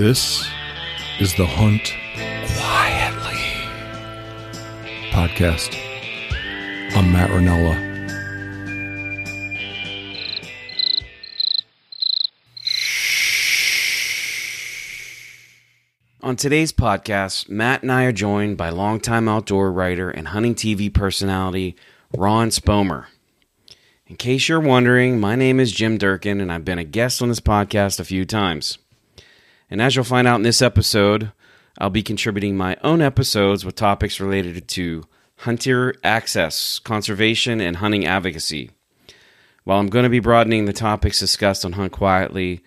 This is the Hunt Quietly podcast. I'm Matt Ranella. On today's podcast, Matt and I are joined by longtime outdoor writer and hunting TV personality Ron Spomer. In case you're wondering, my name is Jim Durkin, and I've been a guest on this podcast a few times. And as you'll find out in this episode, I'll be contributing my own episodes with topics related to hunter access, conservation, and hunting advocacy. While I'm going to be broadening the topics discussed on Hunt Quietly,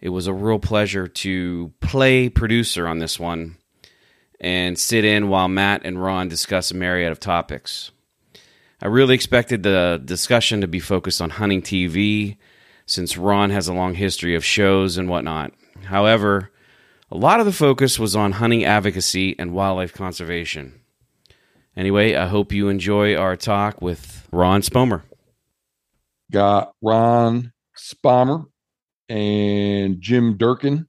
it was a real pleasure to play producer on this one and sit in while Matt and Ron discuss a myriad of topics. I really expected the discussion to be focused on hunting TV, since Ron has a long history of shows and whatnot. However, a lot of the focus was on hunting advocacy and wildlife conservation. Anyway, I hope you enjoy our talk with Ron Spomer. Got Ron Spomer and Jim Durkin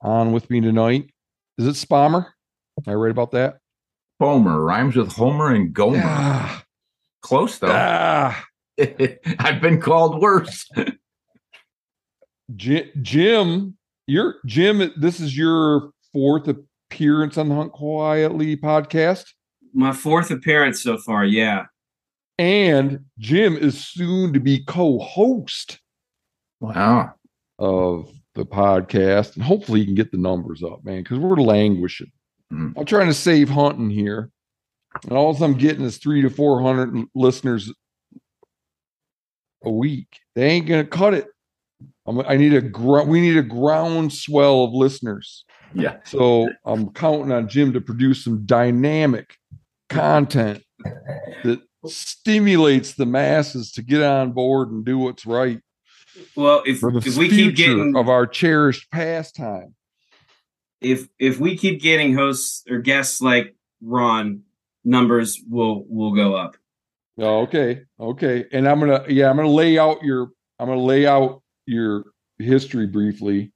on with me tonight. Is it Spomer? Am I right about that? Homer rhymes with Homer and Gomer. Ah, Close though. ah. I've been called worse. Ji- Jim, you're Jim. This is your fourth appearance on the Hunt Quietly podcast, My fourth appearance so far, yeah. and Jim is soon to be co-host Wow. of the podcast, and hopefully you can get the numbers up, man, because we're languishing. Mm. I'm trying to save hunting here, and all I'm getting is three to four hundred listeners a week. They ain't gonna cut it. I'm, I need a gr- we need a groundswell of listeners. Yeah. So I'm counting on Jim to produce some dynamic content that stimulates the masses to get on board and do what's right Well, if if we keep getting of our cherished pastime. if if we keep getting hosts or guests like Ron, numbers will will go up. Oh, okay, okay. And I'm gonna yeah, I'm gonna lay out your I'm gonna lay out your history briefly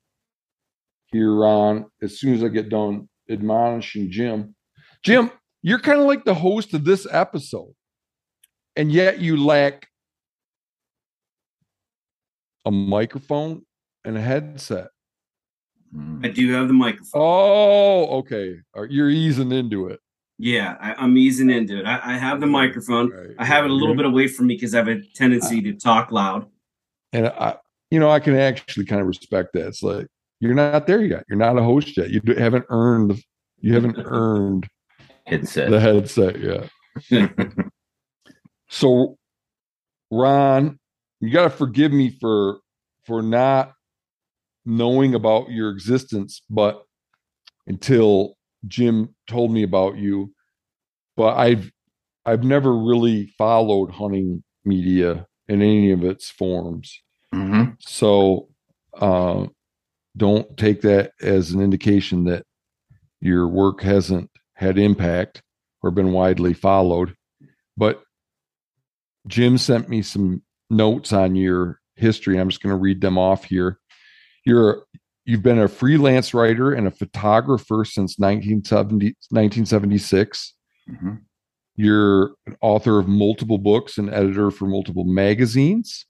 here on as soon as I get done admonishing Jim. Jim, you're kind of like the host of this episode, and yet you lack a microphone and a headset. I do have the microphone. Oh, okay. Right, You're easing into it. Yeah, I, I'm easing into it. I, I have the microphone. Right, I have it a little bit away from me because I have a tendency to talk loud. And I, you know, I can actually kind of respect that. It's like you're not there yet. You're not a host yet. You haven't earned. You haven't earned Headset. the headset yet. So, Ron, you got to forgive me for for not knowing about your existence, but until Jim told me about you, but I've I've never really followed hunting media in any of its forms. Mhm. So uh, don't take that as an indication that your work hasn't had impact or been widely followed. But Jim sent me some notes on your history. I'm just going to read them off here. You're you've been a freelance writer and a photographer since 1970, 1976. Mhm. You're an author of multiple books and editor for multiple magazines.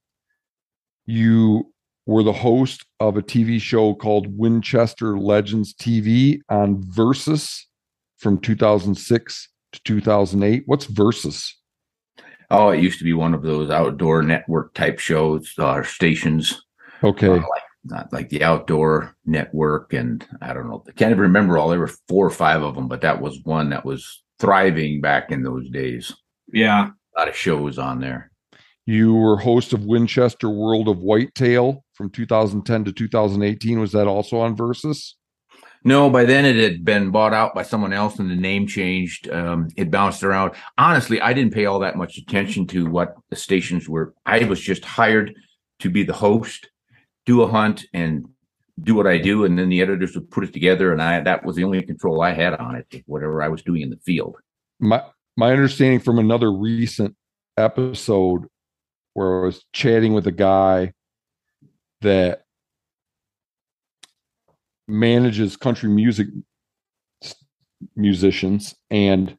You were the host of a TV show called Winchester Legends TV on Versus from 2006 to 2008. What's Versus? Oh, it used to be one of those outdoor network type shows, uh, stations, Okay. uh, like not like the outdoor network, and I don't know. I can't even remember all. There were four or five of them, but that was one that was thriving back in those days. Yeah, A lot of shows on there. You were host of Winchester World of Whitetail from 2010 to 2018. Was that also on Versus? No, by then it had been bought out by someone else and the name changed. Um, it bounced around. Honestly, I didn't pay all that much attention to what the stations were. I was just hired to be the host, do a hunt, and do what I do, and then the editors would put it together, and I that was the only control I had on it, whatever I was doing in the field. My my understanding from another recent episode where I was chatting with a guy that manages country music musicians and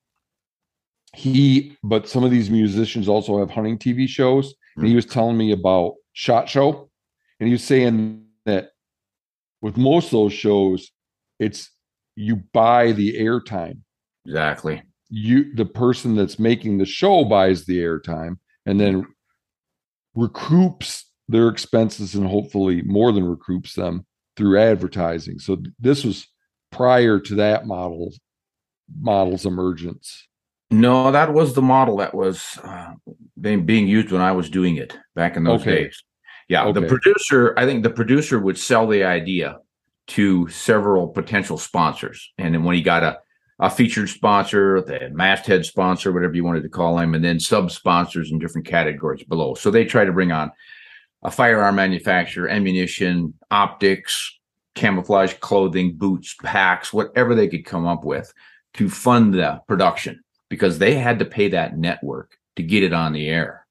he but some of these musicians also have hunting TV shows. And he hmm. was telling me about Shot Show and he was saying that with most of those shows it's you buy the airtime. Exactly. you the person that's making the show buys the airtime and then recoups their expenses and hopefully more than recoups them through advertising. So this was prior to that model model's emergence. No, that was the model that was uh, being being used when I was doing it back in those Okay. days. Yeah, the producer, I think the producer would sell the idea to several potential sponsors, and then when he got a a featured sponsor, the masthead sponsor, whatever you wanted to call them, and then sub sponsors in different categories below. So they try to bring on a firearm manufacturer, ammunition, optics, camouflage clothing, boots, packs, whatever they could come up with to fund the production because they had to pay that network to get it on the air.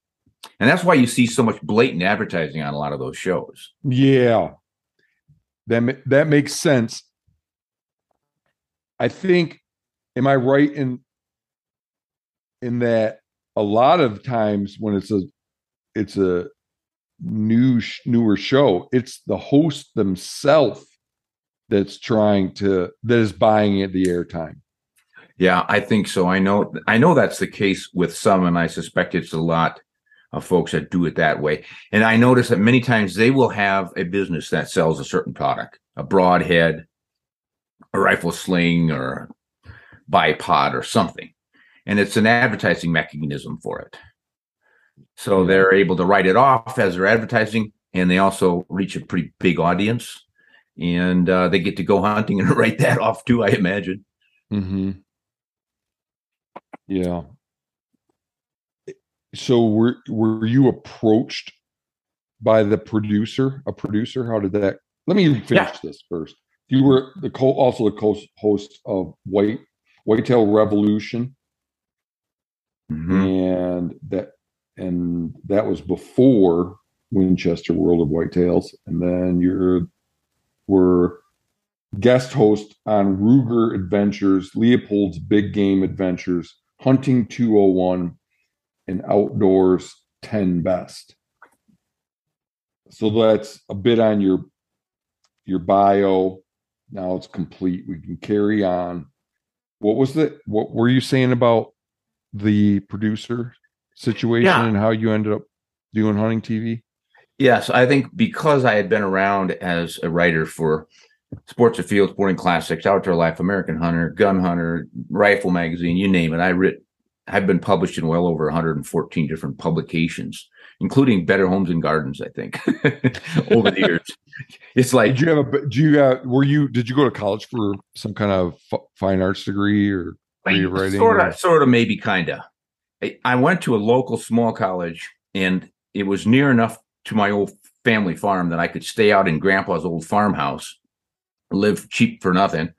And that's why you see so much blatant advertising on a lot of those shows. Yeah. That that makes sense. I think am I right in in that a lot of times when it's a it's a new newer show, it's the host themselves that's trying to that is buying it the airtime. Yeah, I think so. I know I know that's the case with some and I suspect it's a lot of folks that do it that way. And I notice that many times they will have a business that sells a certain product, a broadhead, a rifle sling or bipod or something. And it's an advertising mechanism for it. So they're able to write it off as their advertising and they also reach a pretty big audience and uh, they get to go hunting and write that off too, I imagine. Mm-hmm. Yeah. So were were you approached by the producer? A producer? How did that? Let me finish Yeah. this first. You were the co- also the co- host of White Whitetail Revolution, Mhm. and that and that was before Winchester World of Whitetails, and then you're were guest host on Ruger Adventures, Leupold's Big Game Adventures, Hunting 201, and Outdoors 10 Best. So that's a bit on your your bio. Now it's complete. We can carry on. What was the what were you saying about the producer situation Yeah. and how you ended up doing hunting TV? Yes, I think because I had been around as a writer for Sports Afield, Sporting Classics, Outdoor Life, American Hunter, Gun Hunter, Rifle Magazine, you name it. I writ, I've been published in well over 114 different publications, including Better Homes and Gardens. I think over the years, it's like Did you have a? Do you have? Were you? Did you go to college for some kind of f- fine arts degree or? Writing sort or- of, sort of, maybe, kind of. I, I went to a local small college, and it was near enough to my old family farm that I could stay out in Grandpa's old farmhouse, live cheap for nothing,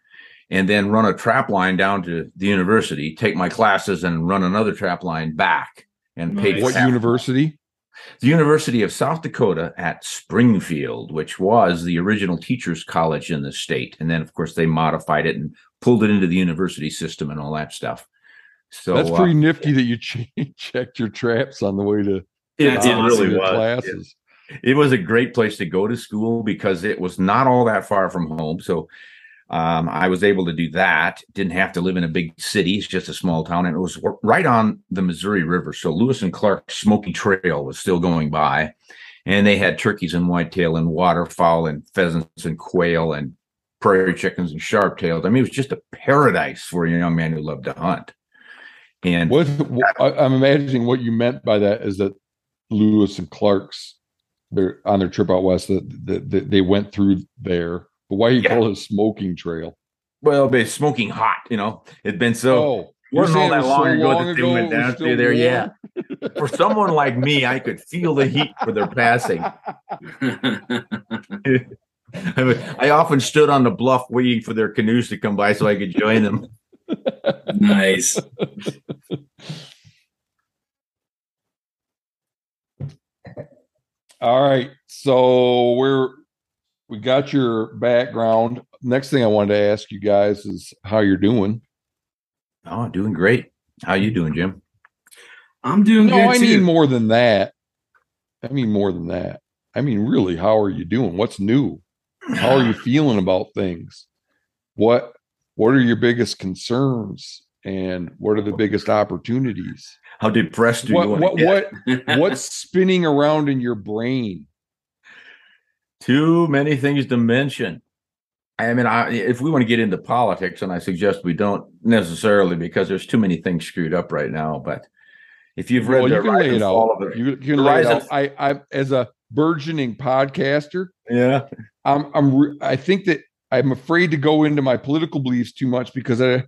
and then run a trap line down to the university, take my classes, and run another trap line back. And pay Nice. What university? the University of South Dakota at Springfield, which was the original teachers' college in the state. And then, of course, they modified it and pulled it into the university system and all that stuff. So That's uh, pretty nifty that you che- checked your traps on the way to it, That's it really was. classes. It was a great place to go to school because it was not all that far from home. So um, I was able to do that. Didn't have to live in a big city. It's just a small town, and it was right on the Missouri River. So Lewis and Clark Smoky Trail was still going by, and they had turkeys and whitetail and waterfowl and pheasants and quail and prairie chickens and sharp tails. I mean, it was just a paradise for a young man who loved to hunt. And What I'm imagining what you meant by that is that Lewis and Clark's they're on their trip out west that, that, that they went through there. But why you Yeah. call it a smoking trail? well, but it's smoking hot. You know, it'd been so. oh, wasn't all that long so ago long that they ago went it was down still through there. Yeah. For someone like me, I could feel the heat for their passing. I, mean, I often stood on the bluff waiting for their canoes to come by so I could join them. nice. All right. So we're we got your background next thing I wanted to ask you guys is how you're doing. Oh, doing great. How you doing, Jim? I'm doing No, good I too. mean more than that. I mean more than that. I mean, really, how are you doing? What's new? How are you feeling about things? What What are your biggest concerns, and what are the biggest opportunities? How depressed do What you want What? What What's spinning around in your brain? Too many things to mention. I mean, I, if we want to get into politics, and I suggest we don't necessarily because there's too many things screwed up right now. But if you've read Well, the you can Rise lay it out. of it- You can the lay it out. I, I, as a burgeoning podcaster, yeah, I'm I'm re- I think that I'm afraid to go into my political beliefs too much because I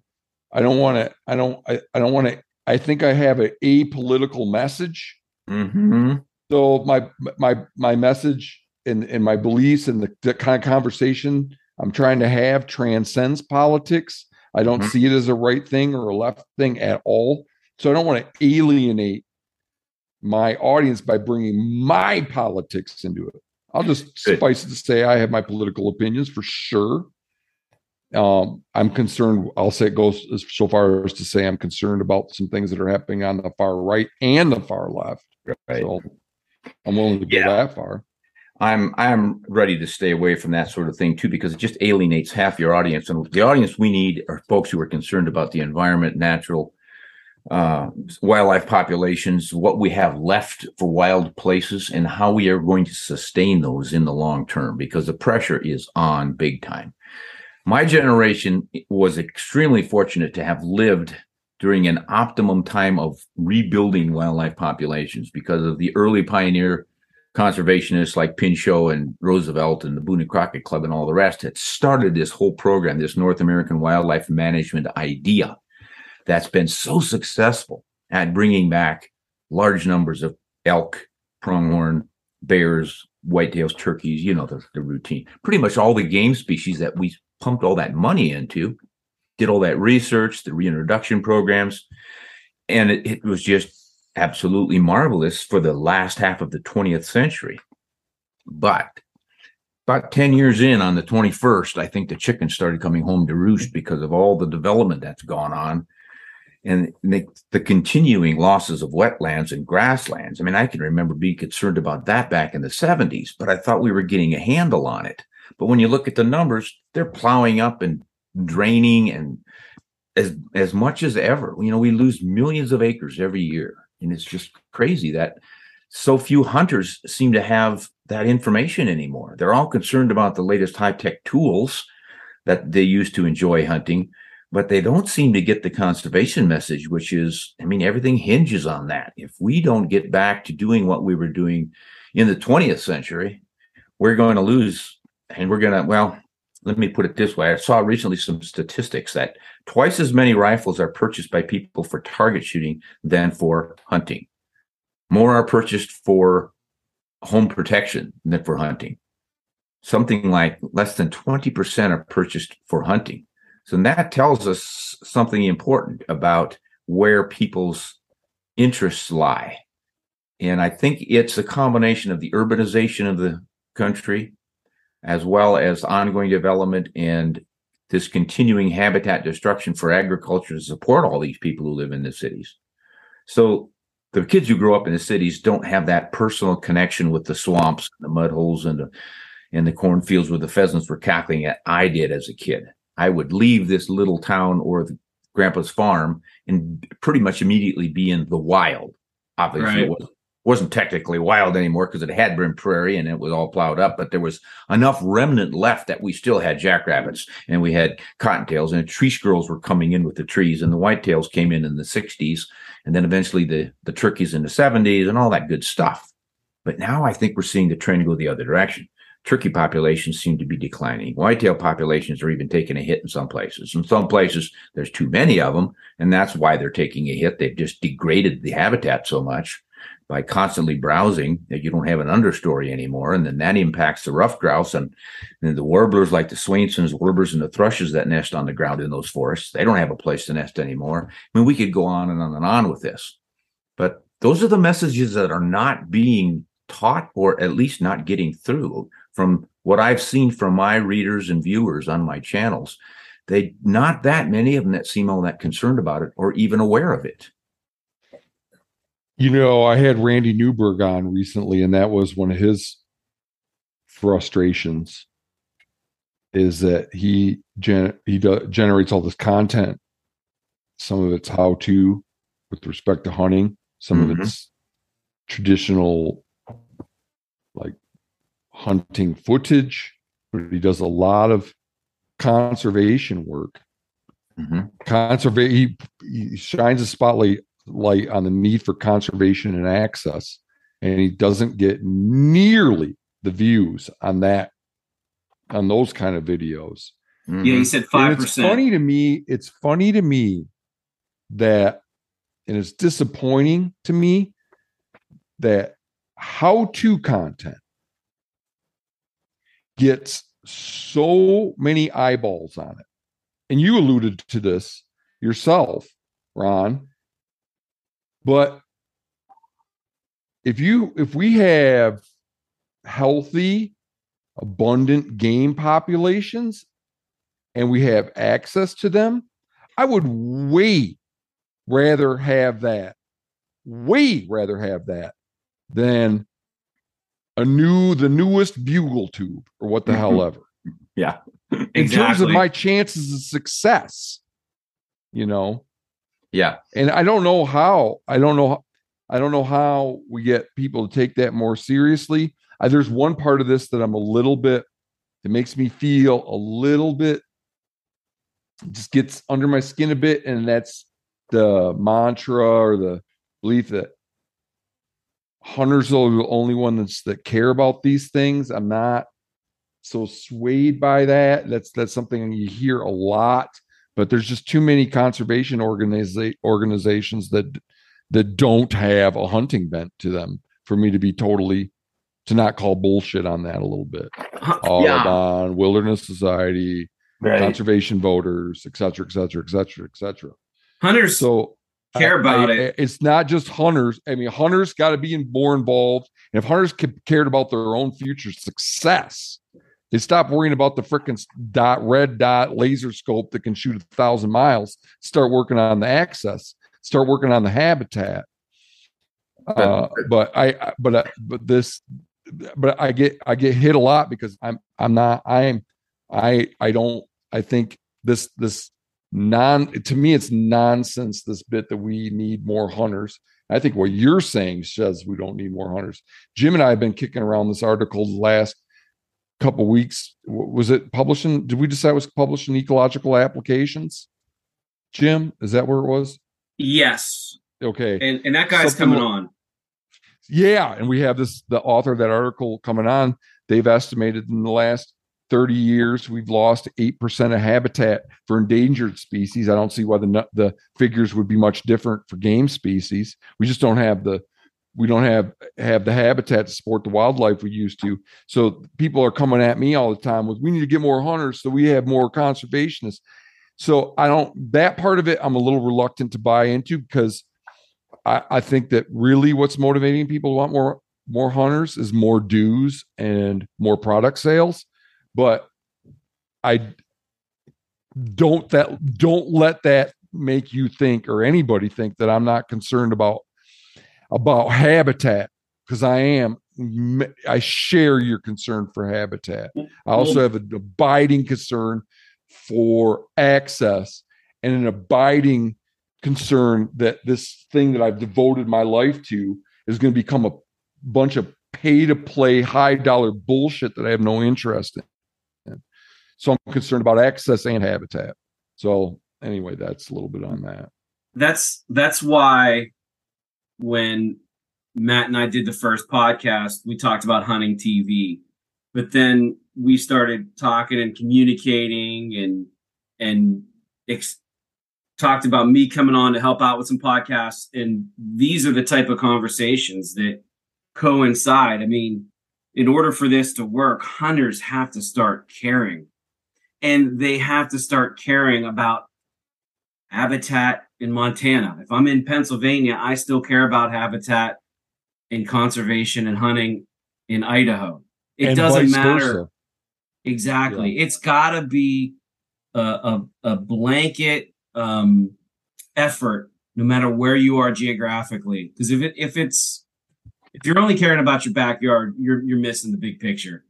I don't want to I don't I, I don't want to I think I have a apolitical message. hmm So my my my message and and my beliefs and the, the kind of conversation I'm trying to have transcends politics. I don't Mhm. see it as a right thing or a left thing at all. So I don't want to alienate my audience by bringing my politics into it. I'll just suffice it to say I have my political opinions for sure. Um, I'm concerned. I'll say it goes as so far as to say I'm concerned about some things that are happening on the far right and the far left. right. So I'm willing to go Yeah. that far. I'm I'm ready to stay away from that sort of thing too because it just alienates half your audience and the audience we need are folks who are concerned about the environment, natural uh, wildlife populations, what we have left for wild places, and how we are going to sustain those in the long term because the pressure is on big time. My generation was extremely fortunate to have lived during an optimum time of rebuilding wildlife populations because of the early pioneer conservationists like Pinchot and Roosevelt and the Boone and Crockett Club and all the rest had started this whole program, this North American wildlife management idea that's been so successful at bringing back large numbers of elk, pronghorn, bears, whitetails, turkeys, you know, the, the routine. Pretty much all the game species that we pumped all that money into, did all that research, the reintroduction programs. And it, it was just absolutely marvelous for the last half of the 20th century. But about 10 years in on the 21st, I think the chickens started coming home to roost because of all the development that's gone on and the, the continuing losses of wetlands and grasslands. I mean, I can remember being concerned about that back in the 70s, but I thought we were getting a handle on it. But when you look at the numbers, they're plowing up and draining and as as much as ever. You know, we lose millions of acres every year. And it's just crazy that so few hunters seem to have that information anymore. They're all concerned about the latest high tech tools that they use to enjoy hunting, but they don't seem to get the conservation message, which is, I mean, everything hinges on that. If we don't get back to doing what we were doing in the 20th century, we're going to lose. And we're going to, well, let me put it this way. I saw recently some statistics that twice as many rifles are purchased by people for target shooting than for hunting. More are purchased for home protection than for hunting. Something like less than 20% are purchased for hunting. So that tells us something important about where people's interests lie. And I think it's a combination of the urbanization of the country, as well as ongoing development and this continuing habitat destruction for agriculture to support all these people who live in the cities. So the kids who grow up in the cities don't have that personal connection with the swamps, and the mud holes, and the and the cornfields where the pheasants were cackling at. I did as a kid. I would leave this little town or the grandpa's farm and pretty much immediately be in the wild. Obviously, Right. it wasn't, wasn't technically wild anymore because it had been prairie and it was all plowed up, but there was enough remnant left that we still had jackrabbits and we had cottontails and tree squirrels were coming in with the trees and the whitetails came in in the 60s and then eventually the the turkeys in the 70s and all that good stuff. But now I think we're seeing the trend go the other direction. Turkey populations seem to be declining. Whitetail populations are even taking a hit in some places. In some places, there's too many of them, and that's why they're taking a hit. They've just degraded the habitat so much by constantly browsing that you don't have an understory anymore. And then that impacts the ruffed grouse and, and the warblers like the Swainsons, warblers, and the thrushes that nest on the ground in those forests. They don't have a place to nest anymore. I mean, we could go on and on and on with this. But those are the messages that are not being taught or at least not getting through from what I've seen from my readers and viewers on my channels, they not that many of them that seem all that concerned about it or even aware of it. You know, I had Randy Newberg on recently, and that was one of his frustrations is that he gen- he do- generates all this content. Some of it's how to with respect to hunting. Some Mhm. of it's traditional, like hunting footage, but he does a lot of conservation work. Mhm. Conserva- he, he shines a spotlight light on the need for conservation and access, and he doesn't get nearly the views on that on those kind of videos. Mm-hmm. Yeah, he said And five it's percent. funny to me. It's funny to me that, and it's disappointing to me that how-to content gets so many eyeballs on it. And you alluded to this yourself, Ron. But if you if we have healthy, abundant game populations and we have access to them, I would way rather have that. Way rather have that than a new the newest bugle tube or what the hell mm-hmm. ever. Yeah. In terms of my chances of success, you know, Yeah. and I don't know how. I don't know. I don't know how we get people to take that more seriously. I, there's one part of this that I'm a little bit. It makes me feel a little bit. Just gets under my skin a bit, and that's the mantra or the belief that hunters are the only ones that care about these things. I'm not so swayed by that. That's that's something you hear a lot but there's just too many conservation organiza- organizations that that don't have a hunting bent to them for me to be totally to not call bullshit on that a little bit. Audubon, Wilderness Society, conservation voters, et cetera, et cetera, et cetera, et cetera. Hunters So care I- about I- it. It's not just hunters. I mean, hunters got to be more involved. And if hunters cared about their own future success, they stop worrying about the freaking dot red dot laser scope that can shoot a thousand miles. Start working on the access. Start working on the habitat. Uh, but I, I- but I, but this, but I get I get hit a lot because I'm I'm not I'm I I don't I think this this non to me it's nonsense this bit that we need more hunters i think what you're saying says we don't need more hunters jim and i have been kicking around this article the last couple weeks. Was it publishing did we decide it was publishing ecological applications? Jim is that where it was? Yes, okay. And and that guy's coming on. yeah and we have this the author of that article coming on. They've estimated in the last 30 years we've lost 8% of habitat for endangered species. I don't see why the the figures would be much different for game species. We just don't have the we don't have have the habitat to support the wildlife we used to so people are coming at me all the time with we need to get more hunters so we have more conservationists so i don't that part of it i'm a little reluctant to buy into because I, I think that really what's motivating people to want more more hunters is more dues and more product sales. But I don't that don't let that make you think or anybody think that I'm not concerned about about habitat because I am. I share your concern for habitat. I mm-hmm. also have an abiding concern for access and an abiding concern that this thing that I've devoted my life to is going to become a bunch of pay to play high dollar bullshit that I have no interest in. So I'm concerned about access and habitat. So anyway, that's a little bit on that. That's that's why when Matt and I did the first podcast, we talked about hunting TV, but then we started talking and communicating and and ex- talked about me coming on to help out with some podcasts. And these are the type of conversations that coincide. I mean, in order for this to work, hunters have to start caring, and they have to start caring about habitat in Montana. If I'm in Pennsylvania, I still care about habitat and conservation and hunting in Idaho. It And doesn't matter. versa. Exactly. It's got to be a, a, a blanket um, effort, no matter where you are geographically. Because if it if it's if you're only caring about your backyard, you're you're missing the big picture.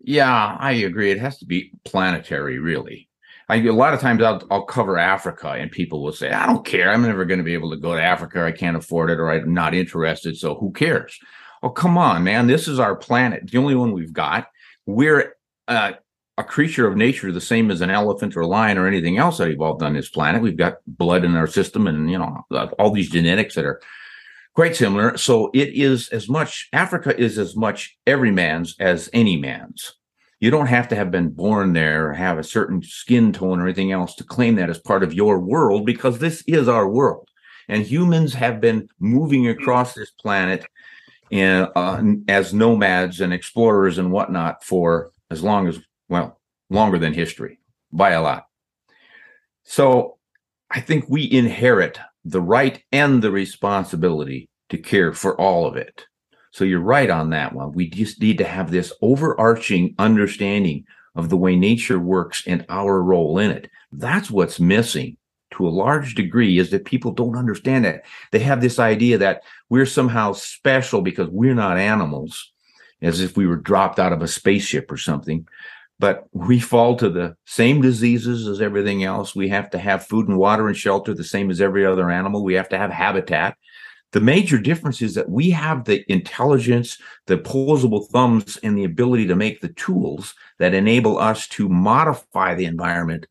Yeah, I agree. It has to be planetary, really. I, a lot of times I'll, I'll cover Africa and people will say, I don't care. I'm never going to be able to go to Africa. I can't afford it or I'm not interested. So who cares? Oh, come on, man. This is our planet, the only one we've got. We're uh, a creature of nature, the same as an elephant or a lion or anything else that evolved on this planet. We've got blood in our system and, you know, all these genetics that are quite similar. So it is as much, Africa is as much every man's as any man's. You don't have to have been born there or have a certain skin tone or anything else to claim that as part of your world because this is our world. And humans have been moving across this planet in, uh, as nomads and explorers and whatnot for as long as, well, longer than history by a lot. So I think we inherit the right and the responsibility to care for all of it. So you're right on that one. We just need to have this overarching understanding of the way nature works and our role in it. That's what's missing to a large degree is that people don't understand that. They have this idea that we're somehow special because we're not animals, as if we were dropped out of a spaceship or something. But we fall to the same diseases as everything else. We have to have food and water and shelter the same as every other animal. We have to have habitat. The major difference is that we have the intelligence, the opposable thumbs, and the ability to make the tools that enable us to modify the environment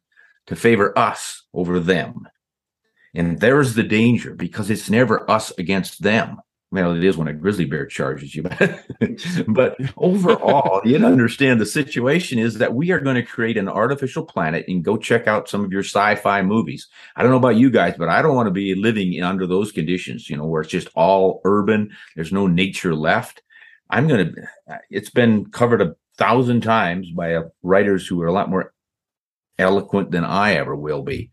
to favor us over them. And there's the danger because it's never us against them. Well, it is when a grizzly bear charges you, but overall, you understand the situation is that we are going to create an artificial planet and go check out some of your sci-fi movies. I don't know about you guys, but I don't want to be living under those conditions, you know, where it's just all urban. There's no nature left. I'm going to, it's been covered a thousand times by uh, writers who are a lot more eloquent than I ever will be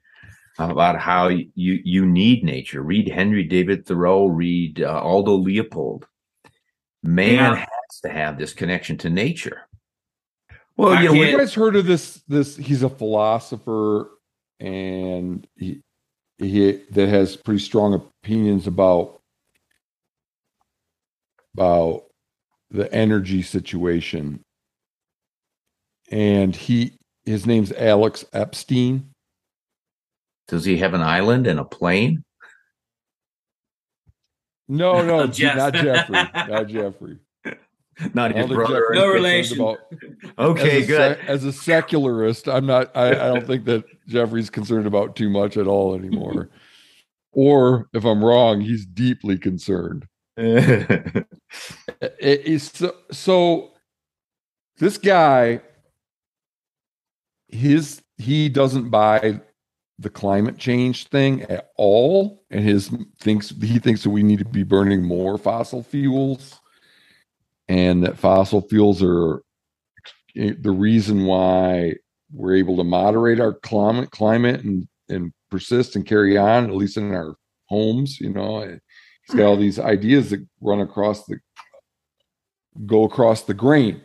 about how you you need nature. Read Henry David Thoreau. Read uh, Aldo Leopold. Man yeah. has to have this connection to nature. Well, I you know, you guys heard of this? This he's a philosopher, and he he that has pretty strong opinions about about the energy situation. And he his name's Alex Epstein does he have an island and a plane? No, no, Jeff. not Jeffrey. Not Jeffrey. not his brother. no relation. About, okay, as good. Sec, as a secularist, I'm not. I, I don't think that Jeffrey's concerned about too much at all anymore. or if I'm wrong, he's deeply concerned. it, it's so, so this guy his he doesn't buy the climate change thing at all and his thinks he thinks that we need to be burning more fossil fuels and that fossil fuels are the reason why we're able to moderate our climate climate and and persist and carry on at least in our homes you know? He's got all mm-hmm. these ideas that run across the go across the grain.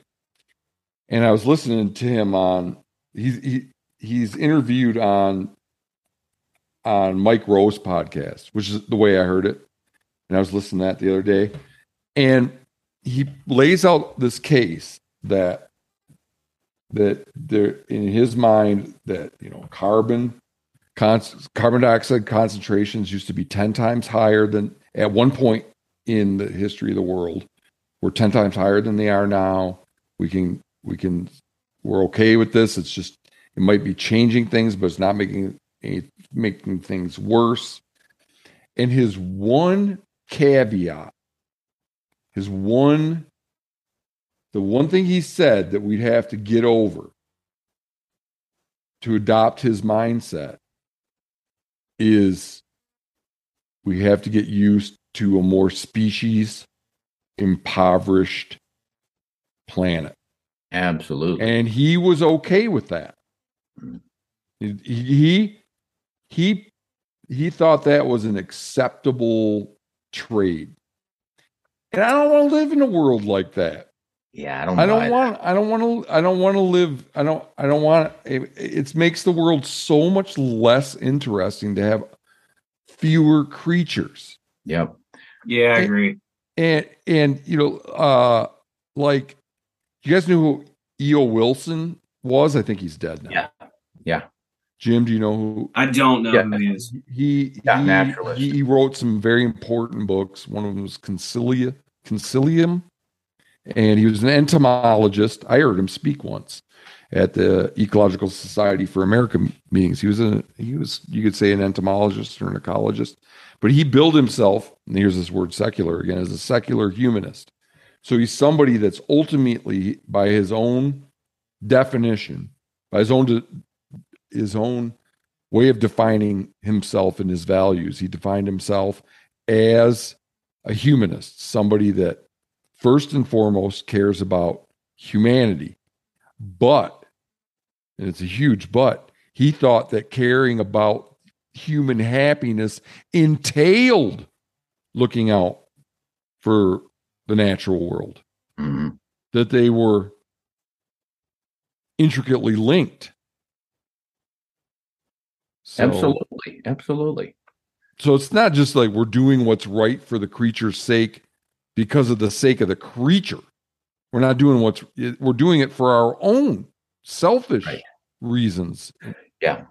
And i was listening to him on he's he, he's interviewed on on Mike Rowe's podcast, which is the way I heard it. And I was listening to that the other day. And he lays out this case that that there in his mind that you know carbon carbon dioxide concentrations used to be 10 times higher than at one point in the history of the world we're 10 times higher than they are now we can we can we're okay with this it's just it might be changing things but it's not making any making things worse. And his one caveat, his one, the one thing he said that we'd have to get over to adopt his mindset is we have to get used to a more species impoverished planet. Absolutely. And he was okay with that. Mm. He, he he he thought that was an acceptable trade. And I don't want to live in a world like that. Yeah, I don't. I don't that. want. I don't want to. I don't want to live. I don't. I don't want. It, it makes the world so much less interesting to have fewer creatures. Yep. Yeah, I Hey, agree. And and you know, uh, like you guys knew who E.O. Wilson was? I think he's dead now. Yeah. Yeah. Jim, do you know who I don't know Yeah. who he is. he Yeah, he, naturalist. he he wrote some very important books. One of them was Concilia, Concilium, and he was an entomologist. I heard him speak once at the Ecological Society for America meetings. He was a he was you could say an entomologist or an ecologist, but he billed himself. And here's this word secular again as a secular humanist. So he's somebody that's ultimately, by his own definition, by his own de- his own way of defining himself and his values. He defined himself as a humanist, somebody that first and foremost cares about humanity. But, and it's a huge but, he thought that caring about human happiness entailed looking out for the natural world, Mhm. that they were intricately linked. So- Absolutely. Absolutely. So it's not just like we're doing what's right for the creature's sake because of the sake of the creature. We're not doing what's we're doing it for our own selfish Right. reasons. Yeah.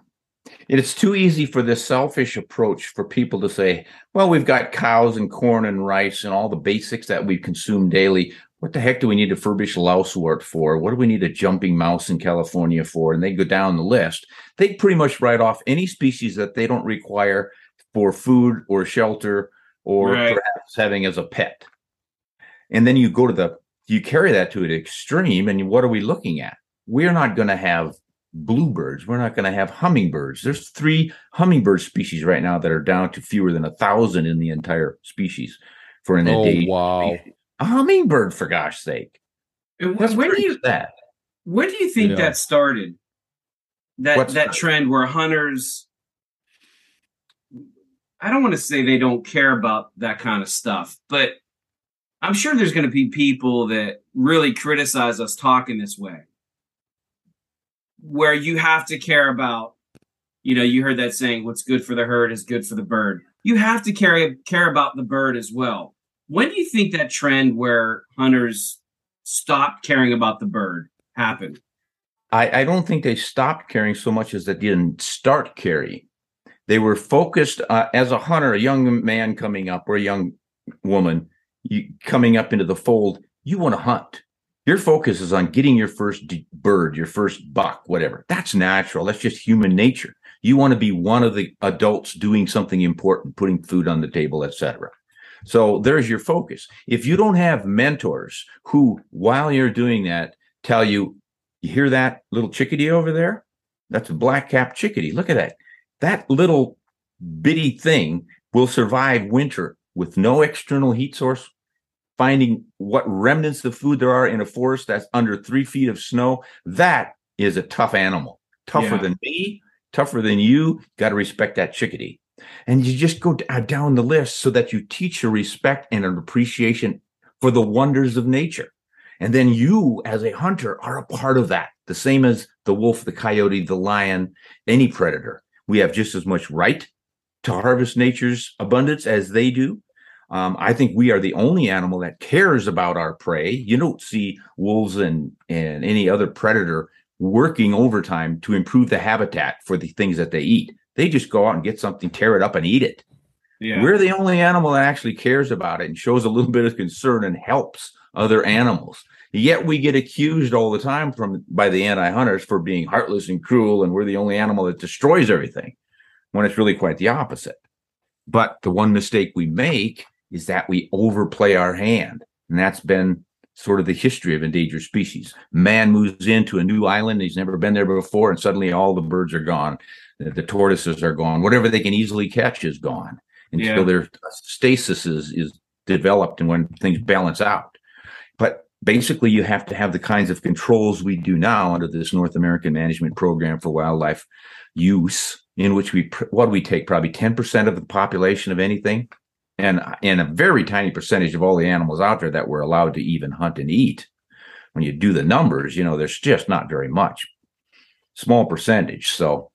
And it's too easy for this selfish approach for people to say, well, we've got cows and corn and rice and all the basics that we consume daily. What the heck do we need a Furbish lousewort for? What do we need a jumping mouse in California for? And they go down the list. They pretty much write off any species that they don't require for food or shelter or Right. perhaps having as a pet. And then you go to the, you carry that to an extreme. And what are we looking at? We're not going to have bluebirds. We're not going to have hummingbirds. There's three hummingbird species right now that are down to fewer than a thousand in the entire species for an Oh endangered wow. species. A hummingbird, for gosh sake. And That's when, when do you sad. when do you think Yeah. that started? That What's that that? trend where hunters I don't want to say they don't care about that kind of stuff, but I'm sure there's going to be people that really criticize us talking this way. Where you have to care about, you know, you heard that saying, what's good for the herd is good for the bird. You have to care care about the bird as well. When do you think that trend where hunters stopped caring about the bird happened? I, I don't think they stopped caring so much as they didn't start caring. They were focused uh, as a hunter, a young man coming up or a young woman you, coming up into the fold. You want to hunt. Your focus is on getting your first d- bird, your first buck, whatever. That's natural. That's just human nature. You want to be one of the adults doing something important, putting food on the table, etc. So there's your focus. If you don't have mentors who, while you're doing that, tell you, you hear that little chickadee over there? That's a black capped chickadee. Look at that. That little bitty thing will survive winter with no external heat source, finding what remnants of food there are in a forest that's under three feet of snow. That is a tough animal, tougher Yeah. than me, tougher than you. Got to respect that chickadee. And you just go uh, down the list so that you teach a respect and an appreciation for the wonders of nature. And then you, as a hunter, are a part of that. The same as the wolf, the coyote, the lion, any predator. We have just as much right to harvest nature's abundance as they do. Um, I think we are the only animal that cares about our prey. You don't see wolves and, and any other predator working overtime to improve the habitat for the things that they eat. They just go out and get something, tear it up, and eat it. Yeah. We're the only animal that actually cares about it and shows a little bit of concern and helps other animals. Yet we get accused all the time from by the anti-hunters for being heartless and cruel, and we're the only animal that destroys everything, when it's really quite the opposite. But the one mistake we make is that we overplay our hand, and that's been sort of the history of endangered species. Man moves into a new island; he's never been there before, and suddenly all the birds are gone, the, tortoises are gone, whatever they can easily catch is gone until Yeah. their stasis is, is developed and when things balance out. But basically, you have to have the kinds of controls we do now under this North American Management Program for Wildlife Use, in which we what do we take probably ten percent of the population of anything, and and a very tiny percentage of all the animals out there that we're allowed to even hunt and eat. when you do the numbers, you know, there's just not very much, small percentage. So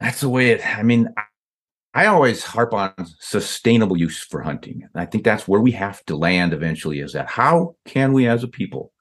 that's the way it. I mean, I always harp on sustainable use for hunting. I think that's where we have to land eventually is that how can we as a people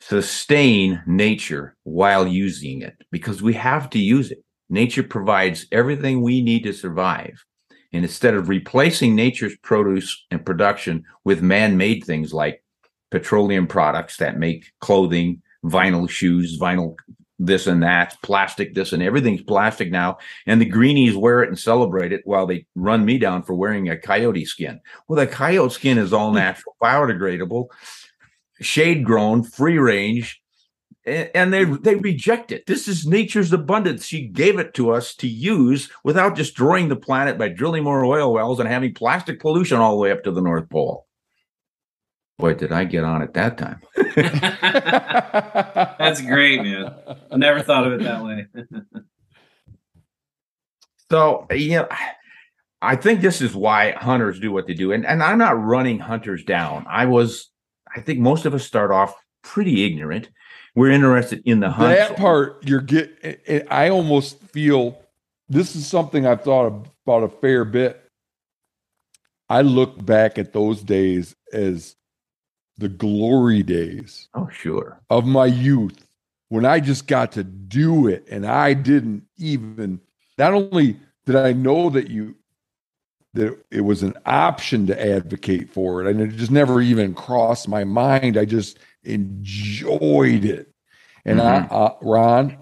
sustain nature while using it? Because we have to use it. Nature provides everything we need to survive. And instead of replacing nature's produce and production with man made things like petroleum products that make clothing, vinyl shoes, vinyl this and that, plastic this and everything's plastic now. And the greenies wear it and celebrate it while they run me down for wearing a coyote skin. Well, the coyote skin is all hmm. natural, biodegradable, shade grown, free range. And they hmm. they reject it. This is nature's abundance. She gave it to us to use without destroying the planet by drilling more oil wells and having plastic pollution all the way up to the North Pole. Boy, did I get on at that time. That's great, man. I never thought of it that way. so, yeah, I think this is why hunters do what they do. And, and I'm not running hunters down. I was, I think most of us start off pretty ignorant. We're interested in the hunt. That part, you're get. I almost feel this is something I've thought about a fair bit. I look back at those days as the glory days. Oh, sure. Of my youth when I just got to do it and I didn't even not only did I know that you that it was an option to advocate for it and it just never even crossed my mind. I just enjoyed it. And mm-hmm. I, uh, Ron,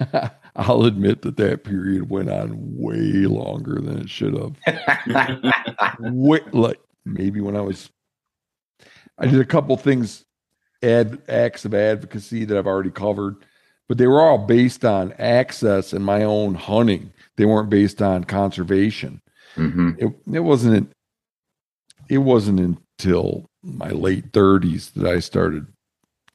I'll admit that that period went on way longer than it should have. way, like maybe when I was, I did a couple things, ad acts of advocacy that I've already covered, but they were all based on access and my own hunting. They weren't based on conservation. Mm-hmm. It, it wasn't. It wasn't until my late thirties that I started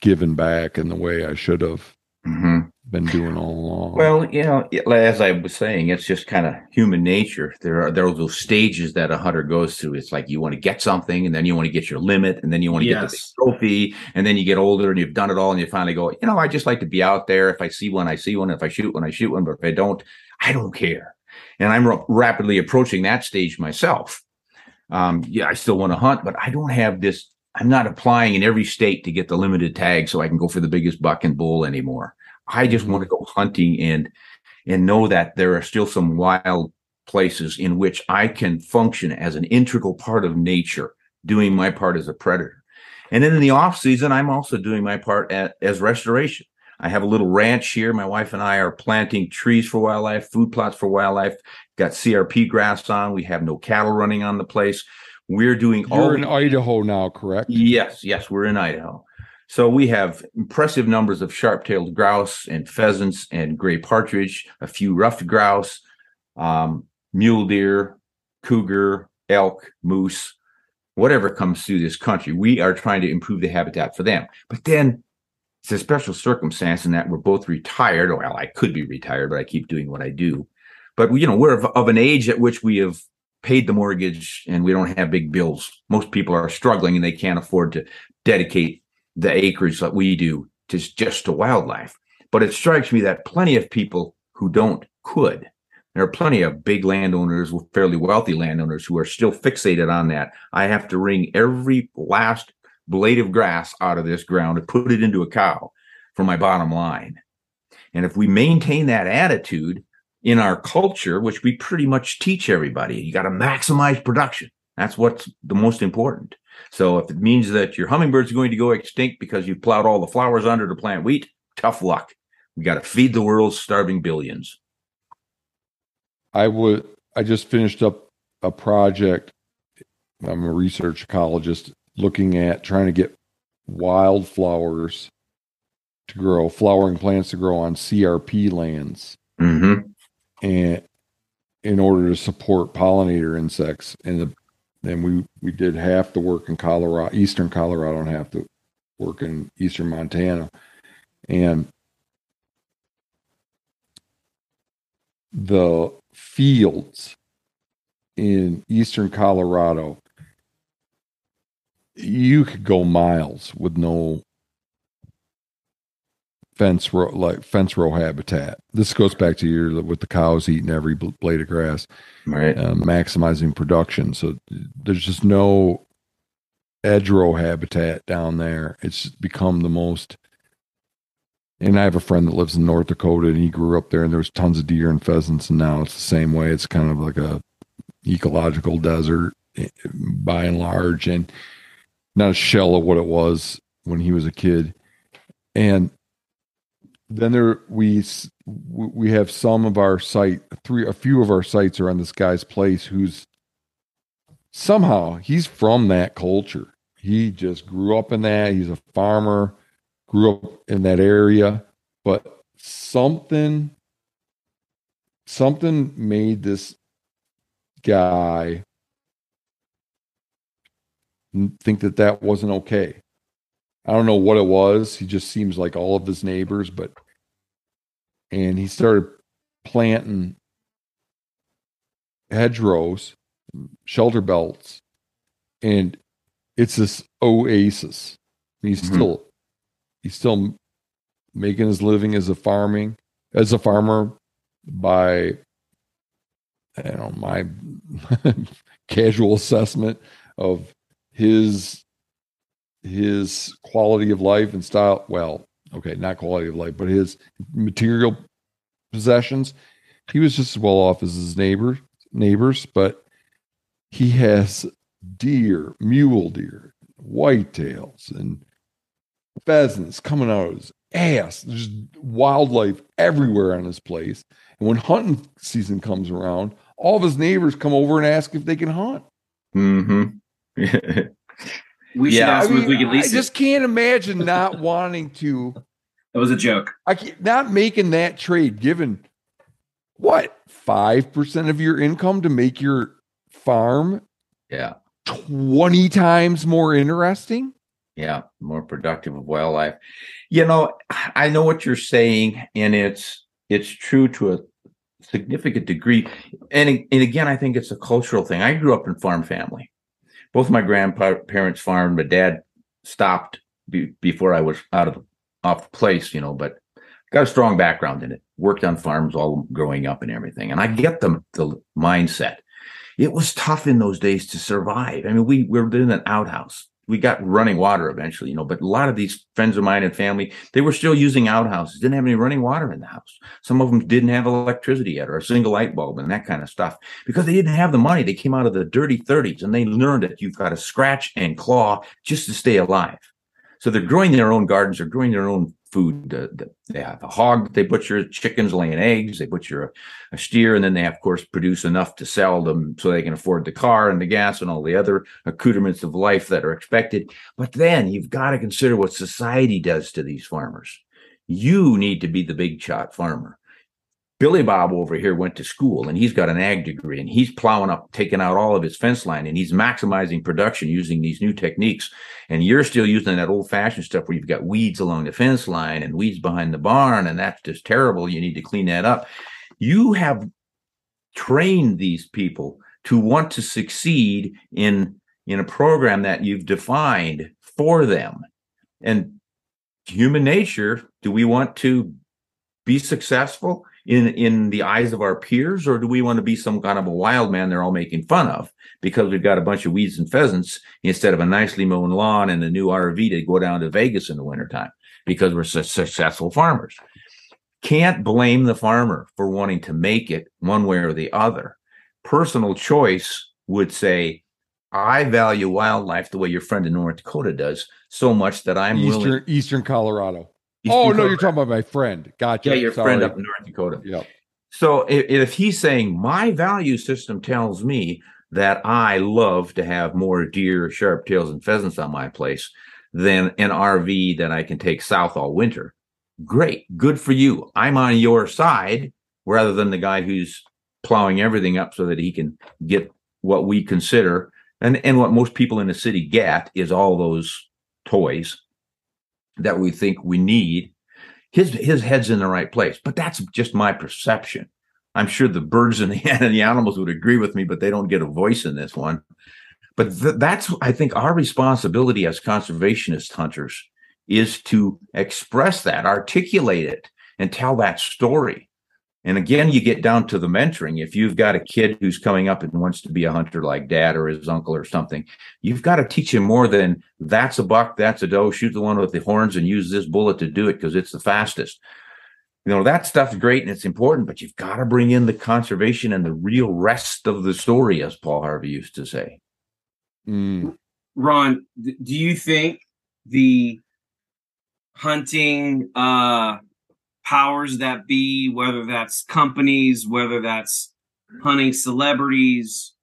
giving back in the way I should have. Mm-hmm been doing all along. Well, you know, as I was saying, it's just kind of human nature. There are there are those stages that a hunter goes through. It's like you want to get something, and then you want to get your limit, and then you want to yes. get the trophy, and then you get older and you've done it all, and you finally go, you know, I just like to be out there. If I see one, I see one. If I shoot one, I shoot one. But if I don't, I don't care. And I'm r- rapidly approaching that stage myself. Um, yeah, I still want to hunt, but I don't have this. I'm not applying in every state to get the limited tag so I can go for the biggest buck and bull anymore. I just mm-hmm. want to go hunting and and know that there are still some wild places in which I can function as an integral part of nature, doing my part as a predator. And then in the off season, I'm also doing my part at, as restoration. I have a little ranch here. My wife and I are planting trees for wildlife, food plots for wildlife. Got CRP grass on. We have no cattle running on the place. We're doing You're all. In Idaho now, correct? Yes, yes, we're in Idaho. So we have impressive numbers of sharp-tailed grouse and pheasants and gray partridge, a few ruffed grouse, um, mule deer, cougar, elk, moose, whatever comes through this country. We are trying to improve the habitat for them. But then it's a special circumstance in that we're both retired. Well, I could be retired, but I keep doing what I do. But you know, we're of, of an age at which we have paid the mortgage and we don't have big bills. Most people are struggling and they can't afford to dedicate the acreage that we do to just to wildlife. But it strikes me that plenty of people who don't could. There are plenty of big landowners, fairly wealthy landowners, who are still fixated on that. I have to wring every last blade of grass out of this ground and put it into a cow for my bottom line. And if we maintain that attitude in our culture, which we pretty much teach everybody, you got to maximize production. That's what's the most important. So if it means that your hummingbird's going to go extinct because you plowed all the flowers under to plant wheat, tough luck. We got to feed the world's starving billions. I would. I just finished up a project. I'm a research ecologist looking at trying to get wildflowers to grow, flowering plants to grow on CRP lands, mm-hmm. and in order to support pollinator insects. And the and we we did half the work in Colorado, eastern Colorado, and half the work in eastern Montana, and the fields in eastern Colorado you could go miles with no fence row like fence row habitat. This goes back to your with the cows eating every blade of grass, right? Uh, maximizing production. So there's just no edge row habitat down there. It's become the most. And I have a friend that lives in North Dakota, and he grew up there, and there was tons of deer and pheasants, and now it's the same way. It's kind of like a ecological desert eh, by and large, and not a shell of what it was when he was a kid. And then there we we have some of our site three a few of our sites are on this guy's place who's somehow he's from that culture. He just grew up in that. He's a farmer grew up in that area. But something something made this guy think that that wasn't okay. I don't know what it was. He just seems like all of his neighbors, but and he started planting hedgerows, shelter belts, and it's this oasis. He's mm-hmm. still he's still making his living as a farming as a farmer by I don't know my casual assessment of his his quality of life and style. Well, okay, not quality of life, but his material possessions. He was just as well off as his neighbor neighbors, but he has deer, mule deer, whitetails, and pheasants coming out of his ass. There's wildlife everywhere on his place. And when hunting season comes around, all of his neighbors come over and ask if they can hunt. Mm-hmm. We should yeah, ask I mean, if we can lease I just can't imagine not wanting to. That was a joke. I can't, not making that trade, given what five percent of your income to make your farm, yeah, twenty times more interesting. Yeah, more productive of wildlife. You know, I know what you're saying, and it's it's true to a significant degree. And and again, I think it's a cultural thing. I grew up in farm family both my grandparents farmed. My dad stopped be, before I was out of off place, you know, but got a strong background in it. Worked on farms all growing up and everything, and I get the the mindset. It was tough in those days to survive. I mean, we, we were in an outhouse we got running water eventually, you know, but a lot of these friends of mine and family, they were still using outhouses, didn't have any running water in the house. Some of them didn't have electricity yet or a single light bulb and that kind of stuff because they didn't have the money. They came out of the dirty 30s and they learned that you've got to scratch and claw just to stay alive. So they're growing their own gardens, they're growing their own food. The, they have a hog that they butcher, chickens laying eggs, they butcher a, a, steer, and then they, of course, produce enough to sell them so they can afford the car and the gas and all the other accoutrements of life that are expected. But then you've got to consider what society does to these farmers. You need to be the big shot farmer. Billy Bob over here went to school and he's got an ag degree and he's plowing up, taking out all of his fence line and he's maximizing production using these new techniques. And you're still using that old fashioned stuff where you've got weeds along the fence line and weeds behind the barn. And that's just terrible. You need to clean that up. You have trained these people to want to succeed in, in a program that you've defined for them. And human nature, do we want to be successful? In in the eyes of our peers, or do we want to be some kind of a wild man they're all making fun of because we've got a bunch of weeds and pheasants instead of a nicely mown lawn and a new RV to go down to Vegas in the wintertime because we're successful farmers? Can't blame the farmer for wanting to make it one way or the other. Personal choice would say, I value wildlife the way your friend in North Dakota does so much that I'm Eastern, willing. Eastern Colorado oh no, you're talking about my friend. Gotcha. Yeah, your Sorry. friend up in North Dakota. Yeah. So if, if he's saying my value system tells me that I love to have more deer, sharp tails, and pheasants on my place than an RV that I can take south all winter. Great, good for you. I'm on your side rather than the guy who's plowing everything up so that he can get what we consider and and what most people in the city get is all those toys that we think we need, his his head's in the right place. But that's just my perception. I'm sure the birds and the, and the animals would agree with me, but they don't get a voice in this one. But th- that's, I think, our responsibility as conservationist hunters is to express that, articulate it, and tell that story. And again, you get down to the mentoring. If you've got a kid who's coming up and wants to be a hunter like dad or his uncle or something, you've got to teach him more than that's a buck, that's a doe, shoot the one with the horns and use this bullet to do it because it's the fastest. You know, that stuff's great and it's important, but you've got to bring in the conservation and the real rest of the story, as Paul Harvey used to say. Mm. Ron, do you think the hunting uh powers that be, whether that's companies, whether that's hunting celebrities,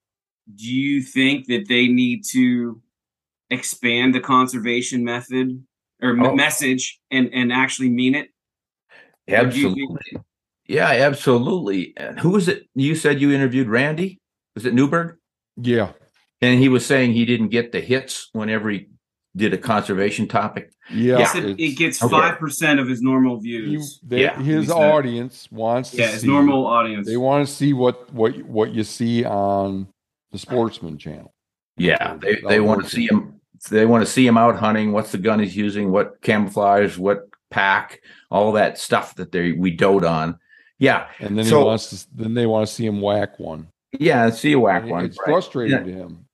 do you think that they need to expand the conservation method or Oh. message and and actually mean it? Or do you think- Absolutely. Yeah, absolutely. And who was it? You said you interviewed Randy? Was it Newberg? Yeah. And he was saying he didn't get the hits whenever he did a conservation topic. Yeah. He said it it's- gets Okay. five percent of his normal you- views. they- Yeah, his he said. audience wants to yeah, his see, normal audience. They want to see what what what you see on the Sportsman channel. Yeah, they, That'll they want to see him. They want to see him out hunting. What's the gun he's using? What camouflage? What pack? All that stuff that they we dote on. Yeah, And then So- he wants to. Then they want to see him whack one. yeah. See a whack one. It's right. frustrating Yeah. to him.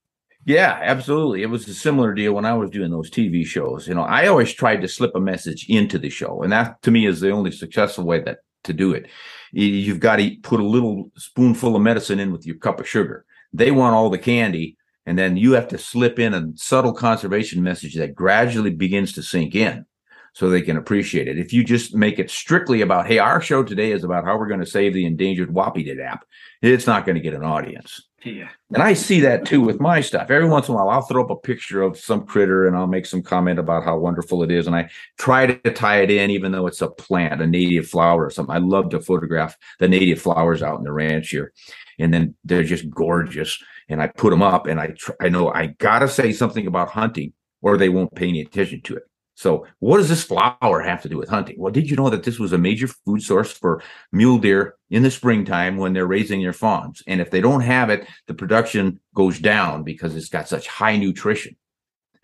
Yeah, absolutely. It was a similar deal when I was doing those TV shows. You know, I always tried to slip a message into the show, and that to me is the only successful way that to do it. You- You've got to put a little spoonful of medicine in with your cup of sugar. They want all the candy, and then you have to slip in a subtle conservation message that gradually begins to sink in so they can appreciate it. If you just make it strictly about, hey, our show today is about how we're going to save the endangered whoopie app, it's not going to get an audience. Yeah. And I see that too with my stuff. Every once in a while, I'll throw up a picture of some critter and I'll make some comment about how wonderful it is. And I try to tie it in, even though it's a plant, a native flower or something. I love to photograph the native flowers out in the ranch here. And then they're just gorgeous. And I put them up and I, tr- I know I got to say something about hunting or they won't pay any attention to it. So what does this flower have to do with hunting? Well, did you know that this was a major food source for mule deer in the springtime when they're raising their fawns? And if they don't have it, the production goes down because it's got such high nutrition.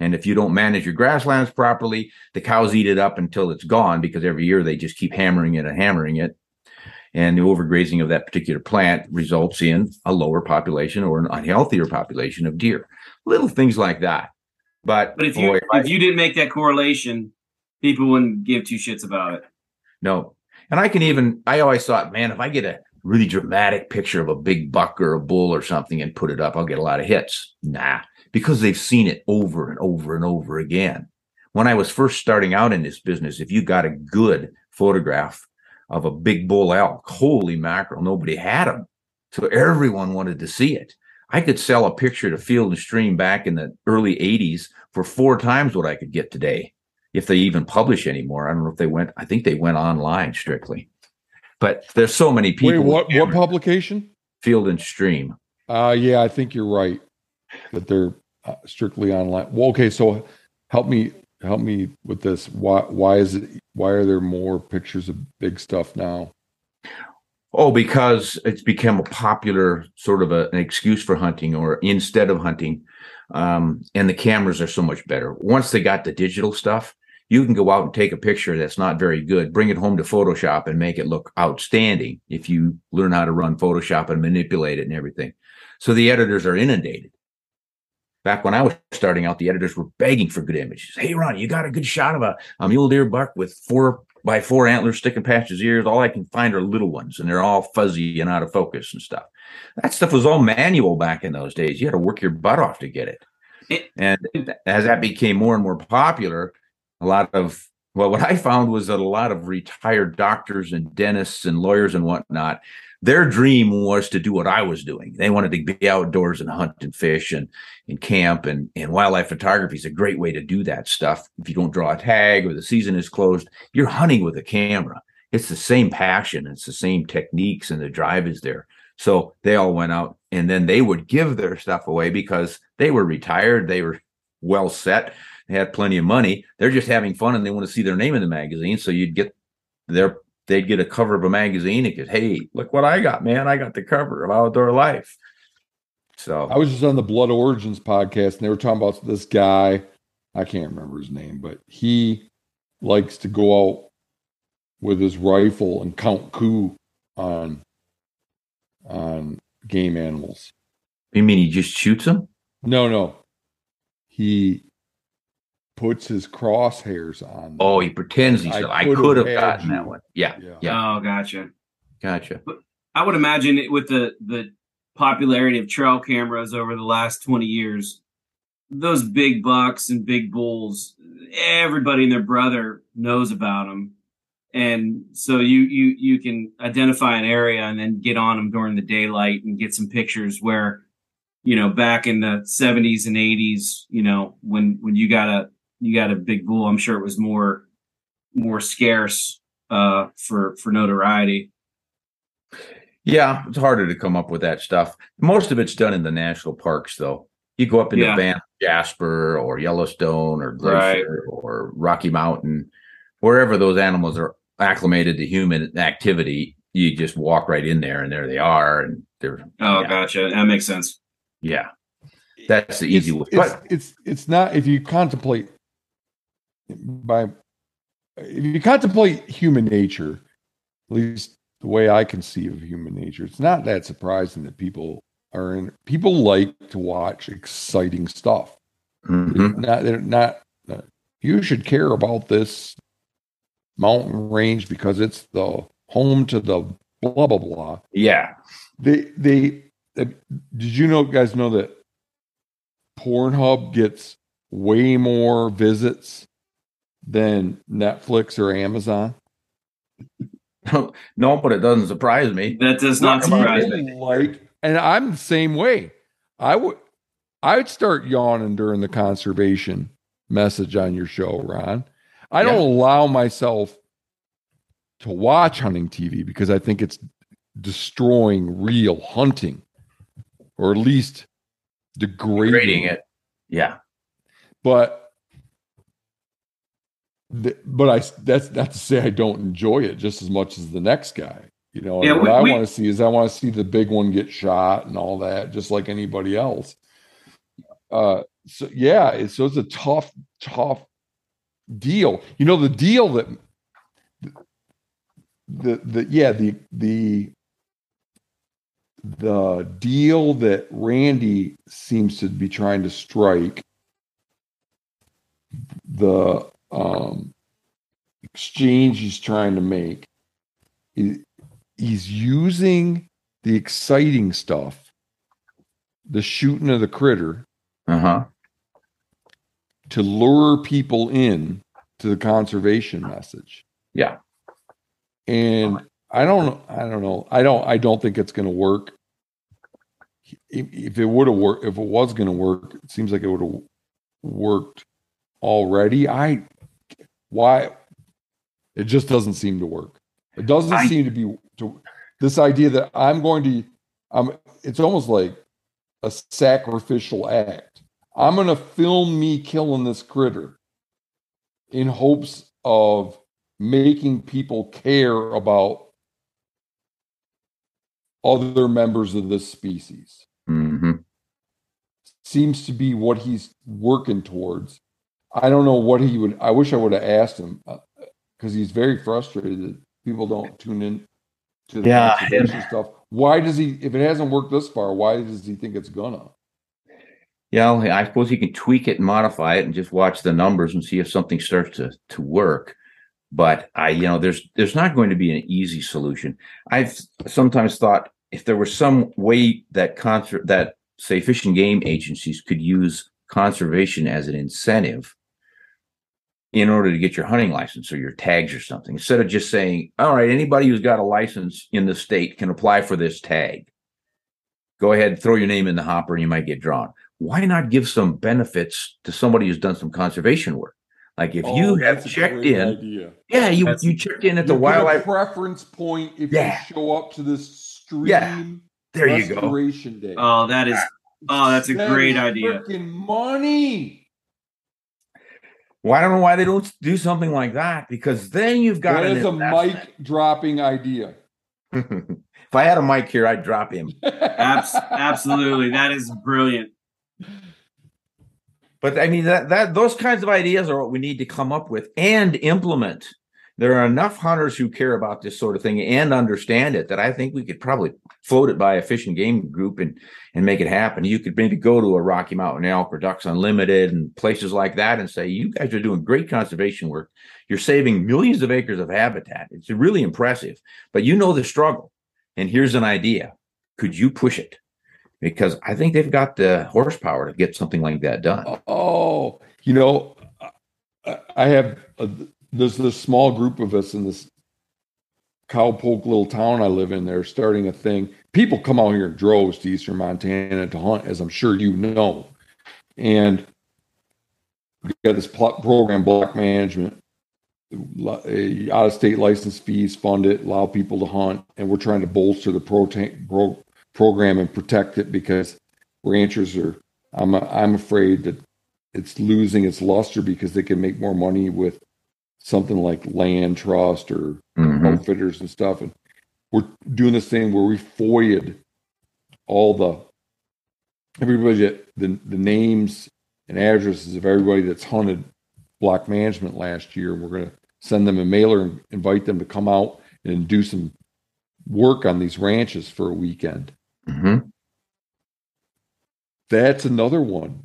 And if you don't manage your grasslands properly, the cows eat it up until it's gone because every year they just keep hammering it and hammering it. And the overgrazing of that particular plant results in a lower population or an unhealthier population of deer. Little things like that. But, But if you boy, if you didn't make that correlation, people wouldn't give two shits about it. No. And I can even, I always thought, man, if I get a really dramatic picture of a big buck or a bull or something and put it up, I'll get a lot of hits. Nah, because they've seen it over and over and over again. When I was first starting out in this business, if you got a good photograph of a big bull elk, holy mackerel, nobody had them. So everyone wanted to see it. I could sell a picture to Field and Stream back in the early 80s for four times what I could get today if they even publish anymore. I don't know if they went. I think they went online strictly. But there's so many people. Wait, what what publication? Field and Stream? Uh yeah, I think you're right that they're uh, strictly online. Well, okay, so help me help me with this. Why why is it why are there more pictures of big stuff now? Oh, because it's become a popular sort of a, an excuse for hunting, or instead of hunting, um, and the cameras are so much better. Once they got the digital stuff, you can go out and take a picture that's not very good, bring it home to Photoshop, and make it look outstanding if you learn how to run Photoshop and manipulate it and everything. So the editors are inundated. Back when I was starting out, the editors were begging for good images. Hey, Ron, you got a good shot of a, a mule deer buck with four by four antlers sticking past his ears. All I can find are little ones, and they're all fuzzy and out of focus and stuff. That stuff was all manual back in those days. You had to work your butt off to get it. It- and as that became more and more popular, a lot of well, what I found was that a lot of retired doctors and dentists and lawyers and whatnot, their dream was to do what I was doing. They wanted to be outdoors and hunt and fish and, and camp and, and wildlife photography is a great way to do that stuff. If you don't draw a tag or the season is closed, you're hunting with a camera. It's the same passion. It's the same techniques and the drive is there. So they all went out and then they would give their stuff away because they were retired. They were well set. They had plenty of money. They're just having fun and they want to see their name in the magazine. So you'd get their they'd get a cover of a magazine and get, hey, look what I got, man. I got the cover of Outdoor Life. So I was just on the Blood Origins podcast and they were talking about this guy. I can't remember his name, but he likes to go out with his rifle and count coup on on game animals. you mean he just shoots them? No, no. He puts his crosshairs on. them. Oh, he pretends he's. I I, could could have have gotten you. that one. Yeah, yeah. Yeah. Oh, gotcha. gotcha. I would imagine it with the the popularity of trail cameras over the last 20 years, those big bucks and big bulls, everybody and their brother knows about them. And so you you you can identify an area and then get on them during the daylight and get some pictures where you know back in the 70s and 80s, you know, when when you got a you got a big bull, I'm sure it was more more scarce uh for for notoriety. Yeah, it's harder to come up with that stuff. Most of it's done in the national parks, though. You go up into Yeah. Banff, Jasper, or Yellowstone, or Glacier, or Rocky Mountain, wherever those animals are acclimated to human activity. You just walk right in there, and there they are, and they're Oh, Yeah. gotcha. That makes sense. yeah. That's the easy it's, way. It's, But it's it's not if you contemplate by if you contemplate human nature, at least the way I conceive of human nature, it's not that surprising that people are in. People like to watch exciting stuff. Mhm. Not they're not. uh, you should care about this mountain range because it's the home to the blah blah blah. yeah, They they uh, did you know guys know that Pornhub gets way more visits than Netflix or Amazon? no, but it doesn't surprise me. That does not Talk surprise me. Like, and I'm the same way. I would I would start yawning during the conservation message on your show, Ron. I don't Yeah. allow myself to watch hunting TV because I think it's destroying real hunting, or at least degrading, Grading it. Yeah. But th- but I that's not to say I don't enjoy it just as much as the next guy. You know, Yeah, what we- I want to see is I want to see the big one get shot and all that, just like anybody else. Uh, so yeah, it's, so it's a tough, tough deal. You know, the deal that the the yeah the the the deal that Randy seems to be trying to strike the um, exchange he's trying to make he- he's using the exciting stuff the shooting of the critter Uh huh. to lure people in to the conservation message Yeah. and i don't i don't know i don't i don't think it's going to work if, if it would have worked if it was going to work it seems like it would have worked already i why? It just doesn't seem to work. It doesn't I- seem to be to this idea that i'm going to i'm it's almost like a sacrificial act. I'm going to film me killing this critter in hopes of making people care about other members of this species. Hmm seems to be what he's working towards i don't know what he would i wish i would have asked him uh, because he's very frustrated that people don't tune in to the Yeah, stuff why does he if it hasn't worked this far why does he think it's gonna Yeah, I suppose you can tweak it and modify it and just watch the numbers and see if something starts to to work. But I, you know, there's there's not going to be an easy solution. I've sometimes thought if there was some way that concert that say fish and game agencies could use conservation as an incentive in order to get your hunting license or your tags or something, instead of just saying, all right, anybody who's got a license in the state can apply for this tag. Go ahead, and throw your name in the hopper and you might get drawn why not give some benefits to somebody who's done some conservation work? Like if you Oh, have checked in, idea. yeah, you That's- you checked in at the You get a wildlife. preference point if Yeah. you show up to this stream Yeah. There you go. day Oh, that is. Oh, that's a That great is idea. freaking money Well, I don't know why they don't do something like that because then you've got that an is a mic dropping idea if I had a mic here, I'd drop him. Abs- absolutely. That is brilliant. But I mean that that those kinds of ideas are what we need to come up with and implement. There are enough hunters who care about this sort of thing and understand it that I think we could probably float it by a fish and game group and and make it happen. You could maybe go to a Rocky Mountain Elk or Ducks Unlimited and places like that and say, "You guys are doing great conservation work. You're saving millions of acres of habitat. It's really impressive, but you know the struggle. And here's an idea: could you push it?" because I think they've got the horsepower to get something like that done. Oh, you know, I have there's this small group of us in this cowpoke little town I live in. They're starting a thing. People come out here in droves to Eastern Montana to hunt, as I'm sure you know. And we got this program, block management, out of state license fees fund it, allow people to hunt, and we're trying to bolster the protein, pro, program and protect it because ranchers are I'm I'm afraid that it's losing its luster because they can make more money with something like land trust or mm-hmm. outfitters and stuff. And we're doing this thing where we FOIA'd all the everybody the the names and addresses of everybody that's hunted block management last year. And we're gonna send them a mailer and invite them to come out and do some work on these ranches for a weekend. Mm-hmm. That's another one.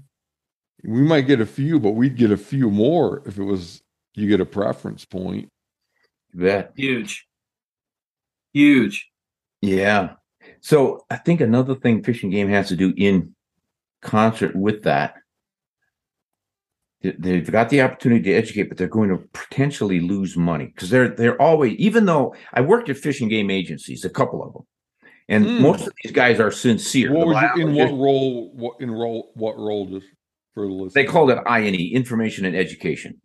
We might get a few, but we'd get a few more if it was you get a preference point. That huge, huge. Yeah. So I think another thing fishing Game has to do in concert with that, they've got the opportunity to educate, but they're going to potentially lose money because they're they're always. Even though I worked at fishing Game agencies, a couple of them, and mm. most of these guys are sincere. What was in what role? What in role? What role does for the list? They called it INE, Information and Education.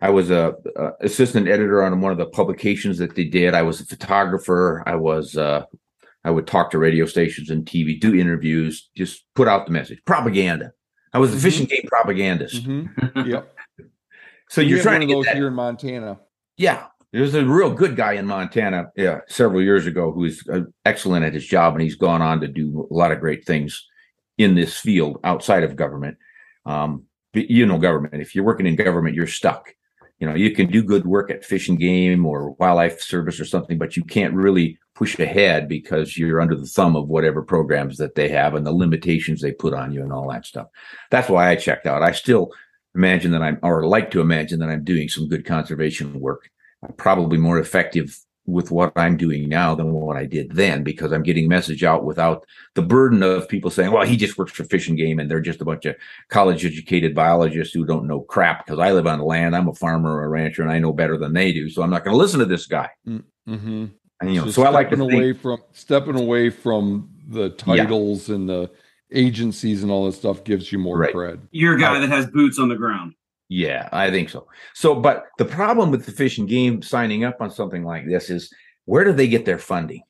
I was a, a, assistant editor on one of the publications that they did. I was a photographer. I was uh, I would talk to radio stations and TV, do interviews, just put out the message. Propaganda. I was a mm-hmm. fishing game propagandist. Mm-hmm. Yep. so you're trying to get those that. here in Montana. Yeah, there's a real good guy in Montana, yeah, several years ago who's uh, excellent at his job, and he's gone on to do a lot of great things in this field outside of government. Um, you know, government. If you're working in government, you're stuck. You know, you can do good work at fish and game or wildlife service or something, but you can't really push ahead because you're under the thumb of whatever programs that they have and the limitations they put on you and all that stuff. That's why I checked out. I still imagine that I'm, or like to imagine that I'm doing some good conservation work probably more effective with what I'm doing now than what I did then because I'm getting message out without the burden of people saying, well, he just works for Fish and Game and they're just a bunch of college educated biologists who don't know crap because I live on land. I'm a farmer or a rancher and I know better than they do. So I'm not going to listen to this guy. Mm, mm-hmm. And, you know, so, so I like to away think, from stepping away from the titles yeah. and the agencies and all this stuff gives you more right. cred. You're a guy that has boots on the ground. Yeah, I think so. So, but the problem with the fish and game signing up on something like this is where do they get their funding?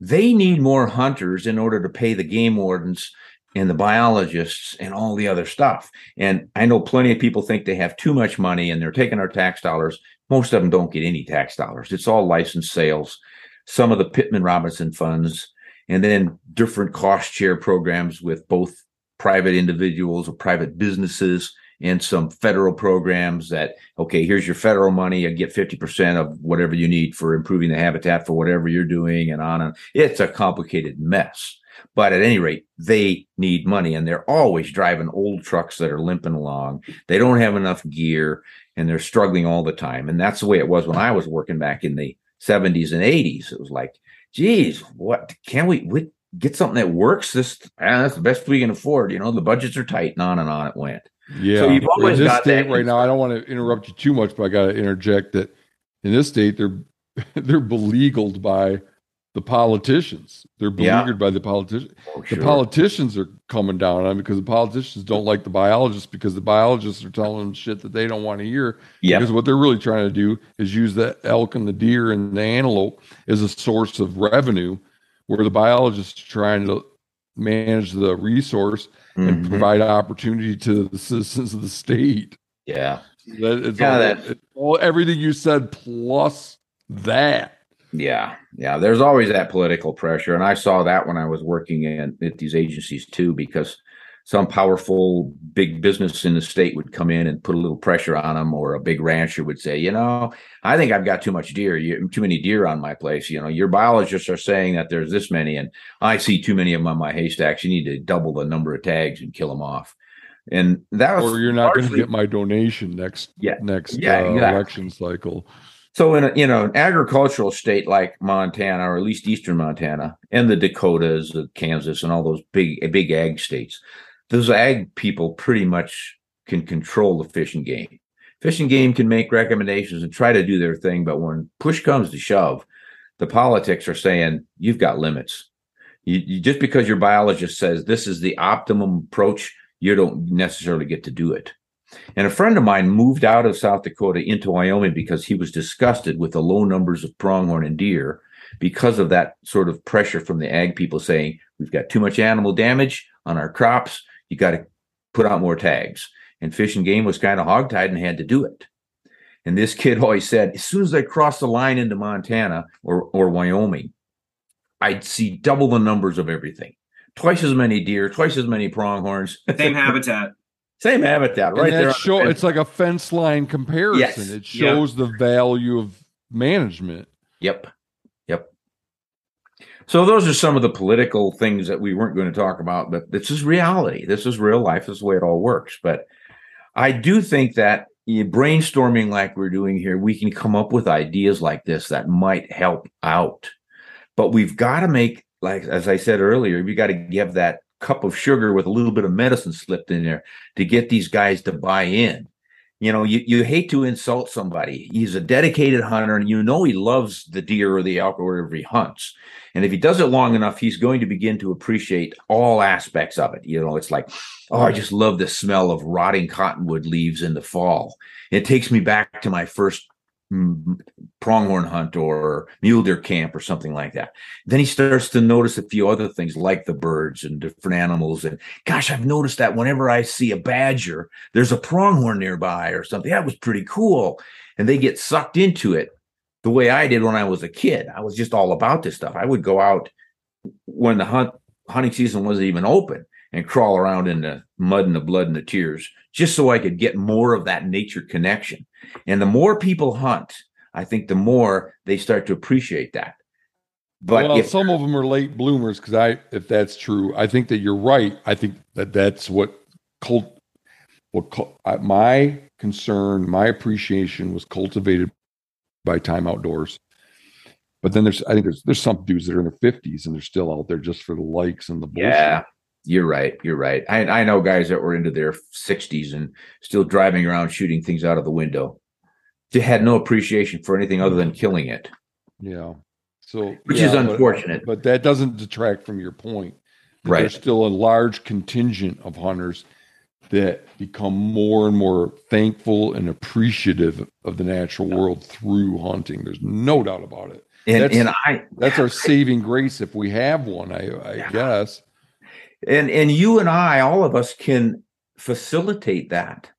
They need more hunters in order to pay the game wardens and the biologists and all the other stuff. And I know plenty of people think they have too much money and they're taking our tax dollars. Most of them don't get any tax dollars. It's all license sales, some of the Pittman Robertson funds, and then different cost share programs with both private individuals or private businesses and some federal programs that okay here's your federal money and get 50% of whatever you need for improving the habitat for whatever you're doing and on and it's a complicated mess. But at any rate they need money and they're always driving old trucks that are limping along. They don't have enough gear and they're struggling all the time. And that's the way it was when i was working back in the 70s and 80s it was like geez what can we, we get something that works this ah, that's the best we can afford. You know the budgets are tight and on and on it went yeah. So you've always in this state right now. I don't want to interrupt you too much, but I got to interject that in this state they're they're beleaguered by the politicians. They're beleaguered yeah. by the politicians. Oh, sure. The politicians are coming down on them because the politicians don't like the biologists because the biologists are telling them shit that they don't want to hear. Yeah. Because what they're really trying to do is use the elk and the deer and the antelope as a source of revenue, where the biologists are trying to manage the resource mm-hmm. and provide opportunity to the citizens of the state. Yeah. That, it's, yeah, all, that. It's all everything you said plus that. Yeah, yeah. There's always that political pressure, and I saw that when I was working in at these agencies too, because some powerful big business in the state would come in and put a little pressure on them, or a big rancher would say, you know, I think I've got too much deer, you, too many deer on my place. You know, your biologists are saying that there's this many, and I see too many of them on my haystacks. You need to double the number of tags and kill them off. And that was, or you're not going to get my donation next Yeah. next Yeah, uh, exactly. election cycle. So in a, you know an agricultural state like Montana, or at least eastern Montana, and the Dakotas, Kansas, and all those big big ag states, those ag people pretty much can control the fish and game. Fish and game can make recommendations and try to do their thing, but when push comes to shove, the politics are saying you've got limits. You, you just because your biologist says this is the optimum approach, you don't necessarily get to do it. And a friend of mine moved out of South Dakota into Wyoming because he was disgusted with the low numbers of pronghorn and deer because of that sort of pressure from the ag people saying, we've got too much animal damage on our crops. You got to put out more tags. And Fish and Game was kind of hogtied and had to do it. And this kid always said, as soon as I crossed the line into Montana or, or Wyoming, I'd see double the numbers of everything. Twice as many deer, twice as many pronghorns. Same habitat. Same habitat, right there. on the show it's like a fence line comparison. Yes. It Yeah. shows the value of management. Yep. Yep. So those are some of the political things that we weren't going to talk about, but this is reality. This is real life. This is the way it all works. But I do think that brainstorming like we're doing here, we can come up with ideas like this that might help out. But we've got to make, like as I said earlier, we got to give that cup of sugar with a little bit of medicine slipped in there to get these guys to buy in. You know, you, you hate to insult somebody. He's a dedicated hunter, and you know he loves the deer or the elk or whatever he hunts. And if he does it long enough, he's going to begin to appreciate all aspects of it. You know, it's like, oh, I just love the smell of rotting cottonwood leaves in the fall. It takes me back to my first mm, pronghorn hunt or mule deer camp or something like that. Then he starts to notice a few other things like the birds and different animals. And gosh, I've noticed that whenever I see a badger, there's a pronghorn nearby or something. That was pretty cool. And they get sucked into it the way I did when I was a kid. I was just all about this stuff. I would go out when the hunt hunting season wasn't even open and crawl around in the mud and the blood and the tears just so I could get more of that nature connection. And the more people hunt, I think the more they start to appreciate that. But well, if some of them are late bloomers because I, if that's true, I think that you're right. I think that that's what cult, what cul- I- my concern, my appreciation was cultivated by time outdoors. But then there's, I think there's there's some dudes that are in their fifties and they're still out there just for the likes and the bullshit. Yeah, you're right. You're right. I, I know guys that were into their 60s and still driving around shooting things out of the window. They had no appreciation for anything other than killing it. Yeah. So Which yeah, is unfortunate. But, that doesn't detract from your point. Right. There's still a large contingent of hunters that become more and more thankful and appreciative of the natural world through hunting. There's no doubt about it. And That's- and I That's our saving grace if we have one, I, I guess. and and you and I, all of us can facilitate that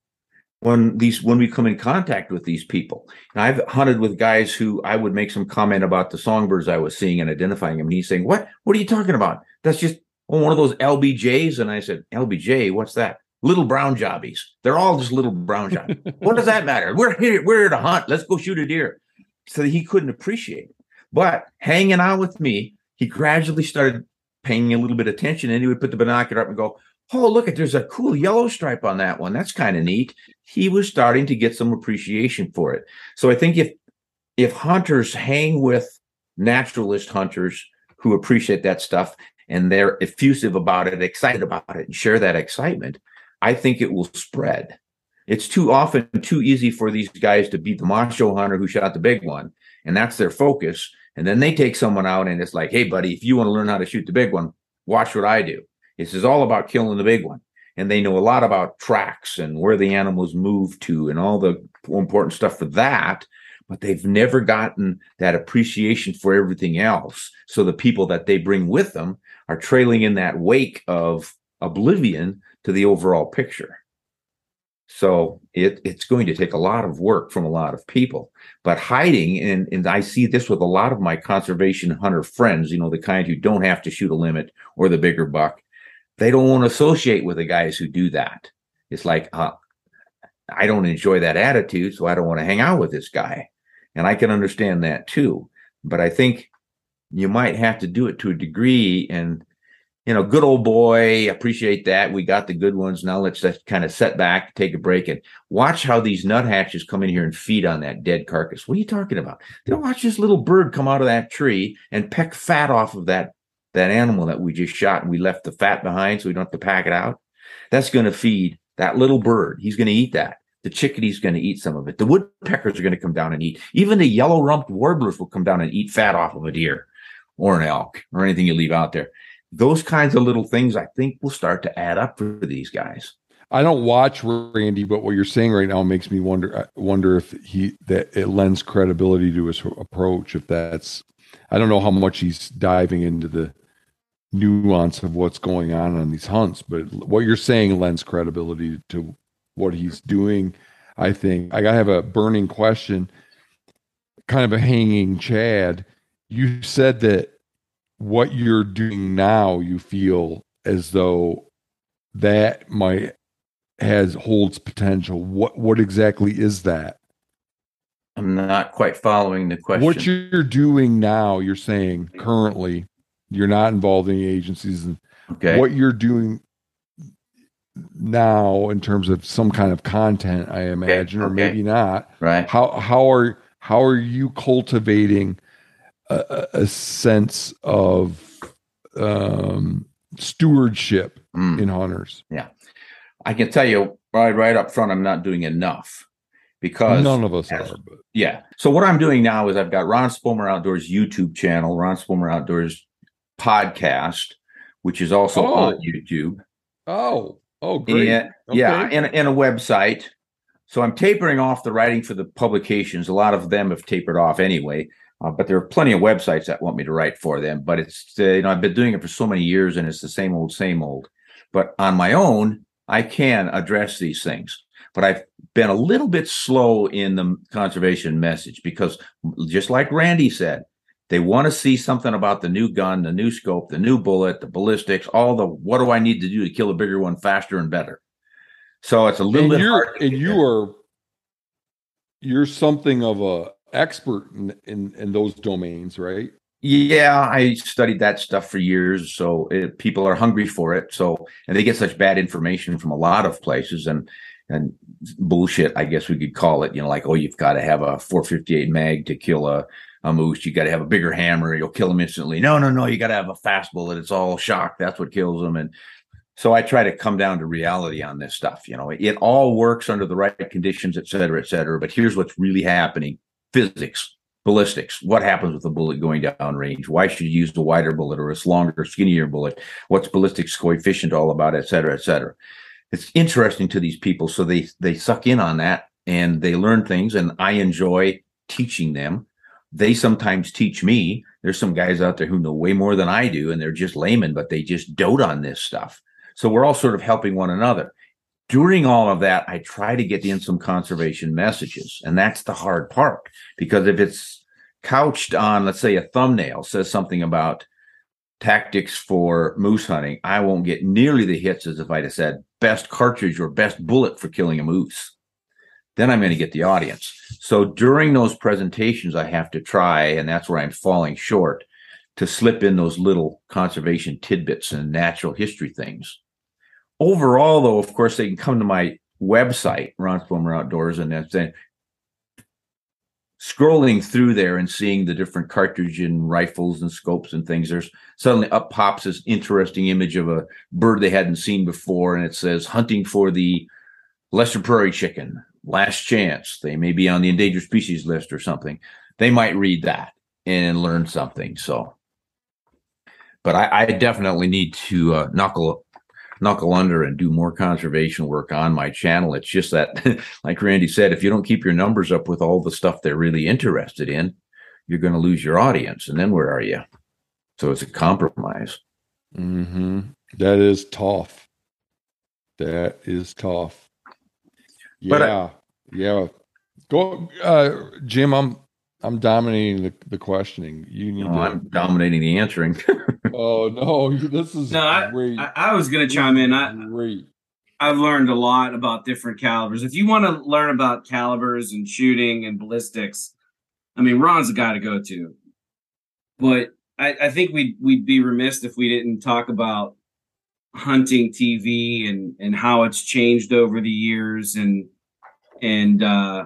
when these when we come in contact with these people. And I've hunted with guys who I would make some comment about the songbirds I was seeing and identifying them. And he's saying, What what are you talking about? That's just oh, one of those LBJs. And I said, LBJ, what's that? Little brown jobbies. They're all just little brown jobbies. what does that matter? We're here, we're here to hunt. Let's go shoot a deer. So he couldn't appreciate it. But hanging out with me, he gradually started paying a little bit of attention and he would put the binocular up and go, Oh, look at there's a cool yellow stripe on that one. That's kind of neat. He was starting to get some appreciation for it. So I think if if hunters hang with naturalist hunters who appreciate that stuff and they're effusive about it, excited about it, and share that excitement, I think it will spread. It's too often too easy for these guys to be the macho hunter who shot the big one, and that's their focus. And then they take someone out and it's like, hey, buddy, if you want to learn how to shoot the big one, watch what I do. This is all about killing the big one. And they know a lot about tracks and where the animals move to and all the important stuff for that. But they've never gotten that appreciation for everything else. So the people that they bring with them are trailing in that wake of oblivion to the overall picture. So it, it's going to take a lot of work from a lot of people. But hiding, and, and I see this with a lot of my conservation hunter friends, you know, the kind who don't have to shoot a limit or the bigger buck, they don't want to associate with the guys who do that. It's like, uh, I don't enjoy that attitude, so I don't want to hang out with this guy. And I can understand that too. But I think you might have to do it to a degree and you know, good old boy, appreciate that. We got the good ones. Now let's just kind of set back, take a break, and watch how these nuthatches come in here and feed on that dead carcass. What are you talking about? They'll watch this little bird come out of that tree and peck fat off of that that animal that we just shot and we left the fat behind so we don't have to pack it out. That's going to feed that little bird. He's going to eat that. The chickadee's going to eat some of it. The woodpeckers are going to come down and eat. Even the yellow rumped warblers will come down and eat fat off of a deer or an elk or anything you leave out there those kinds of little things I think will start to add up for these guys. I don't watch Randy, but what you're saying right now makes me wonder uh, wonder if he that it lends credibility to his approach. If that's, I don't know how much he's diving into the nuance of what's going on on these hunts, but what you're saying lends credibility to what he's doing. I think I have a burning question, kind of a hanging Chad. You said that what you're doing now, you feel as though that might has holds potential. What what exactly is that? I'm not quite following the question. What you're doing now, you're saying currently, you're not involved in any agencies, and okay. what you're doing now in terms of some kind of content, I imagine, okay. or maybe not. Right. How how are how are you cultivating a, a sense of um, stewardship mm. in hunters. Yeah, I can tell you right right up front, I'm not doing enough because none of us as, are. But. Yeah. So what I'm doing now is I've got Ron Spomer Outdoors YouTube channel, Ron Spomer Outdoors podcast, which is also oh. on YouTube. Oh, oh, great. And, okay. Yeah, and, and a website. So I'm tapering off the writing for the publications. A lot of them have tapered off anyway. Uh, but there are plenty of websites that want me to write for them. But it's uh, you know I've been doing it for so many years, and it's the same old, same old. But on my own, I can address these things. But I've been a little bit slow in the conservation message because, just like Randy said, they want to see something about the new gun, the new scope, the new bullet, the ballistics, all the what do I need to do to kill a bigger one faster and better. So it's a little and bit. You're, and you are you're something of a expert in, in, in those domains, right? Yeah, I studied that stuff for years. So it, people are hungry for it. So and they get such bad information from a lot of places and and bullshit, I guess we could call it. You know, like oh, you've got to have a 458 mag to kill a a moose. You got to have a bigger hammer. You'll kill them instantly. No, no, no. You got to have a fast bullet. It's all shock. That's what kills them. And so I try to come down to reality on this stuff. You know, it all works under the right conditions, et cetera, et cetera. But here's what's really happening physics, ballistics. What happens with a bullet going down range? Why should you use a wider bullet or a longer, skinnier bullet? What's ballistics coefficient all about, et cetera, et cetera. It's interesting to these people. So they, they suck in on that and they learn things and I enjoy teaching them. They sometimes teach me. There's some guys out there who know way more than I do and they're just laymen, but they just dote on this stuff. So we're all sort of helping one another during all of that, I try to get in some conservation messages. And that's the hard part because if it's couched on, let's say a thumbnail says something about tactics for moose hunting, I won't get nearly the hits as if I'd have said best cartridge or best bullet for killing a moose. Then I'm going to get the audience. So during those presentations, I have to try, and that's where I'm falling short, to slip in those little conservation tidbits and natural history things. Overall, though, of course, they can come to my website, Ron Spomer Outdoors, and then scrolling through there and seeing the different cartridge and rifles and scopes and things, there's suddenly up pops this interesting image of a bird they hadn't seen before, and it says hunting for the lesser prairie chicken, last chance. They may be on the endangered species list or something. They might read that and learn something. So, but I, I definitely need to uh, knuckle knuckle under and do more conservation work on my channel. It's just that, like Randy said, if you don't keep your numbers up with all the stuff they're really interested in, you're going to lose your audience. And then where are you? So it's a compromise. Mm-hmm. That is tough. That is tough. Yeah, I- yeah. Go, uh, Jim. I'm I'm dominating the, the questioning. You need No, to. I'm dominating the answering. oh no, this is No, I- great. I, I was going to chime in. I, great. I've learned a lot about different calibers. If you want to learn about calibers and shooting and ballistics, I mean, Ron's the guy to go to. But I, I think we'd we'd be remiss if we didn't talk about hunting TV and and how it's changed over the years and and uh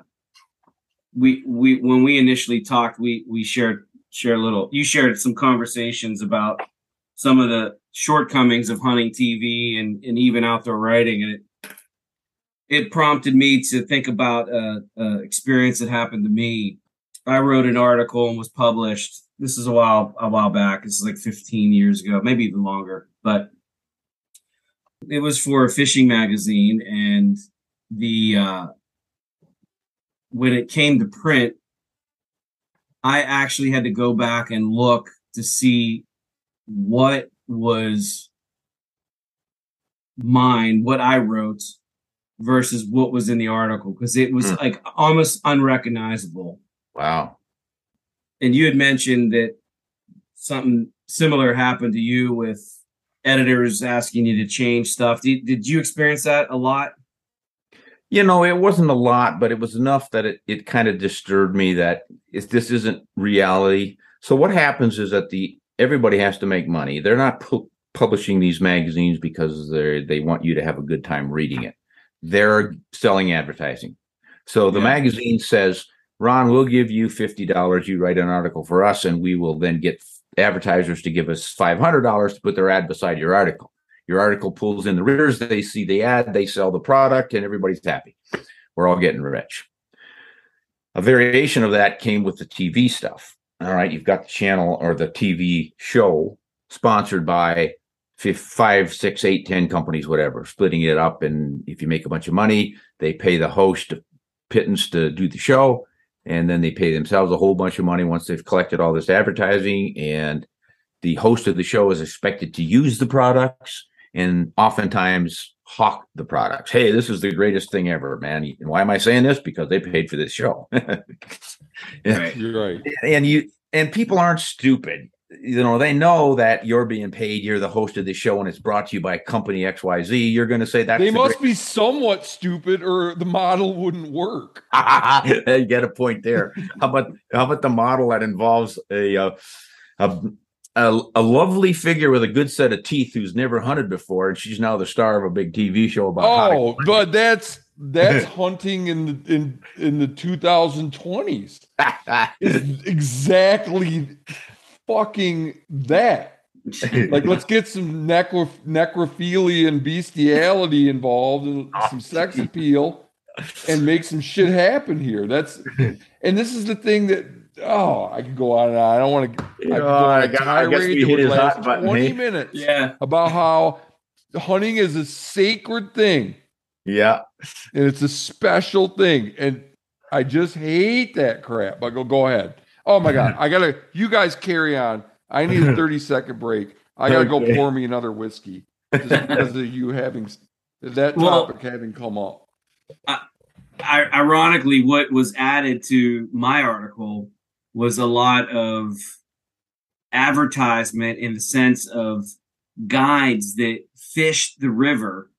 we we when we initially talked we we shared share a little you shared some conversations about some of the shortcomings of hunting TV and, and even outdoor writing. And it, it prompted me to think about a, a experience that happened to me. I wrote an article and was published. This is a while, a while back. This is like 15 years ago, maybe even longer, but it was for a fishing magazine. And the, uh, when it came to print, I actually had to go back and look to see what was mine, what I wrote versus what was in the article because it was Hmm. like almost unrecognizable. wow. And you had mentioned that something similar happened to you with editors asking you to change stuff. Did, did you experience that a lot? You know, it wasn't a lot, but it was enough that it, it kind of disturbed me that if this isn't reality. So what happens is that the everybody has to make money. They're not pu- publishing these magazines because they they want you to have a good time reading it. They're selling advertising. So the Yeah. magazine says, "Ron, we'll give you fifty dollars. You write an article for us, and we will then get advertisers to give us five hundred dollars to put their ad beside your article." Your article pulls in the readers, they see the ad, they sell the product, and everybody's happy. We're all getting rich. A variation of that came with the TV stuff. All right, you've got the channel or the TV show sponsored by five, six, eight, ten companies, whatever, splitting it up. And if you make a bunch of money, they pay the host pittance to do the show, and then they pay themselves a whole bunch of money once they've collected all this advertising. And the host of the show is expected to use the products and oftentimes hawk the products. Hey, this is the greatest thing ever, man. And why am I saying this? Because they paid for this show. Yeah. Right. You're right. And you and people aren't stupid. You know, they know that you're being paid, you're the host of the show, and it's brought to you by company XYZ. You're gonna say that They the must be somewhat stupid, or the model wouldn't work. great- you get a point there. How about how about the model that involves a uh, a a, a lovely figure with a good set of teeth who's never hunted before, and she's now the star of a big TV show about to Oh, but that's that's hunting in the in in the 2020s. It's exactly fucking that. Like, let's get some necro- necrophilia and bestiality involved and some sex appeal and make some shit happen here. That's and this is the thing that oh, I could go on and on. I don't want to. I could go on I a I guess tirade we that hit would his last hot button, twenty eh? minutes Yeah. about how hunting is a sacred thing yeah. and it's a special thing. And I just hate that crap. I go, go ahead. Oh my god, I gotta. You guys carry on. I need a thirty second break. I gotta go pour me another whiskey just because of you having that Well- topic having come up. I, ironically, what was added to my article was a lot of advertisement in the sense of guides that fished the river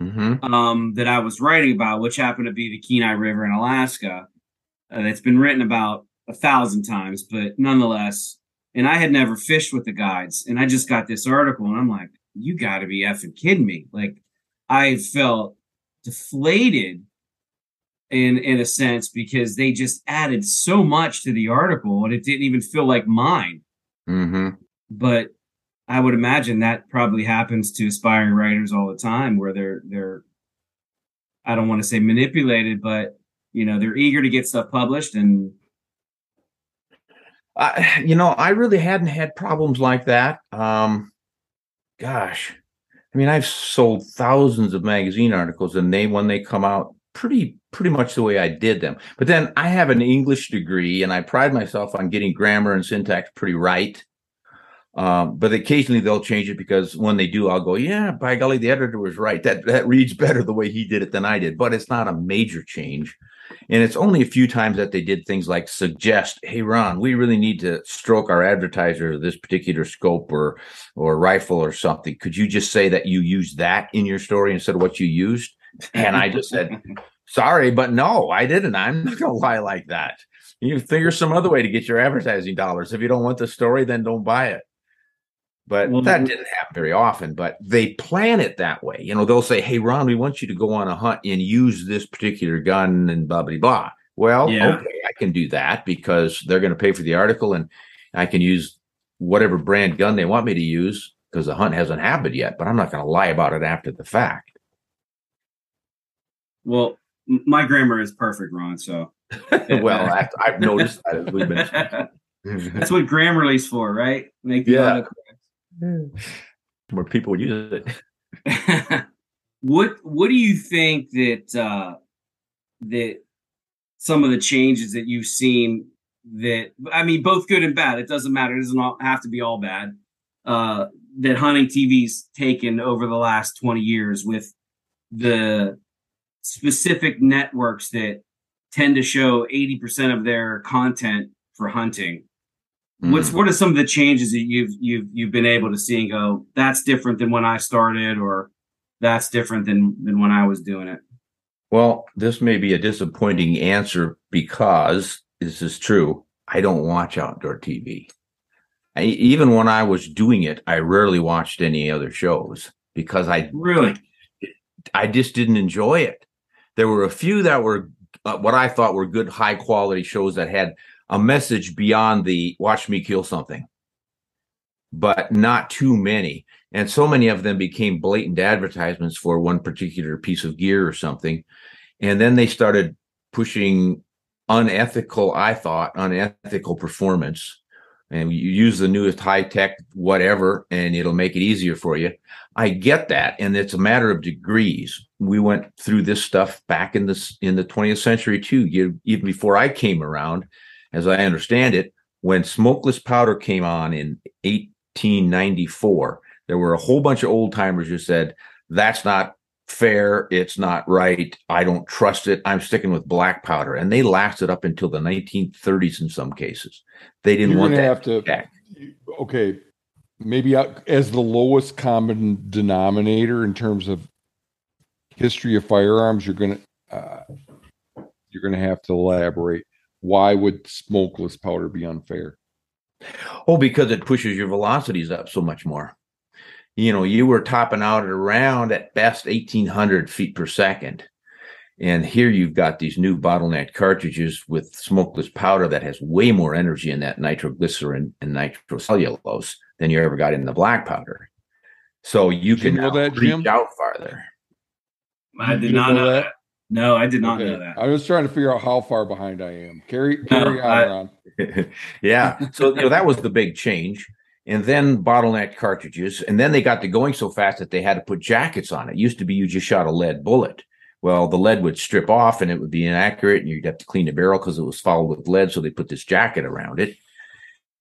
Mm-hmm. um, that I was writing about, which happened to be the Kenai River in Alaska. Uh, that's been written about a thousand times, but nonetheless, and I had never fished with the guides, and I just got this article, and I'm like, you got to be effing kidding me! Like, I felt deflated in in a sense because they just added so much to the article, and it didn't even feel like mine. Mm-hmm. But I would imagine that probably happens to aspiring writers all the time where they're they're I don't want to say manipulated, but you know, they're eager to get stuff published and I, you know, I really hadn't had problems like that. Um, gosh, I mean, I've sold thousands of magazine articles, and they, when they come out, pretty pretty much the way I did them. But then I have an English degree, and I pride myself on getting grammar and syntax pretty right. Um, but occasionally they'll change it because when they do, I'll go, yeah, by golly, the editor was right. That that reads better the way he did it than I did. But it's not a major change. And it's only a few times that they did things like suggest, hey Ron, we really need to stroke our advertiser this particular scope or or rifle or something. Could you just say that you use that in your story instead of what you used? And I just said, sorry, but no, I didn't. I'm not gonna lie like that. You figure some other way to get your advertising dollars. If you don't want the story, then don't buy it. But Well, that didn't happen very often. But they plan it that way. You know, they'll say, "Hey, Ron, we want you to go on a hunt and use this particular gun and blah blah blah." Well, Yeah. okay, I can do that because they're going to pay for the article, and I can use whatever brand gun they want me to use because the hunt hasn't happened yet. But I'm not going to lie about it after the fact. Well, my grammar is perfect, Ron. So well, I, I've noticed that as we've been. that's what Grammarly's for, right? Make the Yeah. More people use it. what What do you think that uh, that some of the changes that you've seen that I mean, both good and bad. It doesn't matter. It doesn't all, have to be all bad. Uh, that hunting TV's taken over the last twenty years with the specific networks that tend to show eighty percent of their content for hunting. Hmm. What's what are some of the changes that you've you've you've been able to see and go, that's different than when I started, or that's different than than when I was doing it? Well, this may be a disappointing answer because this is true. I don't watch outdoor TV. I, even when I was doing it, I rarely watched any other shows because I Really? I just didn't enjoy it. There were a few that were uh, what I thought were good, high quality shows that had a message beyond the watch me kill something, but not too many. And so many of them became blatant advertisements for one particular piece of gear or something. And then they started pushing unethical, I thought, unethical performance. And you use the newest high tech, whatever, and it'll make it easier for you. I get that, and it's a matter of degrees. We went through this stuff back in this in the 20th century too. You, even before I came around, as I understand it, when smokeless powder came on in 1894, there were a whole bunch of old timers who said that's not fair, it's not right, I don't trust it, I'm sticking with black powder, and they lasted up until the 1930s in some cases. They didn't You're want that have to. back. Okay, maybe as the lowest common denominator in terms of history of firearms, you're gonna uh, you're gonna have to elaborate. Why would smokeless powder be unfair? Oh, because it pushes your velocities up so much more. You know, you were topping out at around at best 1800 feet per second. And here you've got these new bottleneck cartridges with smokeless powder that has way more energy in that nitroglycerin and nitrocellulose than you ever got in the black powder. So you Did you can know that, reach Jim? out farther. I did didn't know know that? that. No, I did not Okay. know that. I was trying to figure out how far behind I am. Carry No, carry on, I- Ron. yeah. So you know that was the big change. And then bottleneck cartridges. And then they got to going so fast that they had to put jackets on it. Used to be you just shot a lead bullet. Well, the lead would strip off and it would be inaccurate, and you'd have to clean the barrel because it was fouled with lead. So they put this jacket around it.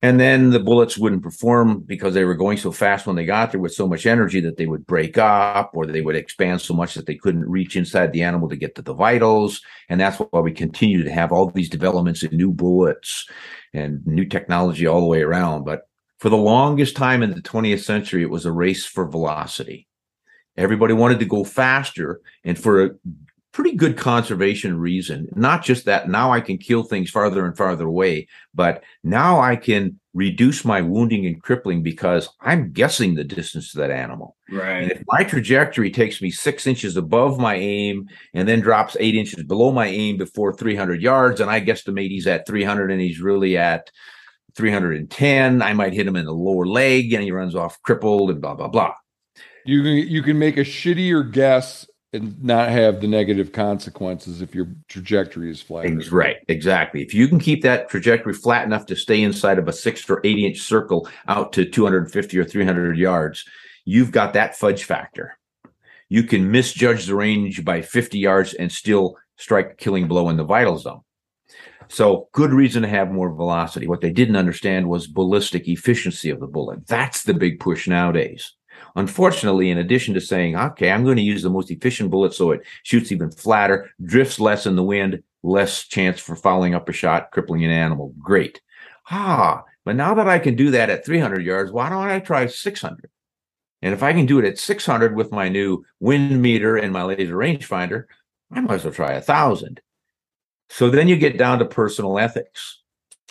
And then the bullets wouldn't perform because they were going so fast when they got there with so much energy that they would break up or they would expand so much that they couldn't reach inside the animal to get to the vitals. And that's why we continue to have all these developments in new bullets and new technology all the way around. But for the longest time in the 20th century, it was a race for velocity. Everybody wanted to go faster and for a pretty good conservation reason. Not just that now I can kill things farther and farther away, but now I can reduce my wounding and crippling because I'm guessing the distance to that animal. Right. And if my trajectory takes me six inches above my aim and then drops eight inches below my aim before 300 yards, and I guesstimate he's at 300 and he's really at 310, I might hit him in the lower leg and he runs off crippled and blah, blah, blah. You can you can make a shittier guess and not have the negative consequences if your trajectory is flat. Right, exactly. If you can keep that trajectory flat enough to stay inside of a six or eight inch circle out to 250 or 300 yards, you've got that fudge factor. You can misjudge the range by 50 yards and still strike a killing blow in the vital zone. So good reason to have more velocity. What they didn't understand was ballistic efficiency of the bullet. That's the big push nowadays. Unfortunately, in addition to saying, okay, I'm going to use the most efficient bullet so it shoots even flatter, drifts less in the wind, less chance for fouling up a shot, crippling an animal. Great. Ah, but now that I can do that at 300 yards, why don't I try 600? And if I can do it at 600 with my new wind meter and my laser rangefinder, I might as well try a thousand. So then you get down to personal ethics.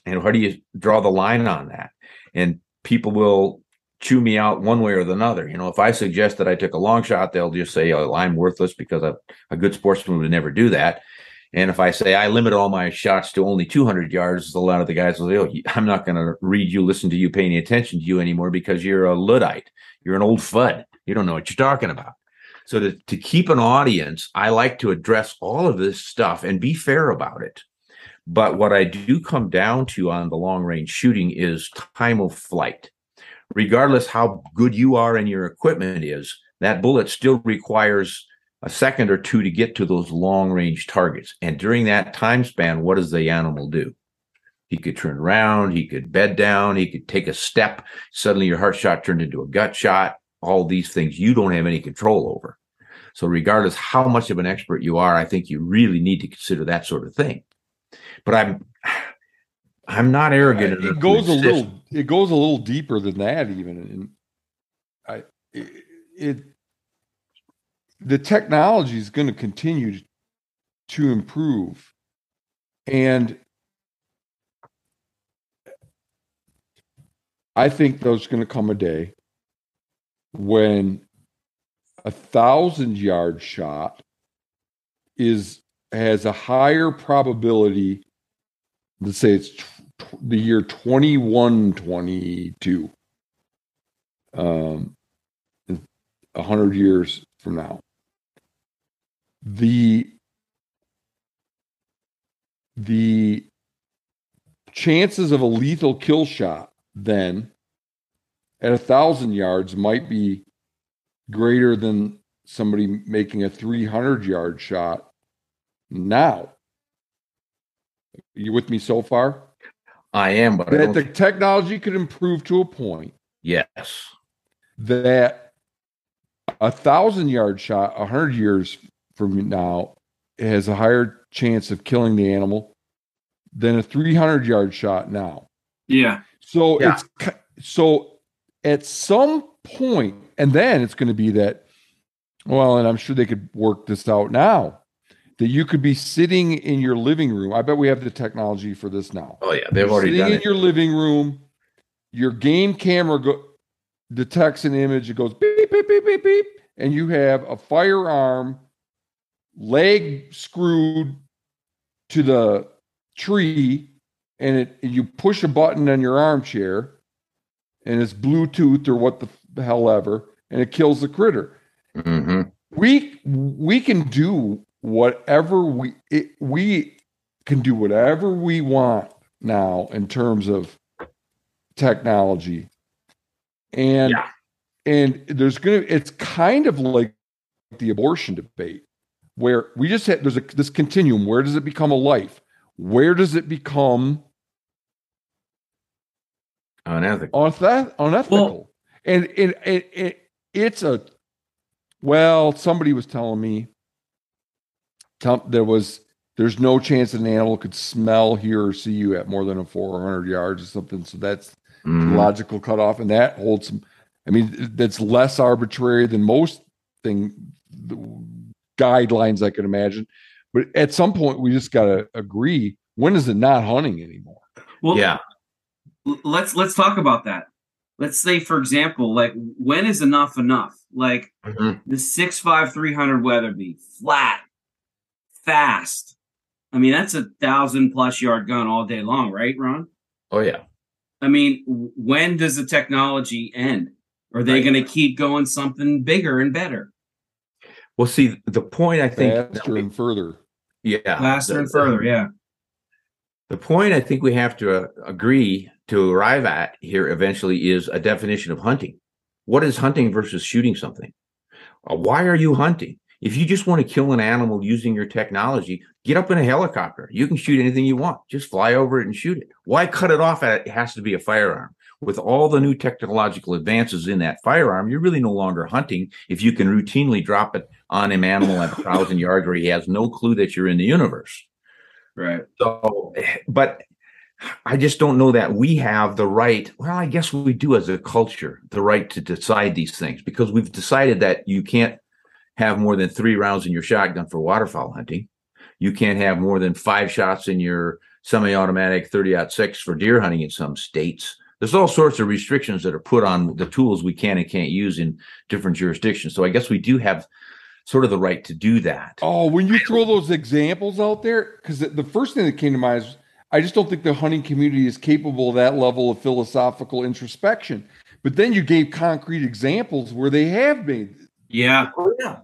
And how do you draw the line on that? And people will chew me out one way or the other. You know, if I suggest that I took a long shot, they'll just say, oh, I'm worthless because a, a good sportsman would never do that. And if I say I limit all my shots to only 200 yards, a lot of the guys will say, oh, I'm not going to read you, listen to you, pay any attention to you anymore because you're a Luddite. You're an old fud. You don't know what you're talking about. So to, to keep an audience, I like to address all of this stuff and be fair about it. But what I do come down to on the long range shooting is time of flight. Regardless how good you are and your equipment is, that bullet still requires a second or two to get to those long range targets. And during that time span, what does the animal do? He could turn around, he could bed down, he could take a step. Suddenly your heart shot turned into a gut shot. All these things you don't have any control over. So regardless how much of an expert you are, I think you really need to consider that sort of thing. But I'm I'm not arrogant. It goes a little it goes a little deeper than that even and I it, it the technology is going to continue to improve and I think there's going to come a day when a thousand yard shot is has a higher probability. Let's say it's t- the year 2122, um, a hundred years from now. The the chances of a lethal kill shot then at a thousand yards might be greater than somebody making a 300 yard shot now. You with me so far? I am, but that the technology could improve to a point. Yes. That a thousand yard shot, a hundred years from now, has a higher chance of killing the animal than a 300 yard shot now. Yeah. So yeah. it's so at some point, and then it's going to be that, well, and I'm sure they could work this out now, that you could be sitting in your living room. I bet we have the technology for this now. Oh yeah, they've You're already sitting in it. your living room. Your game camera go, detects an image. It goes beep beep beep beep beep, and you have a firearm, leg screwed to the tree, and it you push a button on your armchair, and it's Bluetooth or what the hell ever, and it kills the critter. Mm-hmm. We we can do whatever we it, we can do whatever we want now in terms of technology, and yeah. and there's gonna it's kind of like the abortion debate where we just had there's a this continuum. Where does it become a life? Where does it become unethical? Uneth- unethical. Well, and and, and, and it's a well, somebody was telling me tell, there was there's no chance that an animal could smell, hear, or see you at more than a 400 yards or something. So that's mm. logical cutoff, and that holds some. I mean, that's less arbitrary than most thing guidelines I can imagine. But at some point, we just got to agree when is it not hunting anymore? Well, yeah. Let's let's talk about that. Let's say for example like when is enough enough? Like mm-hmm. the six five three hundred Weatherby flat fast. I mean that's a thousand plus yard gun all day long right ron? Oh yeah. I mean when does the technology end? Are they right. going to keep going something bigger and better? Well see the point i think faster and further. Yeah. Faster the, and further yeah. The point i think we have to uh, agree to arrive at here eventually is a definition of hunting. What is hunting versus shooting something? Uh, why are you hunting? If you just want to kill an animal using your technology, get up in a helicopter. You can shoot anything you want. Just fly over it and shoot it. Why cut it off at it has to be a firearm? With all the new technological advances in that firearm, you're really no longer hunting if you can routinely drop it on an animal at a thousand yards where he has no clue that you're in the universe. Right. So, but I just don't know that we have the right. Well, I guess we do as a culture, the right to decide these things because we've decided that you can't have more than three rounds in your shotgun for waterfowl hunting. You can't have more than five shots in your semi-automatic 30 six for deer hunting in some states. There's all sorts of restrictions that are put on the tools we can and can't use in different jurisdictions. So I guess we do have sort of the right to do that. Oh, when you throw those examples out there, because the first thing that came to mind is I just don't think the hunting community is capable of that level of philosophical introspection. But then you gave concrete examples where they have made. Yeah. Oh, yeah.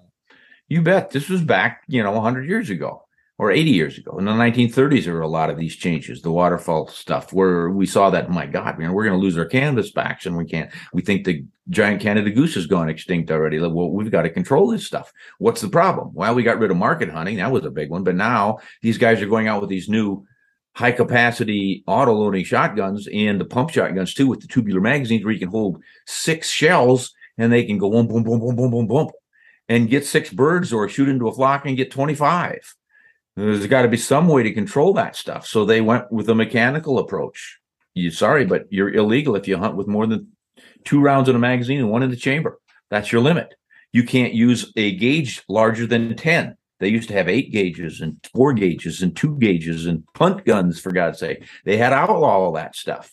You bet. This was back, you know, 100 years ago or 80 years ago. In the 1930s, there were a lot of these changes, the waterfowl stuff, where we saw that, my God, you know, we're going to lose our canvasbacks and we can't, we think the giant Canada goose has gone extinct already. Well, we've got to control this stuff. What's the problem? Well, we got rid of market hunting. That was a big one. But now these guys are going out with these new high capacity auto loading shotguns and the pump shotguns too with the tubular magazines where you can hold six shells and they can go boom, boom, boom, boom, boom, boom, boom, and get six birds or shoot into a flock and get 25. There's got to be some way to control that stuff. So they went with a mechanical approach. You sorry, but you're illegal if you hunt with more than two rounds in a magazine and one in the chamber. That's your limit. You can't use a gauge larger than 10. They used to have eight gauges and four gauges and two gauges and punt guns, for God's sake. They had outlaw all that stuff.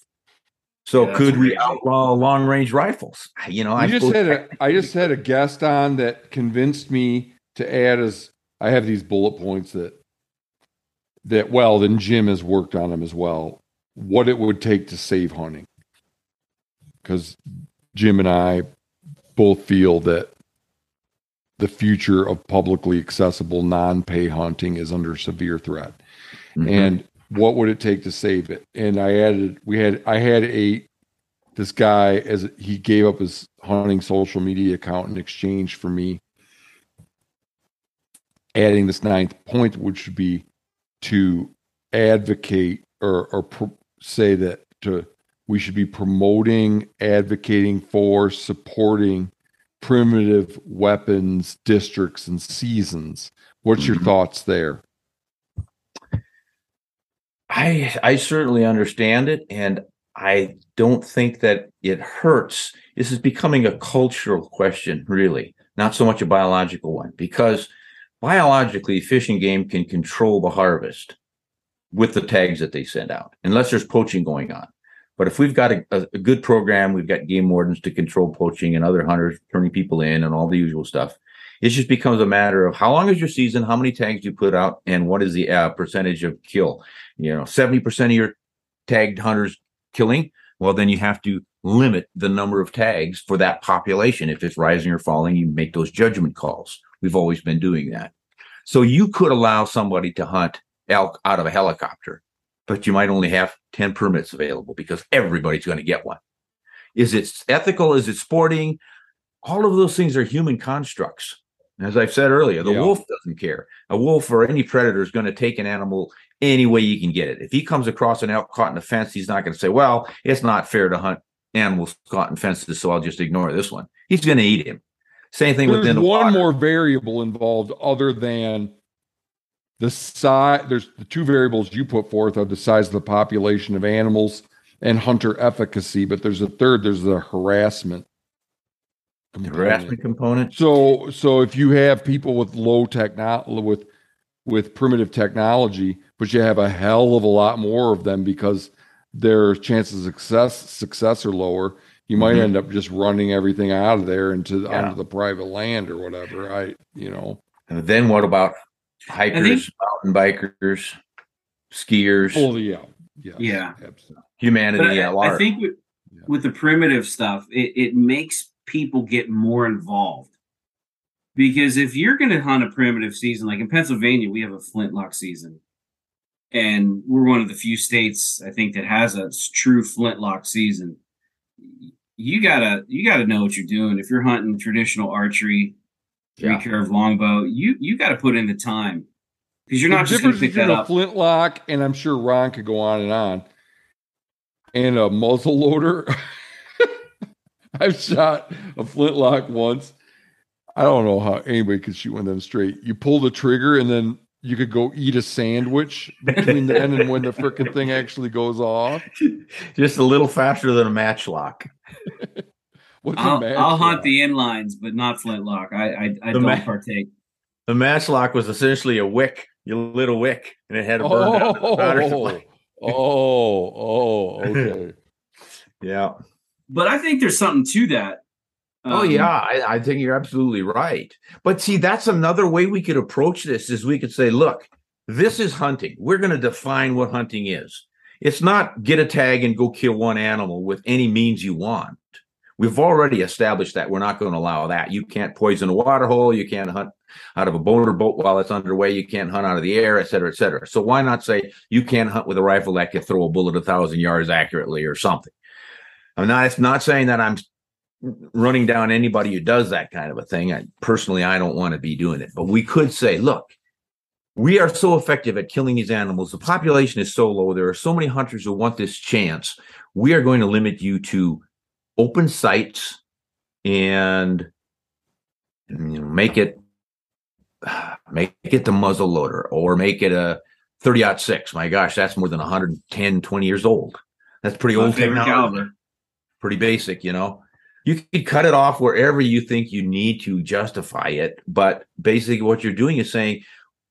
So Yeah, could we outlaw long range rifles? You know, I just had a I just had a guest on that convinced me to add as I have these bullet points that that well then Jim has worked on them as well. What it would take to save hunting, because Jim and I both feel that the future of publicly accessible non-pay hunting is under severe threat Mhm. and what would it take to save it and i added we had i had a this guy as he gave up his hunting social media account in exchange for me adding this ninth point which would be to advocate or or pro- say that to we should be promoting advocating for supporting primitive weapons districts and seasons what's your Mhm. thoughts there I I certainly understand it, and I don't think that it hurts. This is becoming a cultural question, really, not so much a biological one, because biologically, fish and game can control the harvest with the tags that they send out, unless there's poaching going on. But if we've got a, a, good program, we've got game wardens to control poaching and other hunters turning people in and all the usual stuff. It just becomes a matter of how long is your season, how many tags do you put out, and what is the uh, percentage of kill? You know 70% of your tagged hunters killing well then you have to limit the number of tags for that population. If it's rising or falling you make those judgment calls. We've always been doing that. So you could allow somebody to hunt elk out of a helicopter but you might only have 10 permits available because everybody's going to get one is it ethical is it sporting all of those things are human constructs as i've said earlier the Yeah. wolf doesn't care a wolf or any predator is going to take an animal any way you can get it. If he comes across an elk caught in a fence, he's not going to say, "Well, it's not fair to hunt animals caught in fences, so I'll just ignore this one." He's going to eat him. Same thing There's within the one water. more variable involved other than the size. There's the two variables you put forth are the size of the population of animals and hunter efficacy, but there's a third. There's the harassment. Component. harassment component. So, so if you have people with low techno with with primitive technology, but you have a hell of a lot more of them because their chances of success success are lower, you might Mhm. end up just running everything out of there into Yeah. onto the private land or whatever. I, you know, And then what about hikers, think- mountain bikers, skiers, oh yeah, yeah, Yeah. absolutely. humanity But I, at I large? think with, Yeah. with the primitive stuff, it, it makes people get more involved. Because if you're going to hunt a primitive season, like in Pennsylvania, we have a flintlock season. And we're one of the few states, I think, that has a true flintlock season. You gotta, you gotta know what you're doing. If you're hunting traditional archery, three Yeah. curve longbow. You you got to put in the time because you're not the just going to pick that between a flintlock and I'm sure Ron could go on and on, and a muzzle loader. I've shot a flintlock once. I don't know how anybody could shoot one of them straight. You pull the trigger and then you could go eat a sandwich between then and when the freaking thing actually goes off. Just a little faster than a matchlock. What's a I'll, match I'll hunt the inlines, but not flintlock. I I, I don't ma- partake. The matchlock was essentially a wick. You lit a wick, and it had a burn down powder supply. Oh, oh, oh, okay. Yeah. But I think there's something to that. Oh Um, yeah, I, I think you're absolutely right. But see, that's another way we could approach this is we could say, look, this is hunting. We're going to define what hunting is. It's not get a tag and go kill one animal with any means you want. We've already established that we're not going to allow that. You can't poison a water hole. You can't hunt out of a motor boat while it's underway. You can't hunt out of the air, et cetera, et cetera. So why not say you can't hunt with a rifle that can throw a bullet a thousand yards accurately or something? I'm not. Not saying that I'm running down anybody who does that kind of a thing. I, personally, I don't want to be doing it. But we could say, look, we are so effective at killing these animals. The population is so low. There are so many hunters who want this chance. We are going to limit you to open sights and you know, make it make it the muzzle loader or make it a 30 six. My gosh, that's more than 110, 20 years old. That's pretty My old technology caliber. pretty basic, you know. You could cut it off wherever you think you need to justify it, but basically what you're doing is saying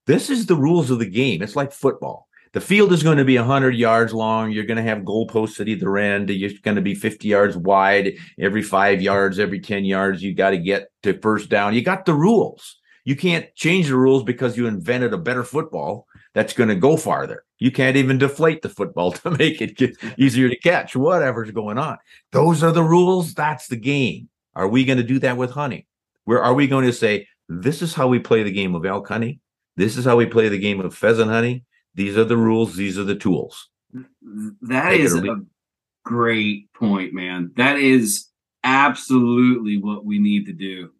this is the rules of the game. It's like football. The field is going to be 100 yards long. You're going to have goalposts at either end. You're going to be 50 yards wide. Every five yards, every 10 yards, you got to get to first down. You got the rules. You can't change the rules because you invented a better football that's going to go farther. You can't even deflate the football to make it easier to catch, whatever's going on. Those are the rules. That's the game. Are we going to do that with hunting? Where are we going to say, this is how we play the game of elk hunting? This is how we play the game of pheasant hunting. These are the rules. These are the tools. That Take it is or a great point, man. That is absolutely what we need to do.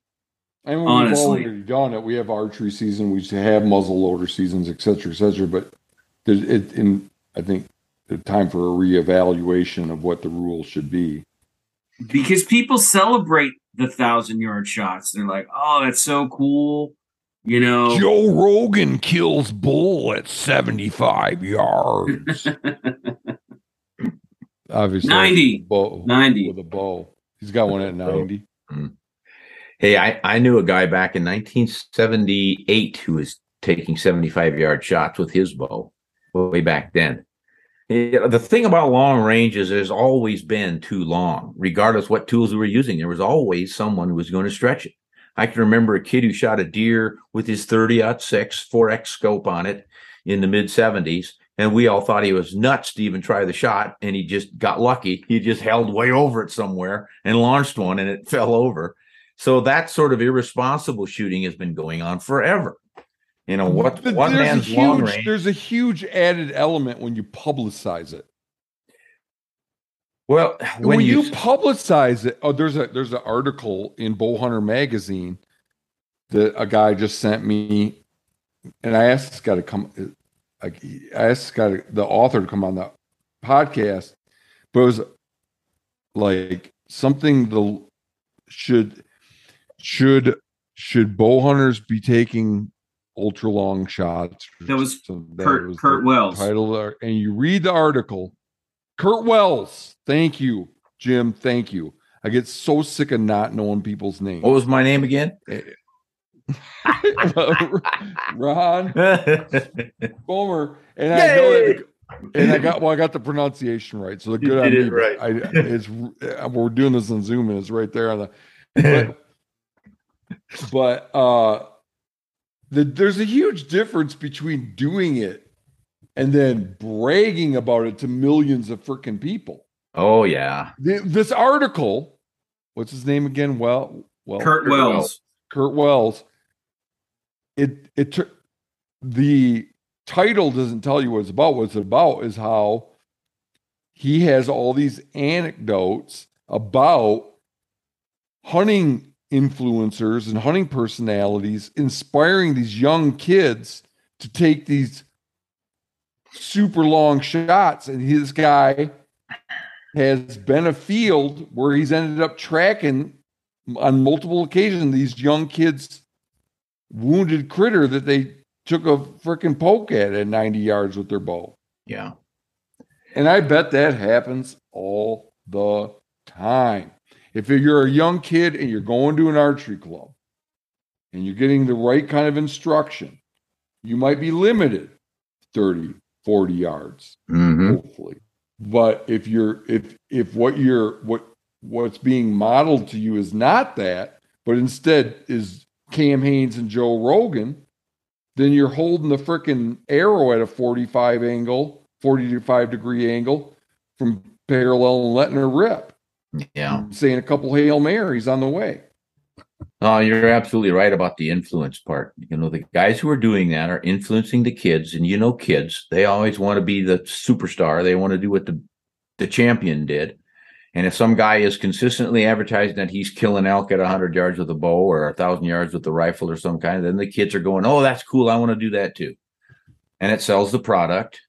And we've Honestly. already done it. We have archery season. We have muzzle loader seasons, et cetera, et cetera. But it in I think the time for a reevaluation of what the rules should be. Because people celebrate the thousand yard shots. They're like, oh, that's so cool. You know, Joe Rogan kills bull at 75 yards. Obviously, 90. bow, 90. with a bow. He's got one at 90. Hmm. Hey, I, I knew a guy back in 1978 who was taking 75 yard shots with his bow way back then. The thing about long range is there's always been too long, regardless what tools we were using. There was always someone who was going to stretch it. I can remember a kid who shot a deer with his 30 6 4X scope on it in the mid 70s. And we all thought he was nuts to even try the shot. And he just got lucky. He just held way over it somewhere and launched one and it fell over. So that sort of irresponsible shooting has been going on forever. You know, what one there's a man's long range. there's a huge added element when you publicize it. Well, When, when, you, you, publicize it, oh, there's a there's an article in Bowhunter magazine that a guy just sent me, and I asked this guy to come. Like I asked this guy, to, the author, to come on the podcast, but it was like something the should should should bow hunters be taking ultra long shots? That was So that Kurt- was Kurt Wells. Title and you read the article. Kurt Wells. Thank you, Jim. Thank you. I get so sick of not knowing people's names. what was my name again? Ron Spomer, and I know that, and I got well, I got the pronunciation right. So the good on me. right. I, it's uh, we're doing this on Zoom, and it's right there on the. But, but uh, the, there's a huge difference between doing it and then bragging about it to millions of freaking people. oh yeah. The- This article, what's his name again? Well, well, Kurt Kurt Wells. Wells. Kurt Wells. It it took the title doesn't tell you what it's about. What it's about is how he has all these anecdotes about hunting influencers and hunting personalities inspiring these young kids to take these super long shots. And his guy has been a field where he's ended up tracking on multiple occasions these young kids wounded critter that they took a freaking poke at at 90 yards with their bow. Yeah. And I bet that happens all the time. If you're a young kid and you're going to an archery club and you're getting the right kind of instruction, you might be limited 30, 40 yards, Mhm. hopefully. But if you're if if what you're what what's being modeled to you is not that, but instead is Cam Hanes and Joe Rogan, then you're holding the freaking arrow at a 45 angle, 45 degree angle from parallel and letting her rip. Yeah. Saying a couple Hail Marys on the way. Oh, you're absolutely right about the influence part. You know, the guys who are doing that are influencing the kids, and you know, kids they always want to be the superstar. They want to do what the the champion did. And if some guy is consistently advertising that he's killing elk at 100 yards with a bow or 1,000 yards with a rifle or some kind, then the kids are going, "Oh, that's cool. I want to do that too," and it sells the product.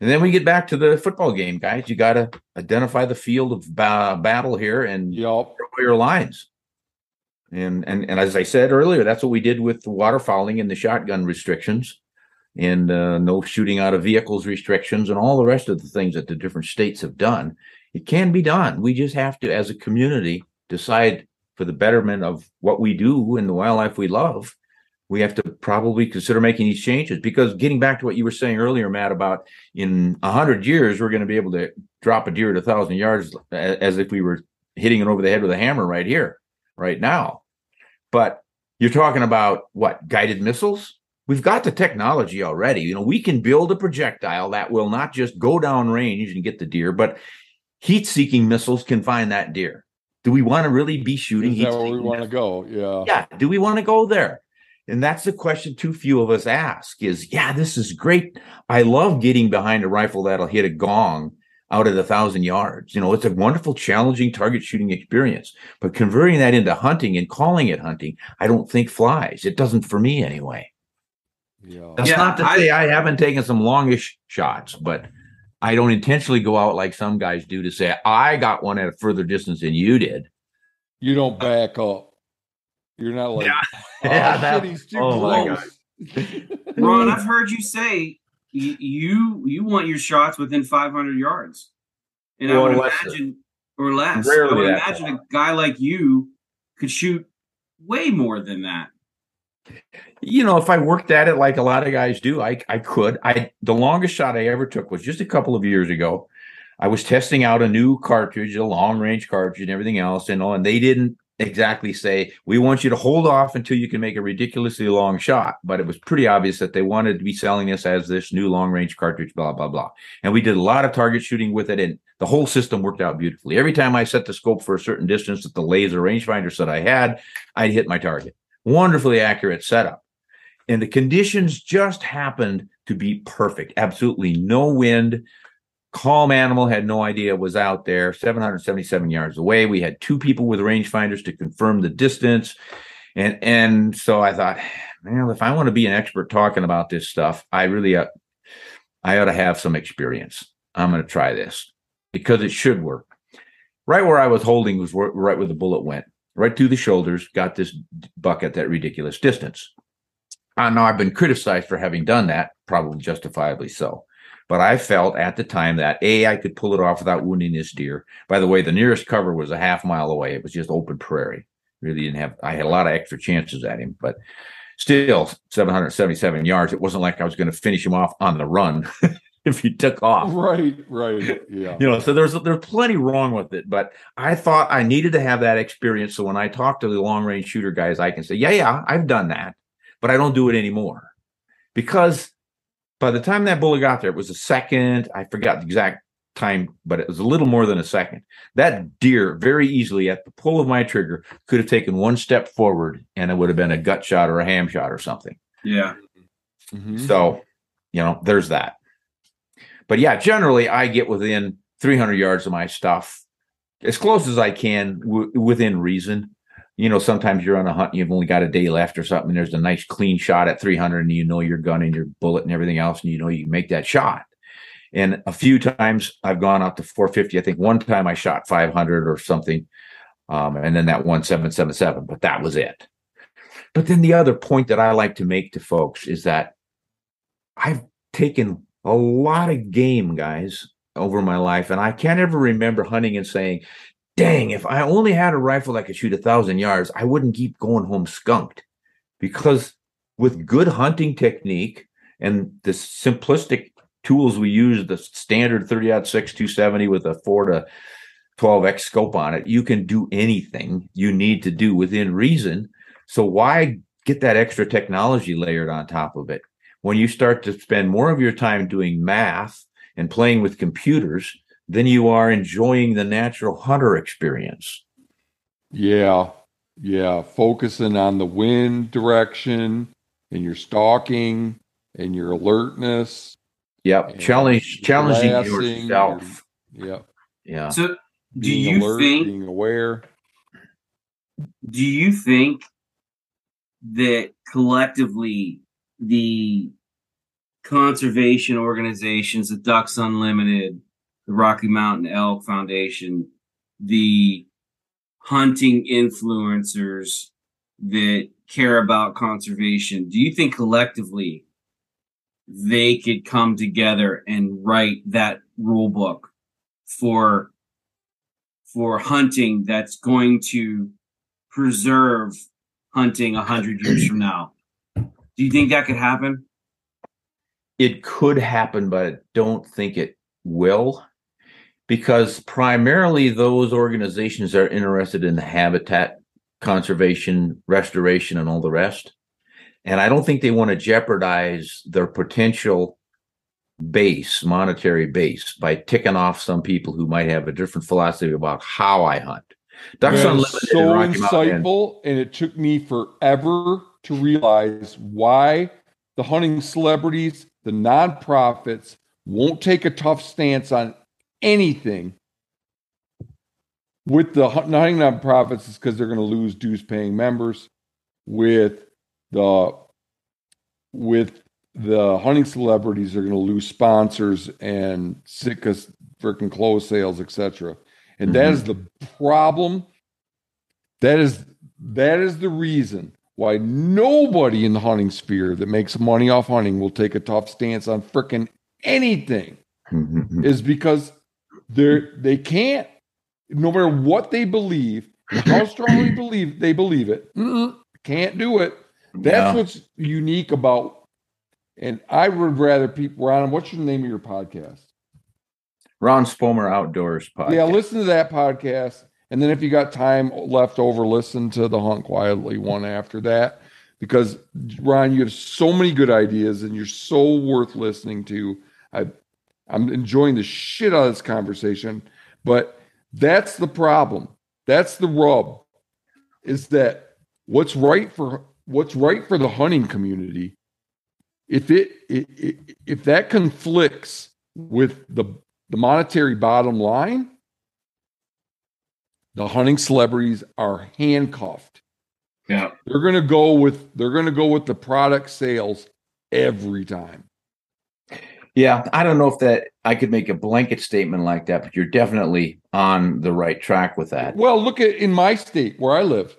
And then we get back to the football game, guys. You got to identify the field of ba- battle here and Yep. draw your lines. And and and as I said earlier, that's what we did with the waterfowling and the shotgun restrictions, and uh, no shooting out of vehicles restrictions, and all the rest of the things that the different states have done. It can be done. We just have to, as a community, decide for the betterment of what we do and the wildlife we love. We have to probably consider making these changes because getting back to what you were saying earlier, Matt, about in a hundred years we're going to be able to drop a deer at a thousand yards as if we were hitting it over the head with a hammer right here, right now. But you're talking about what guided missiles? We've got the technology already. You know, we can build a projectile that will not just go down range and get the deer, but heat seeking missiles can find that deer. Do we want to really be shooting Is that where we want to go? Yeah. yeah do we want to go there and that's the question too few of us ask is yeah this is great i love getting behind a rifle that'll hit a gong out at a thousand yards you know it's a wonderful challenging target shooting experience but converting that into hunting and calling it hunting i don't think flies it doesn't for me anyway Yeah. that's Yeah, not to I- say i haven't taken some longish shots but i don't intentionally go out like some guys do to say i got one at a further distance than you did You don't back up. You're not like, Yeah. oh, Yeah, shit, that- he's too oh my close. Ron, I've heard you say you you, you want your shots within 500 yards, and I would imagine or less. I would imagine a guy like you could shoot way more than that. you know, if I worked at it like a lot of guys do, I I could. I the longest shot I ever took was just a couple of years ago. I was testing out a new cartridge, a long range cartridge, and everything else, and all, and they didn't exactly say we want you to hold off until you can make a ridiculously long shot, but it was pretty obvious that they wanted to be selling this as this new long range cartridge, blah blah blah. And we did a lot of target shooting with it, and the whole system worked out beautifully. Every time I set the scope for a certain distance that the laser rangefinder said I had, I'd hit my target. Wonderfully accurate setup and the conditions just happened to be perfect. Absolutely no wind. Calm animal had no idea was out there. 777 yards away. We had two people with rangefinders to confirm the distance, and and so I thought, well, if I want to be an expert talking about this stuff, I really uh, I ought to have some experience. I'm going to try this because it should work. Right where I was holding was right where the bullet went, right through the shoulders. Got this buck at that ridiculous distance. I know I've been criticized for having done that, probably justifiably so. But I felt at the time that A, I could pull it off without wounding this deer. By the way, the nearest cover was a half mile away. It was just open prairie. Really didn't have, I had a lot of extra chances at him, but still 777 yards. It wasn't like I was going to finish him off on the run if he took off Right, right. Yeah. you know so there's there's plenty wrong with it but i thought i needed to have that experience so when i talk to the long range shooter guys i can say yeah yeah i've done that but i don't do it anymore because by the time that bullet got there it was a second i forgot the exact time but it was a little more than a second that deer very easily at the pull of my trigger could have taken one step forward and it would have been a gut shot or a ham shot or something Yeah. Mhm. so, you know, there's that. But yeah, generally I get within 300 yards of my stuff as close as I can w- within reason. You know, sometimes you're on a hunt, you've only got a day left or something. And there's a nice clean shot at 300, and you know your gun and your bullet and everything else, and you know you make that shot. And a few times I've gone out to 450. I think one time I shot 500 or something, um, and then that one seven seven seven. but that was it. But then the other point that I like to make to folks is that I've taken a lot of game, guys, over my life, and I can't ever remember hunting and saying, dang, if I only had a rifle that could shoot a thousand yards, I wouldn't keep going home skunked. Because with good hunting technique and the simplistic tools we use, the standard 30 6 270 with a 4 to 12x scope on it, you can do anything you need to do within reason. So why get that extra technology layered on top of it? When you start to spend more of your time doing math and playing with computers, then you are enjoying the natural hunter experience. Yeah. Yeah. Focusing on the wind direction and your stalking and your alertness. Yep. Challenge challenging yourself. Your, yeah. Yeah. So do Being you alert, think being aware? do you think that collectively the conservation organizations, the Ducks Unlimited, the Rocky Mountain Elk Foundation, the hunting influencers that care about conservation, do you think collectively they could come together and write that rule book for for hunting that's going to preserve hunting a hundred years from now? Do you think that could happen? it could happen, but I don't think it will because primarily those organizations are interested in the habitat conservation, restoration, and all the rest. And I don't think they want to jeopardize their potential base, monetary base, by ticking off some people who might have a different philosophy about how I hunt. Ducks Man, Unlimited and so Mountain- insightful, and it took me forever to realize why the hunting celebrities, the nonprofits, won't take a tough stance on anything. With the hun- hunting nonprofits, is because they're going to lose dues-paying members. With the with the hunting celebrities, they're going to lose sponsors and Sitka freaking clothes sales, etc. And that Mhm. is the problem. That is that is the reason why nobody in the hunting sphere that makes money off hunting will take a tough stance on freaking anything Mhm. is because they're they can't no matter what they believe how strongly believe they believe it mm-mm, can't do it. That's what's unique about and i would rather people ron what's your name of your podcast? Ron Spomer Outdoors podcast. yeah listen to that podcast and then if you got time left over listen to the hunt quietly one after that because ron you have so many good ideas and you're so worth listening to. I i'm enjoying the shit out of this conversation but that's the problem. That's the rub is that what's right for what's right for the hunting community if it, it, it if that conflicts with the the monetary bottom line the hunting celebrities are handcuffed. Yeah. they're going to go with they're going to go with the product sales every time Yeah, I don't know if that I could make a blanket statement like that, but you're definitely on the right track with that. Well, look at in my state where I live,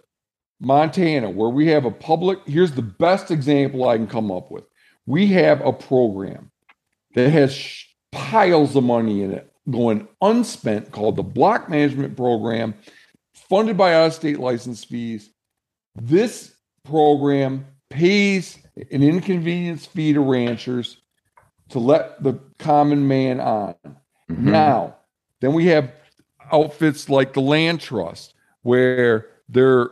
Montana, where we have a public. Here's the best example I can come up with. We have a program that has sh- piles of money in it going unspent called the Block Management Program, funded by out of state license fees. This program pays an inconvenience fee to ranchers to let the common man on. Mhm. Now, then we have outfits like the Land Trust, where they're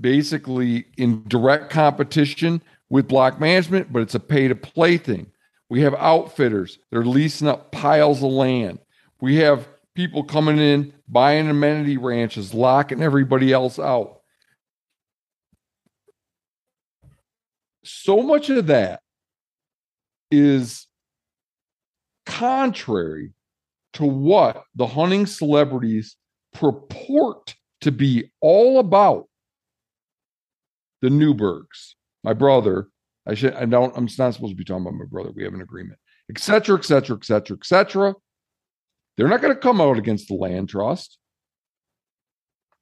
basically in direct competition with block management, but it's a pay to play thing. We have outfitters, they're leasing up piles of land. We have people coming in, buying amenity ranches, locking everybody else out. So much of that is contrary to what the hunting celebrities purport to be all about. the Newbergs, my brother. I should. I don't. I'm not supposed to be talking about my brother. We have an agreement, etc., etc., etc., cetera, et cetera, et cetera. They're not going to come out against the land trust,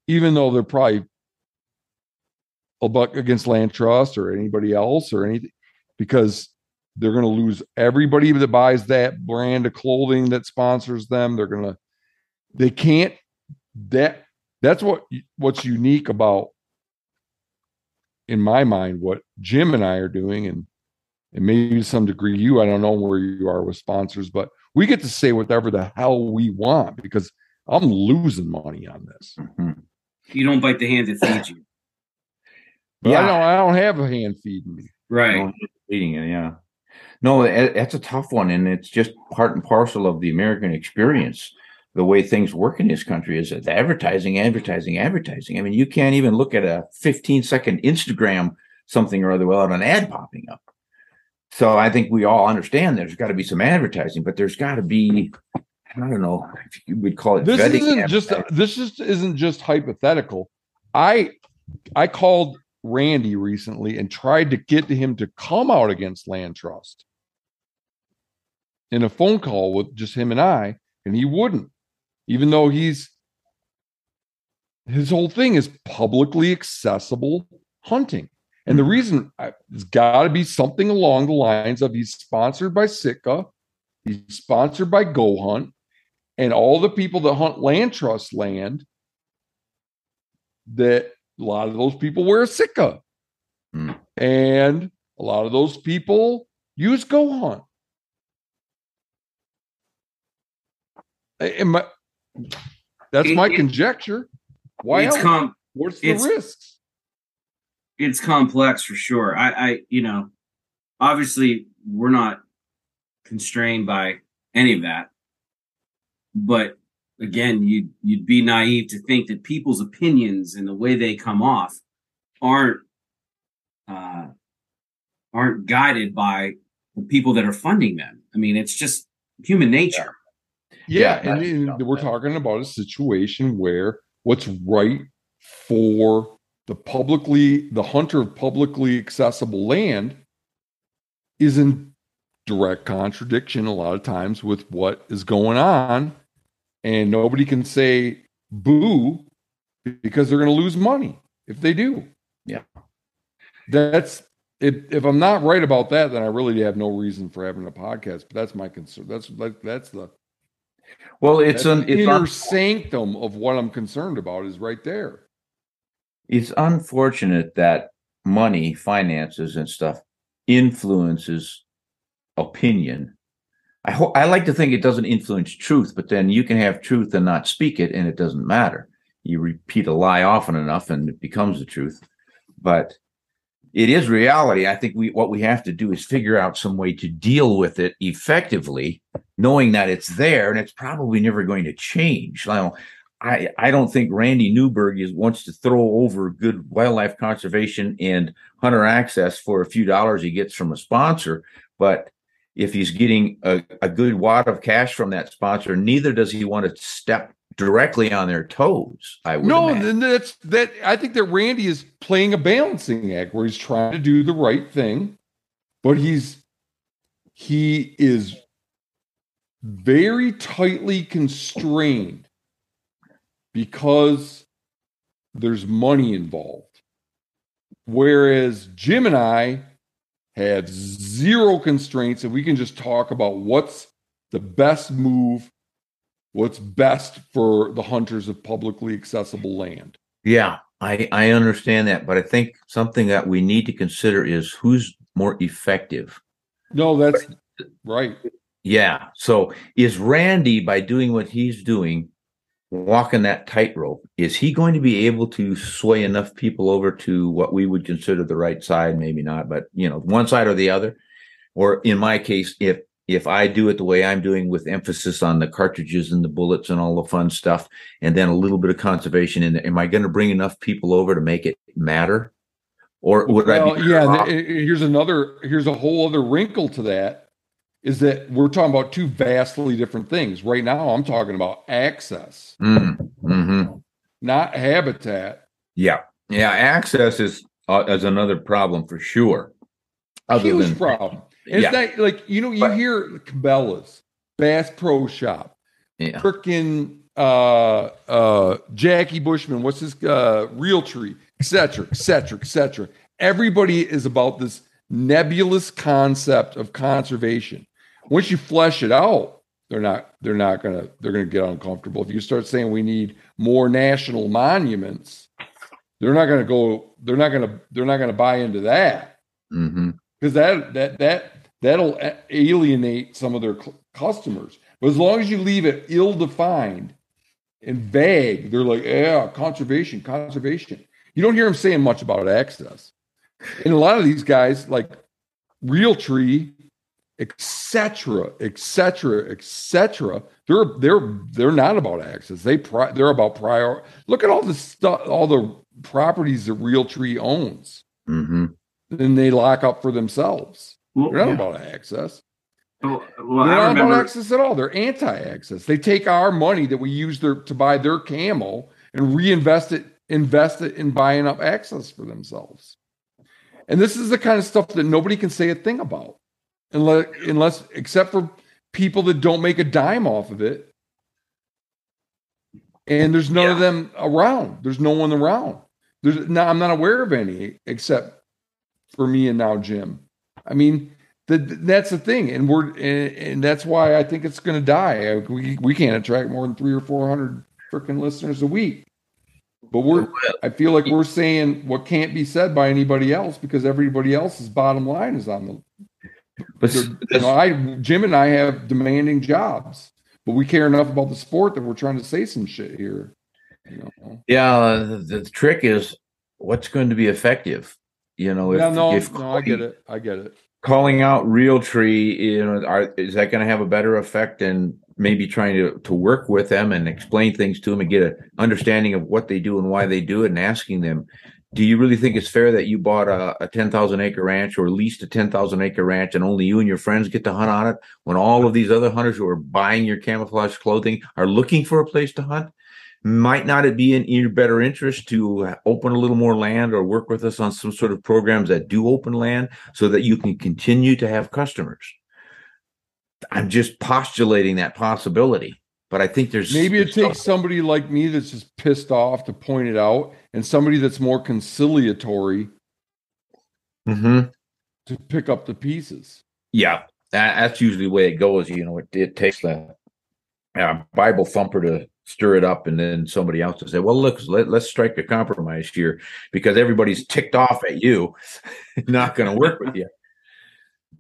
even though they're probably about against land trust or anybody else or anything, because they're going to lose everybody that buys that brand of clothing that sponsors them. They're going to. They can't. That that's what what's unique about in my mind what jim and i are doing and and maybe to some degree you i don't know where you are with sponsors but we get to say whatever the hell we want because i'm losing money on this Mhm. You don't bite the hand that feeds you. but Yeah. i don't i don't have a hand feeding me Right. No, eating it, yeah. No, that's a tough one, and it's just part and parcel of the American experience. The way things work in this country is it's advertising, advertising, advertising. I mean, you can't even look at a 15 second Instagram something or other without an ad popping up. So I think we all understand there's got to be some advertising, but there's got to be, I don't know, if you would call it this isn't just this just isn't just hypothetical i i called randy recently and tried to get him to come out against land trust in a phone call with just him and i and he wouldn't even though he's his whole thing is publicly accessible hunting. And the hmm. reason I, it's got to be something along the lines of he's sponsored by sitka he's sponsored by go hunt and all the people that hunt land trust land that a lot of those people wear a Sitka. Hmm. And a lot of those people use Gohan. Hunt. And my, that's It- my it- conjecture. Why it's else? com- What's the it's- risks? it's complex for sure. I, I, you know, obviously we're not constrained by any of that, but again, you'd you'd be naive to think that people's opinions and the way they come off aren't uh, aren't guided by the people that are funding them. I mean, it's just human nature. Yeah, Yeah, and, and we're talking about a situation where what's right for the publicly the hunter of publicly accessible land is in direct contradiction a lot of times with what is going on and nobody can say boo because they're going to lose money if they do Yeah. that's if if i'm not right about that then i really have no reason for having a podcast but that's my concern that's like that's the Well, it's an it's inner un- sanctum of what I'm concerned about is right there. it's unfortunate that money, finances, and stuff influences opinion. I hope I like to think it doesn't influence truth, but then you can have truth and not speak it, and it doesn't matter. You repeat a lie often enough, and it becomes the truth. But it is reality. I think we what we have to do is figure out some way to deal with it effectively, knowing that it's there and it's probably never going to change. Now, I, I don't think Randy Newberg is wants to throw over good wildlife conservation and hunter access for a few dollars he gets from a sponsor. But if he's getting a, a good wad of cash from that sponsor, neither does he want to step directly on their toes. I would No, imagine. that's that. I think that Randy is playing a balancing act where he's trying to do the right thing, but he's he is very tightly constrained because there's money involved. Whereas Jim and I have zero constraints and we can just talk about what's the best move, what's best for the hunters of publicly accessible land. Yeah, I, I understand that, but I think something that we need to consider is who's more effective. No, that's right. Yeah. So is Randy, by doing what he's doing, walking that tightrope, is he going to be able to sway enough people over to what we would consider the right side? Maybe not, but you know, one side or the other. Or in my case, if if I do it the way I'm doing with emphasis on the cartridges and the bullets and all the fun stuff, and then a little bit of conservation in there, am I going to bring enough people over to make it matter? Or would I be yeah. off- here's another. Here's a whole other wrinkle to that. Is that we're talking about two vastly different things. Right now, I'm talking about access, Mm, mhm. not habitat. Yeah. Yeah. Access is uh, as another problem for sure. Other Huge than problem. And yeah, It's not like you know, you But- hear Cabela's, Bass Pro Shop, yeah, freaking uh uh Jackie Bushman, what's his uh Realtree, et cetera, et cetera, et cetera. Everybody is about this nebulous concept of conservation. Once you flesh it out, they're not they're not gonna they're gonna get uncomfortable. If you start saying we need more national monuments, they're not gonna go, they're not gonna they're not gonna buy into that mm-hmm. because that that that that'll alienate some of their customers. But as long as you leave it ill-defined and vague, they're like, yeah, conservation, conservation. You don't hear them saying much about access. And a lot of these guys, like Realtree, etc., etc., etc., they're they're they're not about access. They pri- they're about prior. Look at all the stuff, all the properties that Realtree owns hmm then they lock up for themselves. Well, They're not Yeah. about access. well, well, They're I not remember. about access at all. They're anti-access. They take our money that we use their, to buy their camo and reinvest it, invest it in buying up access for themselves. And this is the kind of stuff that nobody can say a thing about, unless, unless except for people that don't make a dime off of it. And there's none of them around. There's no one around. There's no, I'm not aware of any except for me and now Jim. I mean, the, that's the thing, and we're and, and that's why I think it's going to die. We we can't attract more than three or four hundred freaking listeners a week. But we're I feel like we're saying what can't be said by anybody else because everybody else's bottom line is on the. But You know, I Jim and I have demanding jobs, but we care enough about the sport that we're trying to say some shit here. You know. yeah, the, the trick is what's going to be effective. You know, if, yeah, no, if no, I get it. I get it. calling out Realtree, you know, are, is that going to have a better effect than maybe trying to, to work with them and explain things to them and get an understanding of what they do and why they do it and asking them, do you really think it's fair that you bought a, a 10,000 acre ranch or leased a 10,000 acre ranch and only you and your friends get to hunt on it when all of these other hunters who are buying your camouflage clothing are looking for a place to hunt? Might not it be in your better interest to open a little more land or work with us on some sort of programs that do open land so that you can continue to have customers? I'm just postulating that possibility, but I think there's Maybe it there's takes somebody like me that's just pissed off to point it out, and somebody that's more conciliatory Mhm. to pick up the pieces. Yeah, that, that's usually the way it goes. You know, it, it takes the uh, Bible thumper to stir it up, and then somebody else to say, "Well, look, let, let's strike a compromise here," because everybody's ticked off at you, not going to work with you.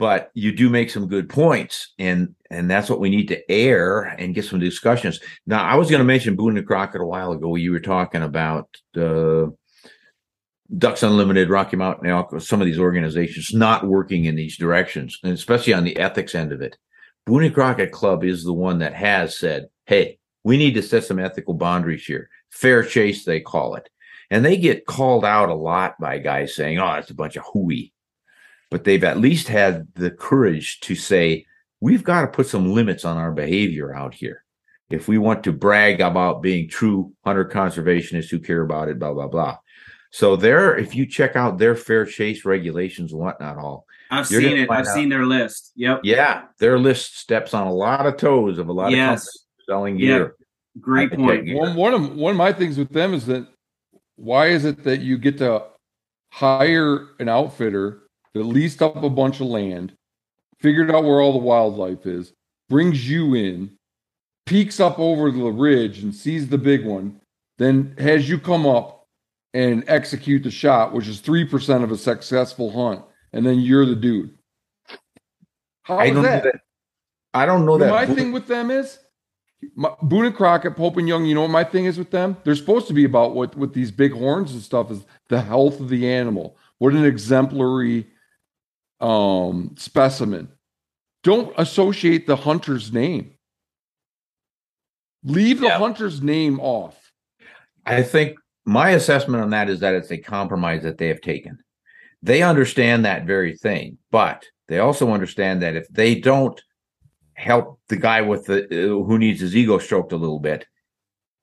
But you do make some good points, and and that's what we need to air and get some discussions. Now, I was going to mention Boone and Crockett a while ago. You were talking about Ducks Unlimited, Rocky Mountain Elk, some of these organizations not working in these directions, and especially on the ethics end of it. Boone and Crockett Club is the one that has said, hey, we need to set some ethical boundaries here. Fair chase, they call it. And they get called out a lot by guys saying, oh, it's a bunch of hooey. But they've at least had the courage to say, we've got to put some limits on our behavior out here. If we want to brag about being true hunter conservationists who care about it, blah, blah, blah. So there, if you check out their fair chase regulations and whatnot, all I've seen it. I've out. seen their list. Yep. yeah, their list steps on a lot of toes of a lot of Yes. companies selling Yeah. gear. Great I- I point. get- One one of one of my things with them is that why is it that you get to hire an outfitter that leased up a bunch of land, figured out where all the wildlife is, brings you in, peeks up over the ridge and sees the big one, then has you come up and execute the shot, which is three percent of a successful hunt, and then you're the dude. How I don't that? know that. I don't know You that. my thing with them is my, Boone and Crockett, Pope and Young. You know what my thing is with them? They're supposed to be about what with these big horns and stuff is the health of the animal. What an exemplary um, specimen. Don't associate the hunter's name. Leave the Yeah. hunter's name off. I think my assessment on that is that it's a compromise that they have taken. They understand that very thing, but they also understand that if they don't help the guy with the uh, who needs his ego stroked a little bit,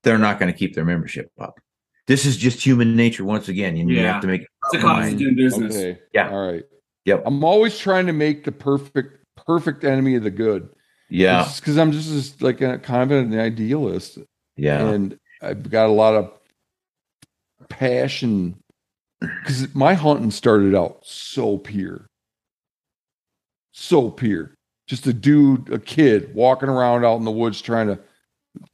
they're not going to keep their membership up. This is just human nature once again, and you Yeah. have to make a It's a cost of doing business. Okay. Yeah. All right. Yep. I'm always trying to make the perfect perfect enemy of the good. Yeah, Because I'm just as, like a kind of an idealist, yeah, and I've got a lot of passion. Because my hunting started out so pure, so pure. Just a dude, a kid walking around out in the woods trying to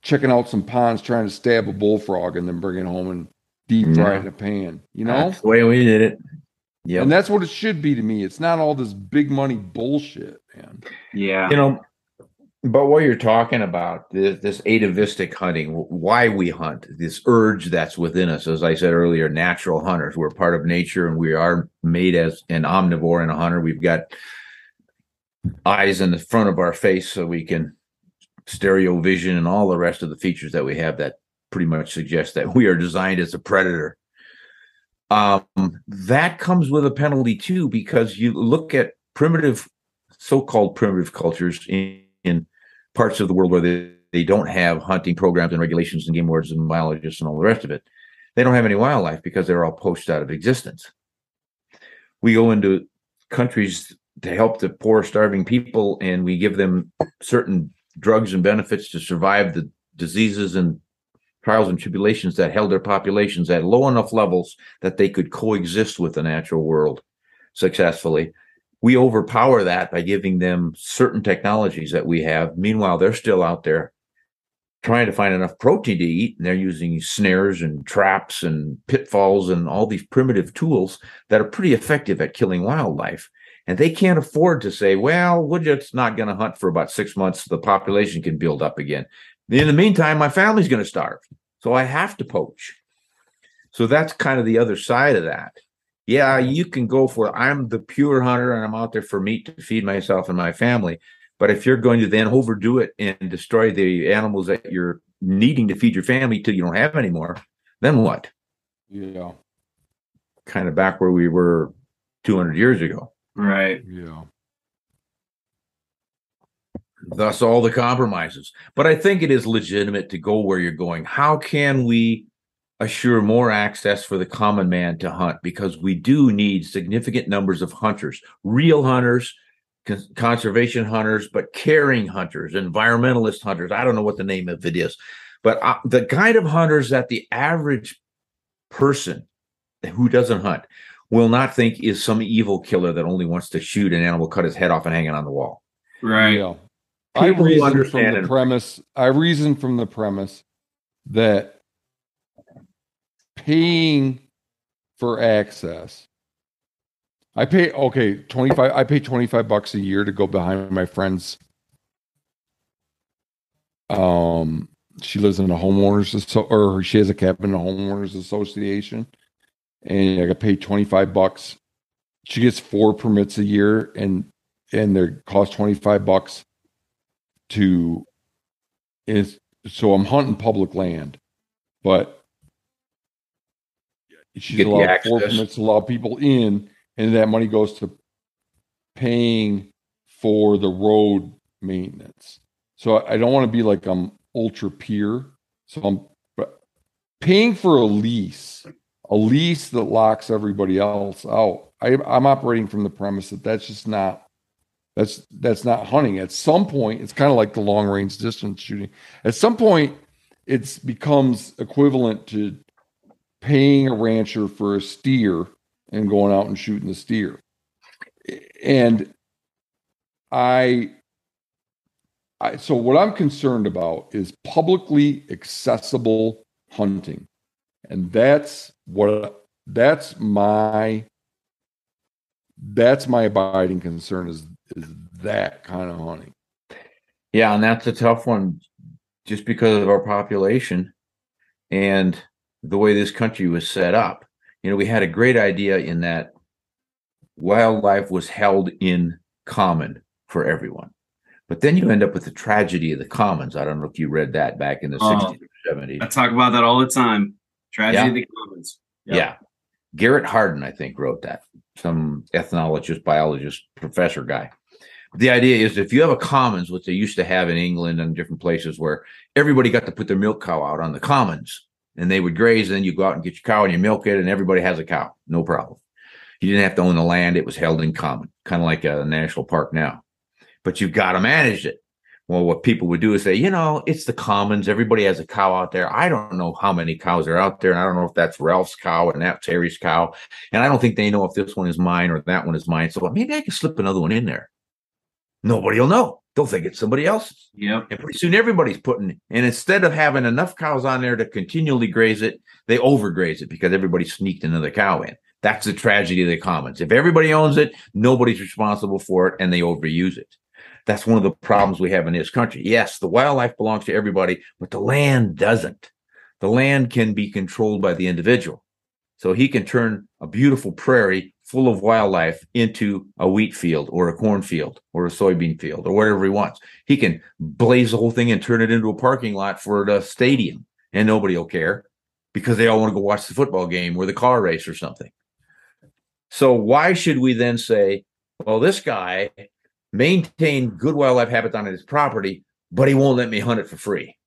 checking out some ponds, trying to stab a bullfrog, and then bring it home and deep fry Yeah. it in a pan. You know, that's the way we did it. Yeah, and that's what it should be to me. It's not all this big money bullshit, man. Yeah. you know but what you're talking about this, this atavistic hunting why we hunt this urge that's within us as i said earlier natural hunters we're part of nature and we are made as an omnivore and a hunter we've got eyes in the front of our face so we can stereo vision and all the rest of the features that we have that pretty much suggest that we are designed as a predator um, that comes with a penalty too because you look at primitive so-called primitive cultures in, in parts of the world where they, they don't have hunting programs and regulations and game wardens and biologists and all the rest of it. They don't have any wildlife because they're all poached out of existence. We go into countries to help the poor, starving people, and we give them certain drugs and benefits to survive the diseases and trials and tribulations that held their populations at low enough levels that they could coexist with the natural world successfully we overpower that by giving them certain technologies that we have. Meanwhile, they're still out there trying to find enough protein to eat, and they're using snares and traps and pitfalls and all these primitive tools that are pretty effective at killing wildlife. And they can't afford to say, well, we're just not going to hunt for about six months. The population can build up again. In the meantime, my family's going to starve. So I have to poach. So that's kind of the other side of that yeah, you can go for I'm the pure hunter and I'm out there for meat to feed myself and my family. But if you're going to then overdo it and destroy the animals that you're needing to feed your family till you don't have anymore, then what? Yeah. Kind of back where we were 200 years ago. Right. Yeah. Thus, all the compromises. But I think it is legitimate to go where you're going. How can we assure more access for the common man to hunt? Because we do need significant numbers of hunters, real hunters, con- conservation hunters, but caring hunters, environmentalist hunters. I don't know what the name of it is, but uh, the kind of hunters that the average person who doesn't hunt will not think is some evil killer that only wants to shoot an animal, cut his head off, and hang it on the wall. Right. Yeah. I reason from the premise. I reason from the premise that paying for access. I pay okay twenty five. I pay twenty five bucks a year to go behind my friend's. Um, she lives in a homeowners or she has a cabin in a homeowners association, and I got paid twenty five bucks. She gets four permits a year, and and they cost twenty five bucks to is so I'm hunting public land, but she's Get allowed four permits to allow people in, and that money goes to paying for the road maintenance. So I, I don't want to be like I'm ultra peer. So I'm but paying for a lease, a lease that locks everybody else out. I, I'm operating from the premise that that's just not that's that's not hunting. At some point, it's kind of like the long range distance shooting. At some point, it becomes equivalent to paying a rancher for a steer and going out and shooting the steer. And I I so what I'm concerned about is publicly accessible hunting. And that's what that's my that's my abiding concern is is that kind of hunting. Yeah, and that's a tough one just because of our population and the way this country was set up. You know, we had a great idea in that wildlife was held in common for everyone. But then you end up with the tragedy of the commons. I don't know if you read that back in the Oh. 60s or 70s. I talk about that all the time. Tragedy Yeah. of the commons. Yep. Yeah. Garrett Hardin, I think, wrote that. Some ethnologist, biologist, professor guy. The idea is if you have a commons, which they used to have in England and different places where everybody got to put their milk cow out on the commons and they would graze, and then you go out and get your cow and you milk it, and everybody has a cow. No problem. You didn't have to own the land; it was held in common, kind of like a national park now. But you've got to manage it. Well, what people would do is say, you know, it's the commons. Everybody has a cow out there. I don't know how many cows are out there, and I don't know if that's Ralph's cow and that's Terry's cow, and I don't think they know if this one is mine or that one is mine. So maybe I can slip another one in there. Nobody will know. They'll think it's somebody else's. Yep. And pretty soon everybody's putting, and instead of having enough cows on there to continually graze it, they overgraze it because everybody sneaked another cow in. That's the tragedy of the commons. If everybody owns it, nobody's responsible for it and they overuse it. That's one of the problems we have in this country. Yes, the wildlife belongs to everybody, but the land doesn't. The land can be controlled by the individual. So he can turn a beautiful prairie full of wildlife into a wheat field or a cornfield or a soybean field or whatever he wants. He can blaze the whole thing and turn it into a parking lot for the stadium and nobody will care because they all want to go watch the football game or the car race or something. So why should we then say, well, this guy maintained good wildlife habitat on his property, but he won't let me hunt it for free?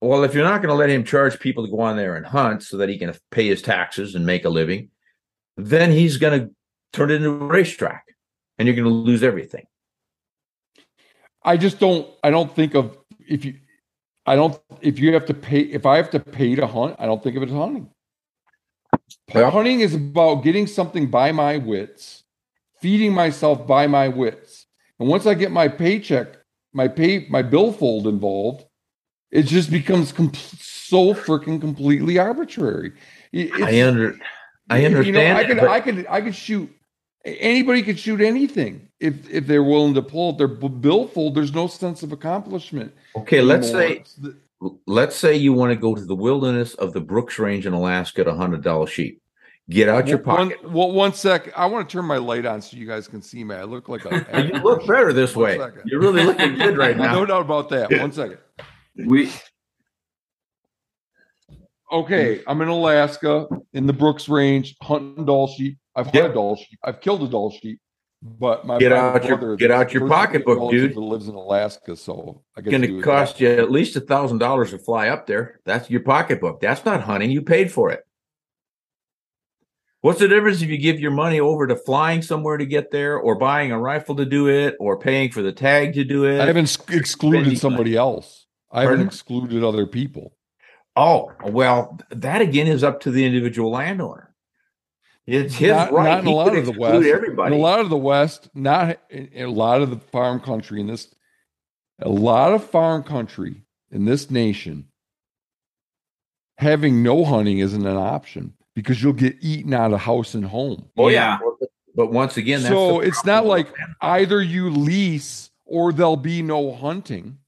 Well, if you're not going to let him charge people to go on there and hunt so that he can pay his taxes and make a living, then he's going to turn it into a racetrack and you're going to lose everything. I just don't. I don't think of if you. I don't. If you have to pay, if I have to pay to hunt, I don't think of it as hunting. Well- hunting is about getting something by my wits, feeding myself by my wits, and once I get my paycheck, my pay, my billfold involved, it just becomes com- so freaking completely arbitrary. It- I it's- under, I you know, understand. I could, but- I could, I could shoot. Anybody could shoot anything if if they're willing to pull their billfold. There's no sense of accomplishment. okay, let's say let's say you want to go to the wilderness of the Brooks Range in Alaska to hunt a Dall sheep. Get out your one- pocket. Well, one sec. I want to turn my light on so you guys can see me. I look like a. you look better this One way. second. You're really looking good right now. No doubt about that. One second. We Okay, I'm in Alaska in the Brooks Range hunting Dall sheep. I've hunted Yep. Dall sheep. I've killed a Dall sheep, but my Get out your- get out your pocketbook, dude. that Lives in Alaska, so I It's going to cost that you at least a thousand dollars to fly up there. That's your pocketbook. That's not hunting. You paid for it. What's the difference if you give your money over to flying somewhere to get there, or buying a rifle to do it, or paying for the tag to do it? I haven't excluded somebody else. I haven't excluded other people. Oh, well, that again is up to the individual landowner. It's his Not- right. not in a lot of the West. In a lot of the West, not a lot of the farm country in this, a lot of farm country in this nation, having no hunting isn't an option because you'll get eaten out of house and home. oh Yeah. yeah. But once again, so the it's not like either you lease or there'll be no hunting.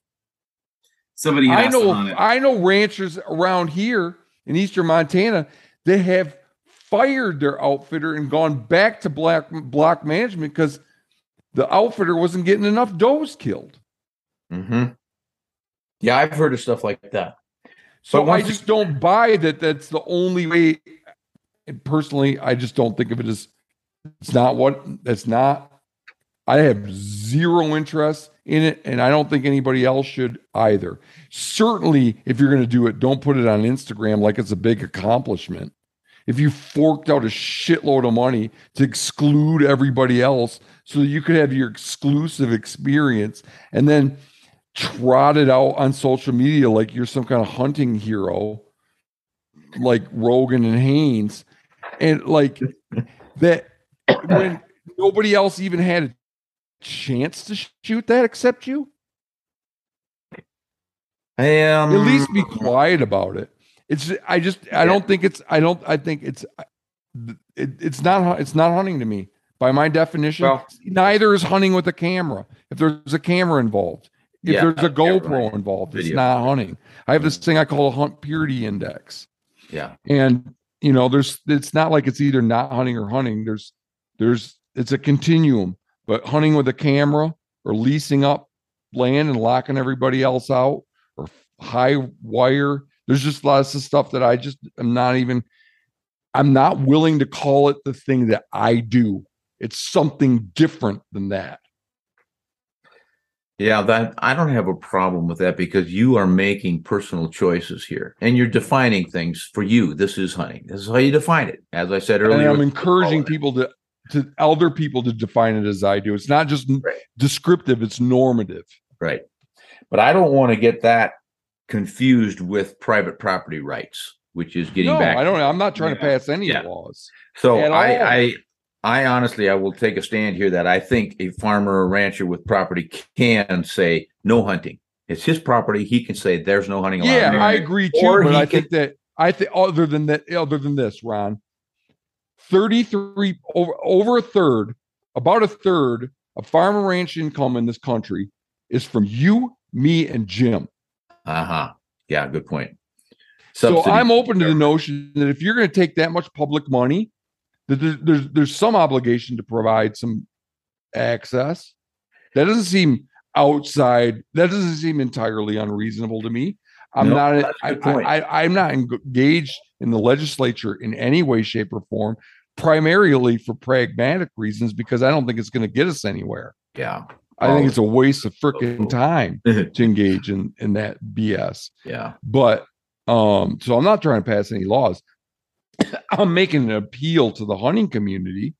somebody I know. I know ranchers around here in eastern Montana that have fired their outfitter and gone back to black block management because the outfitter wasn't getting enough does killed. Mhm. Yeah, I've heard of stuff like that. So I just don't buy that that's the only way and personally I just don't think of it as it's not what that's not I have zero interest in it and I don't think anybody else should either. Certainly if you're going to do it don't put it on Instagram like it's a big accomplishment. If you forked out a shitload of money to exclude everybody else so that you could have your exclusive experience and then trot it out on social media like you're some kind of hunting hero like Rogan and Hanes and like that when nobody else even had a chance to shoot that except you? Um, at least be quiet about it. It's i just i don't think it's i don't i think it's it, it's not it's not hunting to me. By my definition Well- neither is hunting with a camera. If there's a camera involved if Yeah, there's a yeah, gopro right. involved it's not hunting. I have this thing i call a hunt purity index. Yeah. and you know there's it's not like it's either not hunting or hunting. There's there's it's a continuum but hunting with a camera or leasing up land and locking everybody else out or high wire. There's just lots of stuff that i just am not even i'm not willing to call it the thing that i do. It's something different than that Yeah, that I don't have a problem with that because you are making personal choices here and you're defining things for you. This is hunting. This is how you define it. As I said And earlier, I'm encouraging people to to elder people to define it as I do. It's not just Right. descriptive; it's normative. right. But I don't want to get that confused with private property rights, which is getting no, back. I don't. I'm not trying to pass any Yeah. laws. So. I, I, I honestly, I will take a stand here that I think a farmer or rancher with property can say no hunting. It's his property. He can say there's no hunting. Yeah, here." I agree too. Or But I think that I think other than that, other than this, Ron, thirty three over over a third, about a third of farm and ranch income in this country is from you, me, and Jim. Uh huh. Yeah, good point. So I'm open to the notion that if you're going to take that much public money, there's, there's there's some obligation to provide some access. That doesn't seem outside. That doesn't seem entirely unreasonable to me. I'm No, not. I. I, I, I'm not engaged in the legislature in any way, shape, or form. Primarily for pragmatic reasons, because I don't think it's going to get us anywhere. Yeah. I think Oh. it's a waste of freaking time to engage in in that BS Yeah. but um so i'm not trying to pass any laws i'm making an appeal to the hunting community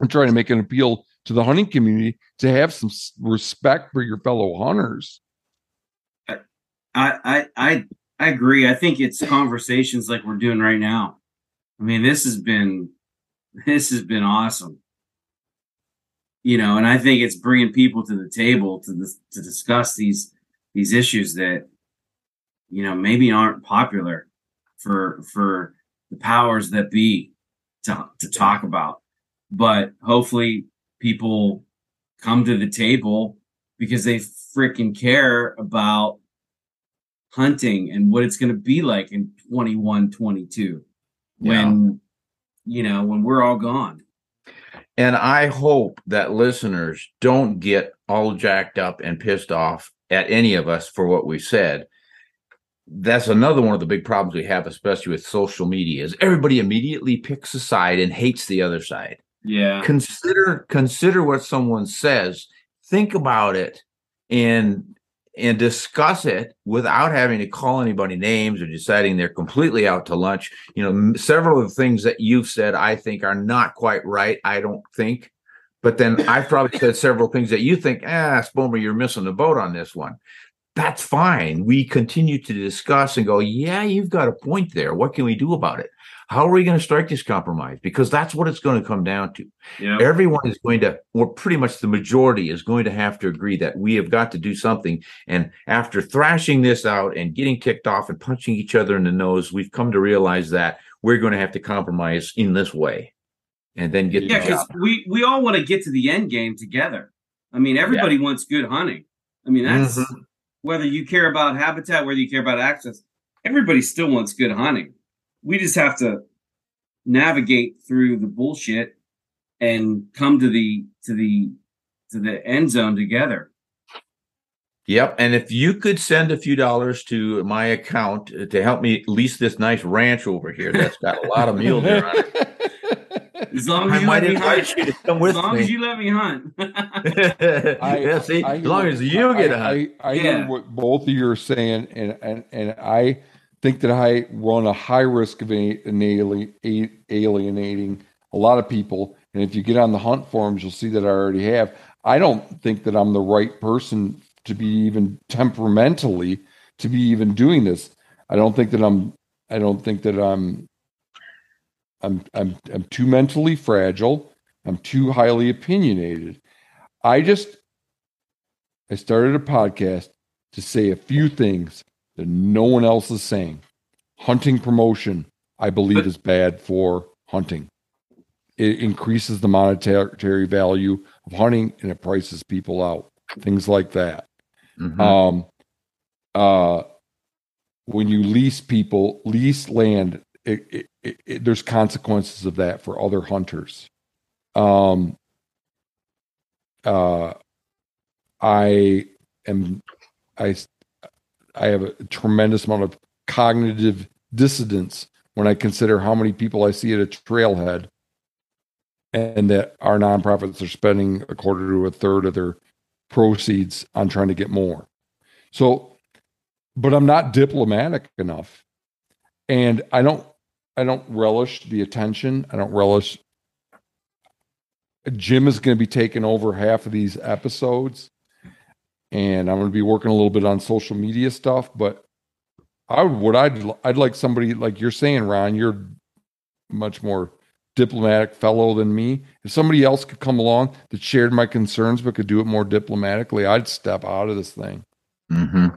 i'm trying to make an appeal to the hunting community to have some respect for your fellow hunters I, I I I agree. I think it's conversations like we're doing right now. I mean, this has been this has been awesome. You know, and I think it's bringing people to the table to to discuss these these issues that you know maybe aren't popular for for the powers that be to to talk about. But hopefully people come to the table because they freaking care about hunting and what it's going to be like in 21 22 when you know when we're all gone And I hope that listeners don't get all jacked up and pissed off at any of us for what we said. That's another one of the big problems we have, especially with social media, is everybody immediately picks a side and hates the other side. yeah Consider consider what someone says, think about it, and and discuss it without having to call anybody names or deciding they're completely out to lunch. You know, several of the things that you've said, I think, are not quite right. I don't think. But then I've probably said several things that you think, ah, Spomer, you're missing the boat on this one. That's fine. We continue to discuss and go, yeah, you've got a point there. What can we do about it? How are we going to strike this compromise? Because that's what it's going to come down to yeah everyone is going to or pretty much the majority is going to have to agree that we have got to do something and after thrashing this out and getting ticked off and punching each other in the nose we've come to realize that we're going to have to compromise in this way and then get yeah the because we we all want to get to the end game together i mean everybody wants good hunting i mean that's Mhm. Whether you care about habitat whether you care about access everybody still wants good hunting. We just have to navigate through the bullshit and come to the to the to the end zone together. Yep and if you could send a few dollars to my account to help me lease this nice ranch over here that's got a lot of mule deer on it as long i as you might let me invite hunt you to come as with long as me you let me hunt yeah see I as long what- as you get a I, hunt I, I Yeah. hear what both of you are saying, and and and I think that I run a high risk of a- an ali- a- alienating a lot of people. And if you get on the hunt forums, you'll see that I already have. I don't think that I'm the right person to be even temperamentally to be even doing this. I don't think that I'm. I don't think that I'm. I'm I'm I'm too mentally fragile. I'm too highly opinionated. I just I started a podcast to say a few things that no one else is saying. Hunting promotion, I believe, is bad for hunting. It increases the monetary value of hunting and it prices people out. Things like that. Mhm. Um, uh, when you lease people, lease land, it, it, it, there's consequences of that for other hunters. Um, uh, I am, I, I have a tremendous amount of cognitive dissonance when I consider how many people I see at a trailhead and that our nonprofits are spending a quarter to a third of their proceeds on trying to get more. So, but I'm not diplomatic enough. And I don't I don't relish the attention. I don't relish Jim is going to be taking over half of these episodes and I'm going to be working a little bit on social media stuff, but I would what I'd I'd like somebody like you're saying Ron, you're much more diplomatic fellow than me. If somebody else could come along that shared my concerns but could do it more diplomatically, I'd step out of this thing. Mm-hmm.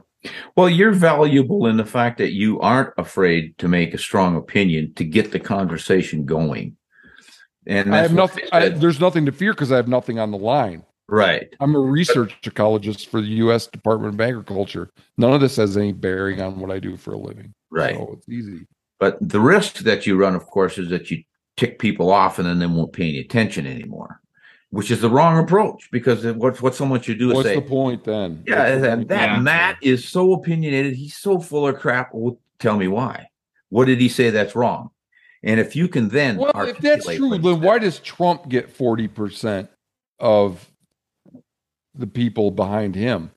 Well, you're valuable in the fact that you aren't afraid to make a strong opinion to get the conversation going. And I have nothing. I, there's nothing to fear because I have nothing on the line. Right. I'm a research but, ecologist for the U.S. Department of Agriculture. None of this has any bearing on what I do for a living. Right. So it's easy. But the risk that you run, of course, is that you tick people off and then they won't pay any attention anymore, which is the wrong approach because what what someone should do is What's say, the point then? Yeah, the that, point? that Yeah. Matt is so opinionated. He's so full of crap. Well, tell me why. What did he say that's wrong? And if you can then Well, if that's true, then said- why does Trump get 40% of the people behind him?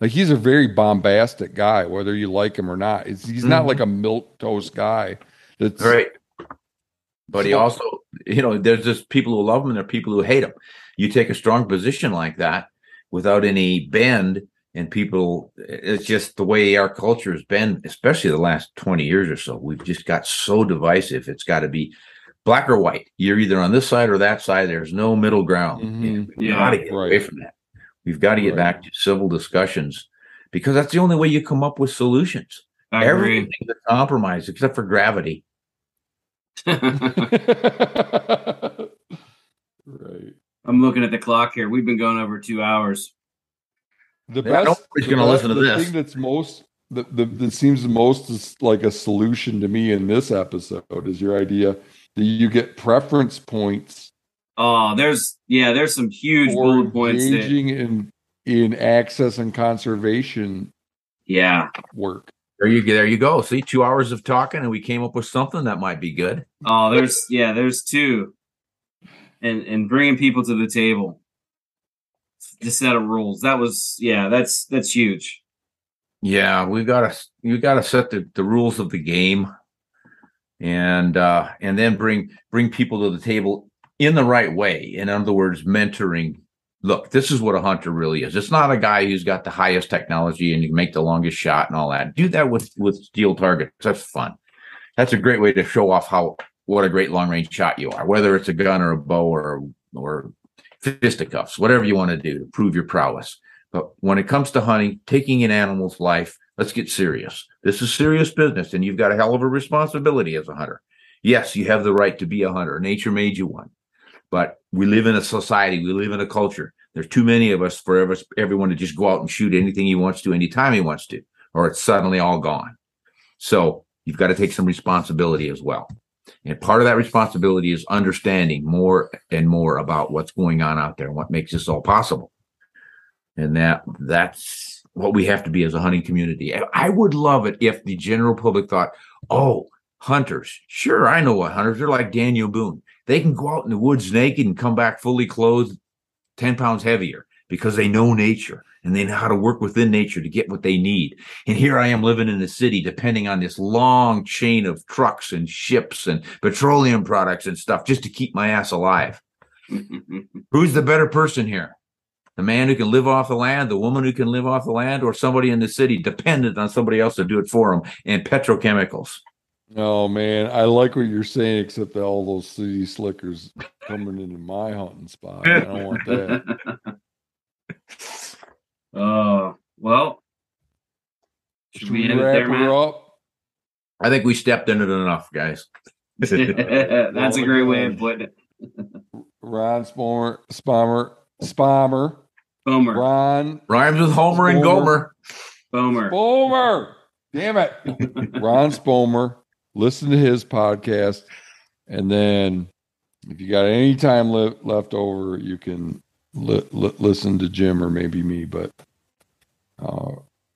Like he's a very bombastic guy, whether you like him or not. It's, he's not Mhm. like a milk toast guy. That's Right. But he also, you know, there's just people who love him and there are people who hate him. You take a strong position like that without any bend, and people, it's just the way our culture has been, especially the last 20 years or so. We've just got so divisive. It's got to be black or white. You're either on this side or that side. There's no middle ground. Mhm. We've Yeah, got to get right. away from that. We've got to get Right. back to civil discussions because that's the only way you come up with solutions. I agree. Everything's a compromise except for gravity. Right. I'm looking at the clock here. We've been going over two hours. The Yeah, best. nobody's gonna listen to the this. thing that's most the, the that seems the most is like a solution to me in this episode is your idea that you get preference points Oh, there's yeah, there's some huge for bullet points. That, in in access and conservation yeah. work. There you there you go. See, two hours of talking, and we came up with something that might be good. Oh, there's yeah, there's two, and and bringing people to the table. The set of rules. That was yeah. That's that's huge. Yeah, we've got to you got to set the, the rules of the game, and uh, and then bring bring people to the table in the right way. In other words, mentoring. Look, this is what a hunter really is. It's not a guy who's got the highest technology and you can make the longest shot and all that. Do that with with steel targets. That's fun. That's a great way to show off how what a great long range shot you are. Whether it's a gun or a bow or or fisticuffs, whatever you want to do to prove your prowess. But when it comes to hunting, taking an animal's life, let's get serious. This is serious business, and you've got a hell of a responsibility as a hunter. Yes, you have the right to be a hunter. Nature made you one. But we live in a society, we live in a culture. There's too many of us for everyone to just go out and shoot anything he wants to, anytime he wants to, or it's suddenly all gone. So you've got to take some responsibility as well. And part of that responsibility is understanding more and more about what's going on out there and what makes this all possible and that that's what we have to be as a hunting community. I- would love it if the general public thought, "Oh, hunters, sure, I know what hunters are like." Daniel Boone, they can go out in the woods naked and come back fully clothed, ten pounds heavier because they know nature and they know how to work within nature to get what they need. And here I am living in the city, depending on this long chain of trucks and ships and petroleum products and stuff just to keep my ass alive. Who's the better person here? The man who can live off the land, the woman who can live off the land, or somebody in the city dependent on somebody else to do it for them and petrochemicals. Oh man, I like what you're saying, except that all those city slickers coming into my hunting spot. I don't want that. Oh well. Should we end it wrap there, her Matt? up? I think we stepped into it enough, guys. That's a great way of um, putting it. Ron Spomer, Spommer, Spommer, Boomer. Ron Rhymes with Homer and Gomer. Boomer. Spomer. Damn it, Ron Spomer. Listen to his podcast, and then if you got any time le- left over, you can li- li- listen to Jim or maybe me. But uh,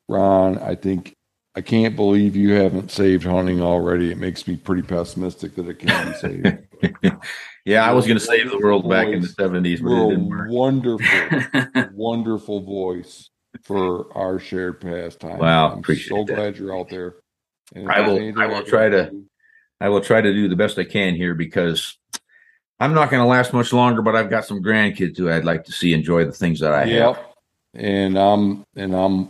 Ron, I think I can't believe you haven't saved hunting already. It makes me pretty pessimistic that it can be saved. yeah, I was going to save the world back in the seventies, but it didn't work. wonderful, wonderful voice for our shared pastime. Wow, I'm appreciate so that. glad you're out there. And I will- I will try to- do- I will try to do the best I can here because I'm not going to last much longer. But I've got some grandkids who I'd like to see enjoy the things that I have. And I'm and I'm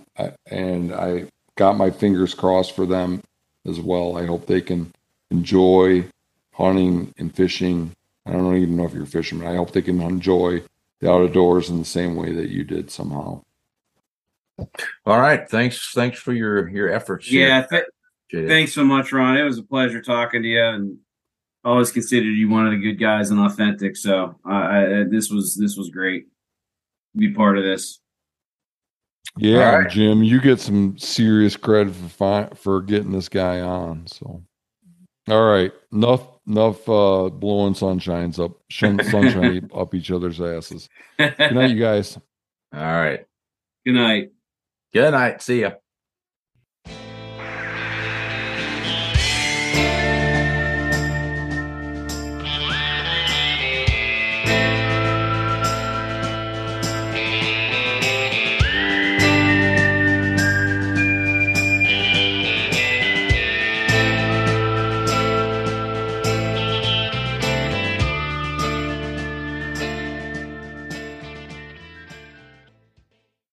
and I got my fingers crossed for them as well. I hope they can enjoy hunting and fishing. I don't even know if you're a fisherman. I hope they can enjoy the outdoors in the same way that you did somehow. All right, thanks. Thanks for your your efforts. here. yeah, th- Appreciate it. Thanks so much, Ron. It was a pleasure talking to you, and always considered you one of the good guys and authentic. So uh, I, this was this was great. to Be part of this. Yeah, All right. Jim, you get some serious credit for fi- for getting this guy on. So, all right, enough enough uh, blowing sunshines up shun- sunshine up each other's asses. Good night, you guys. All right. Good night. Good night. See ya.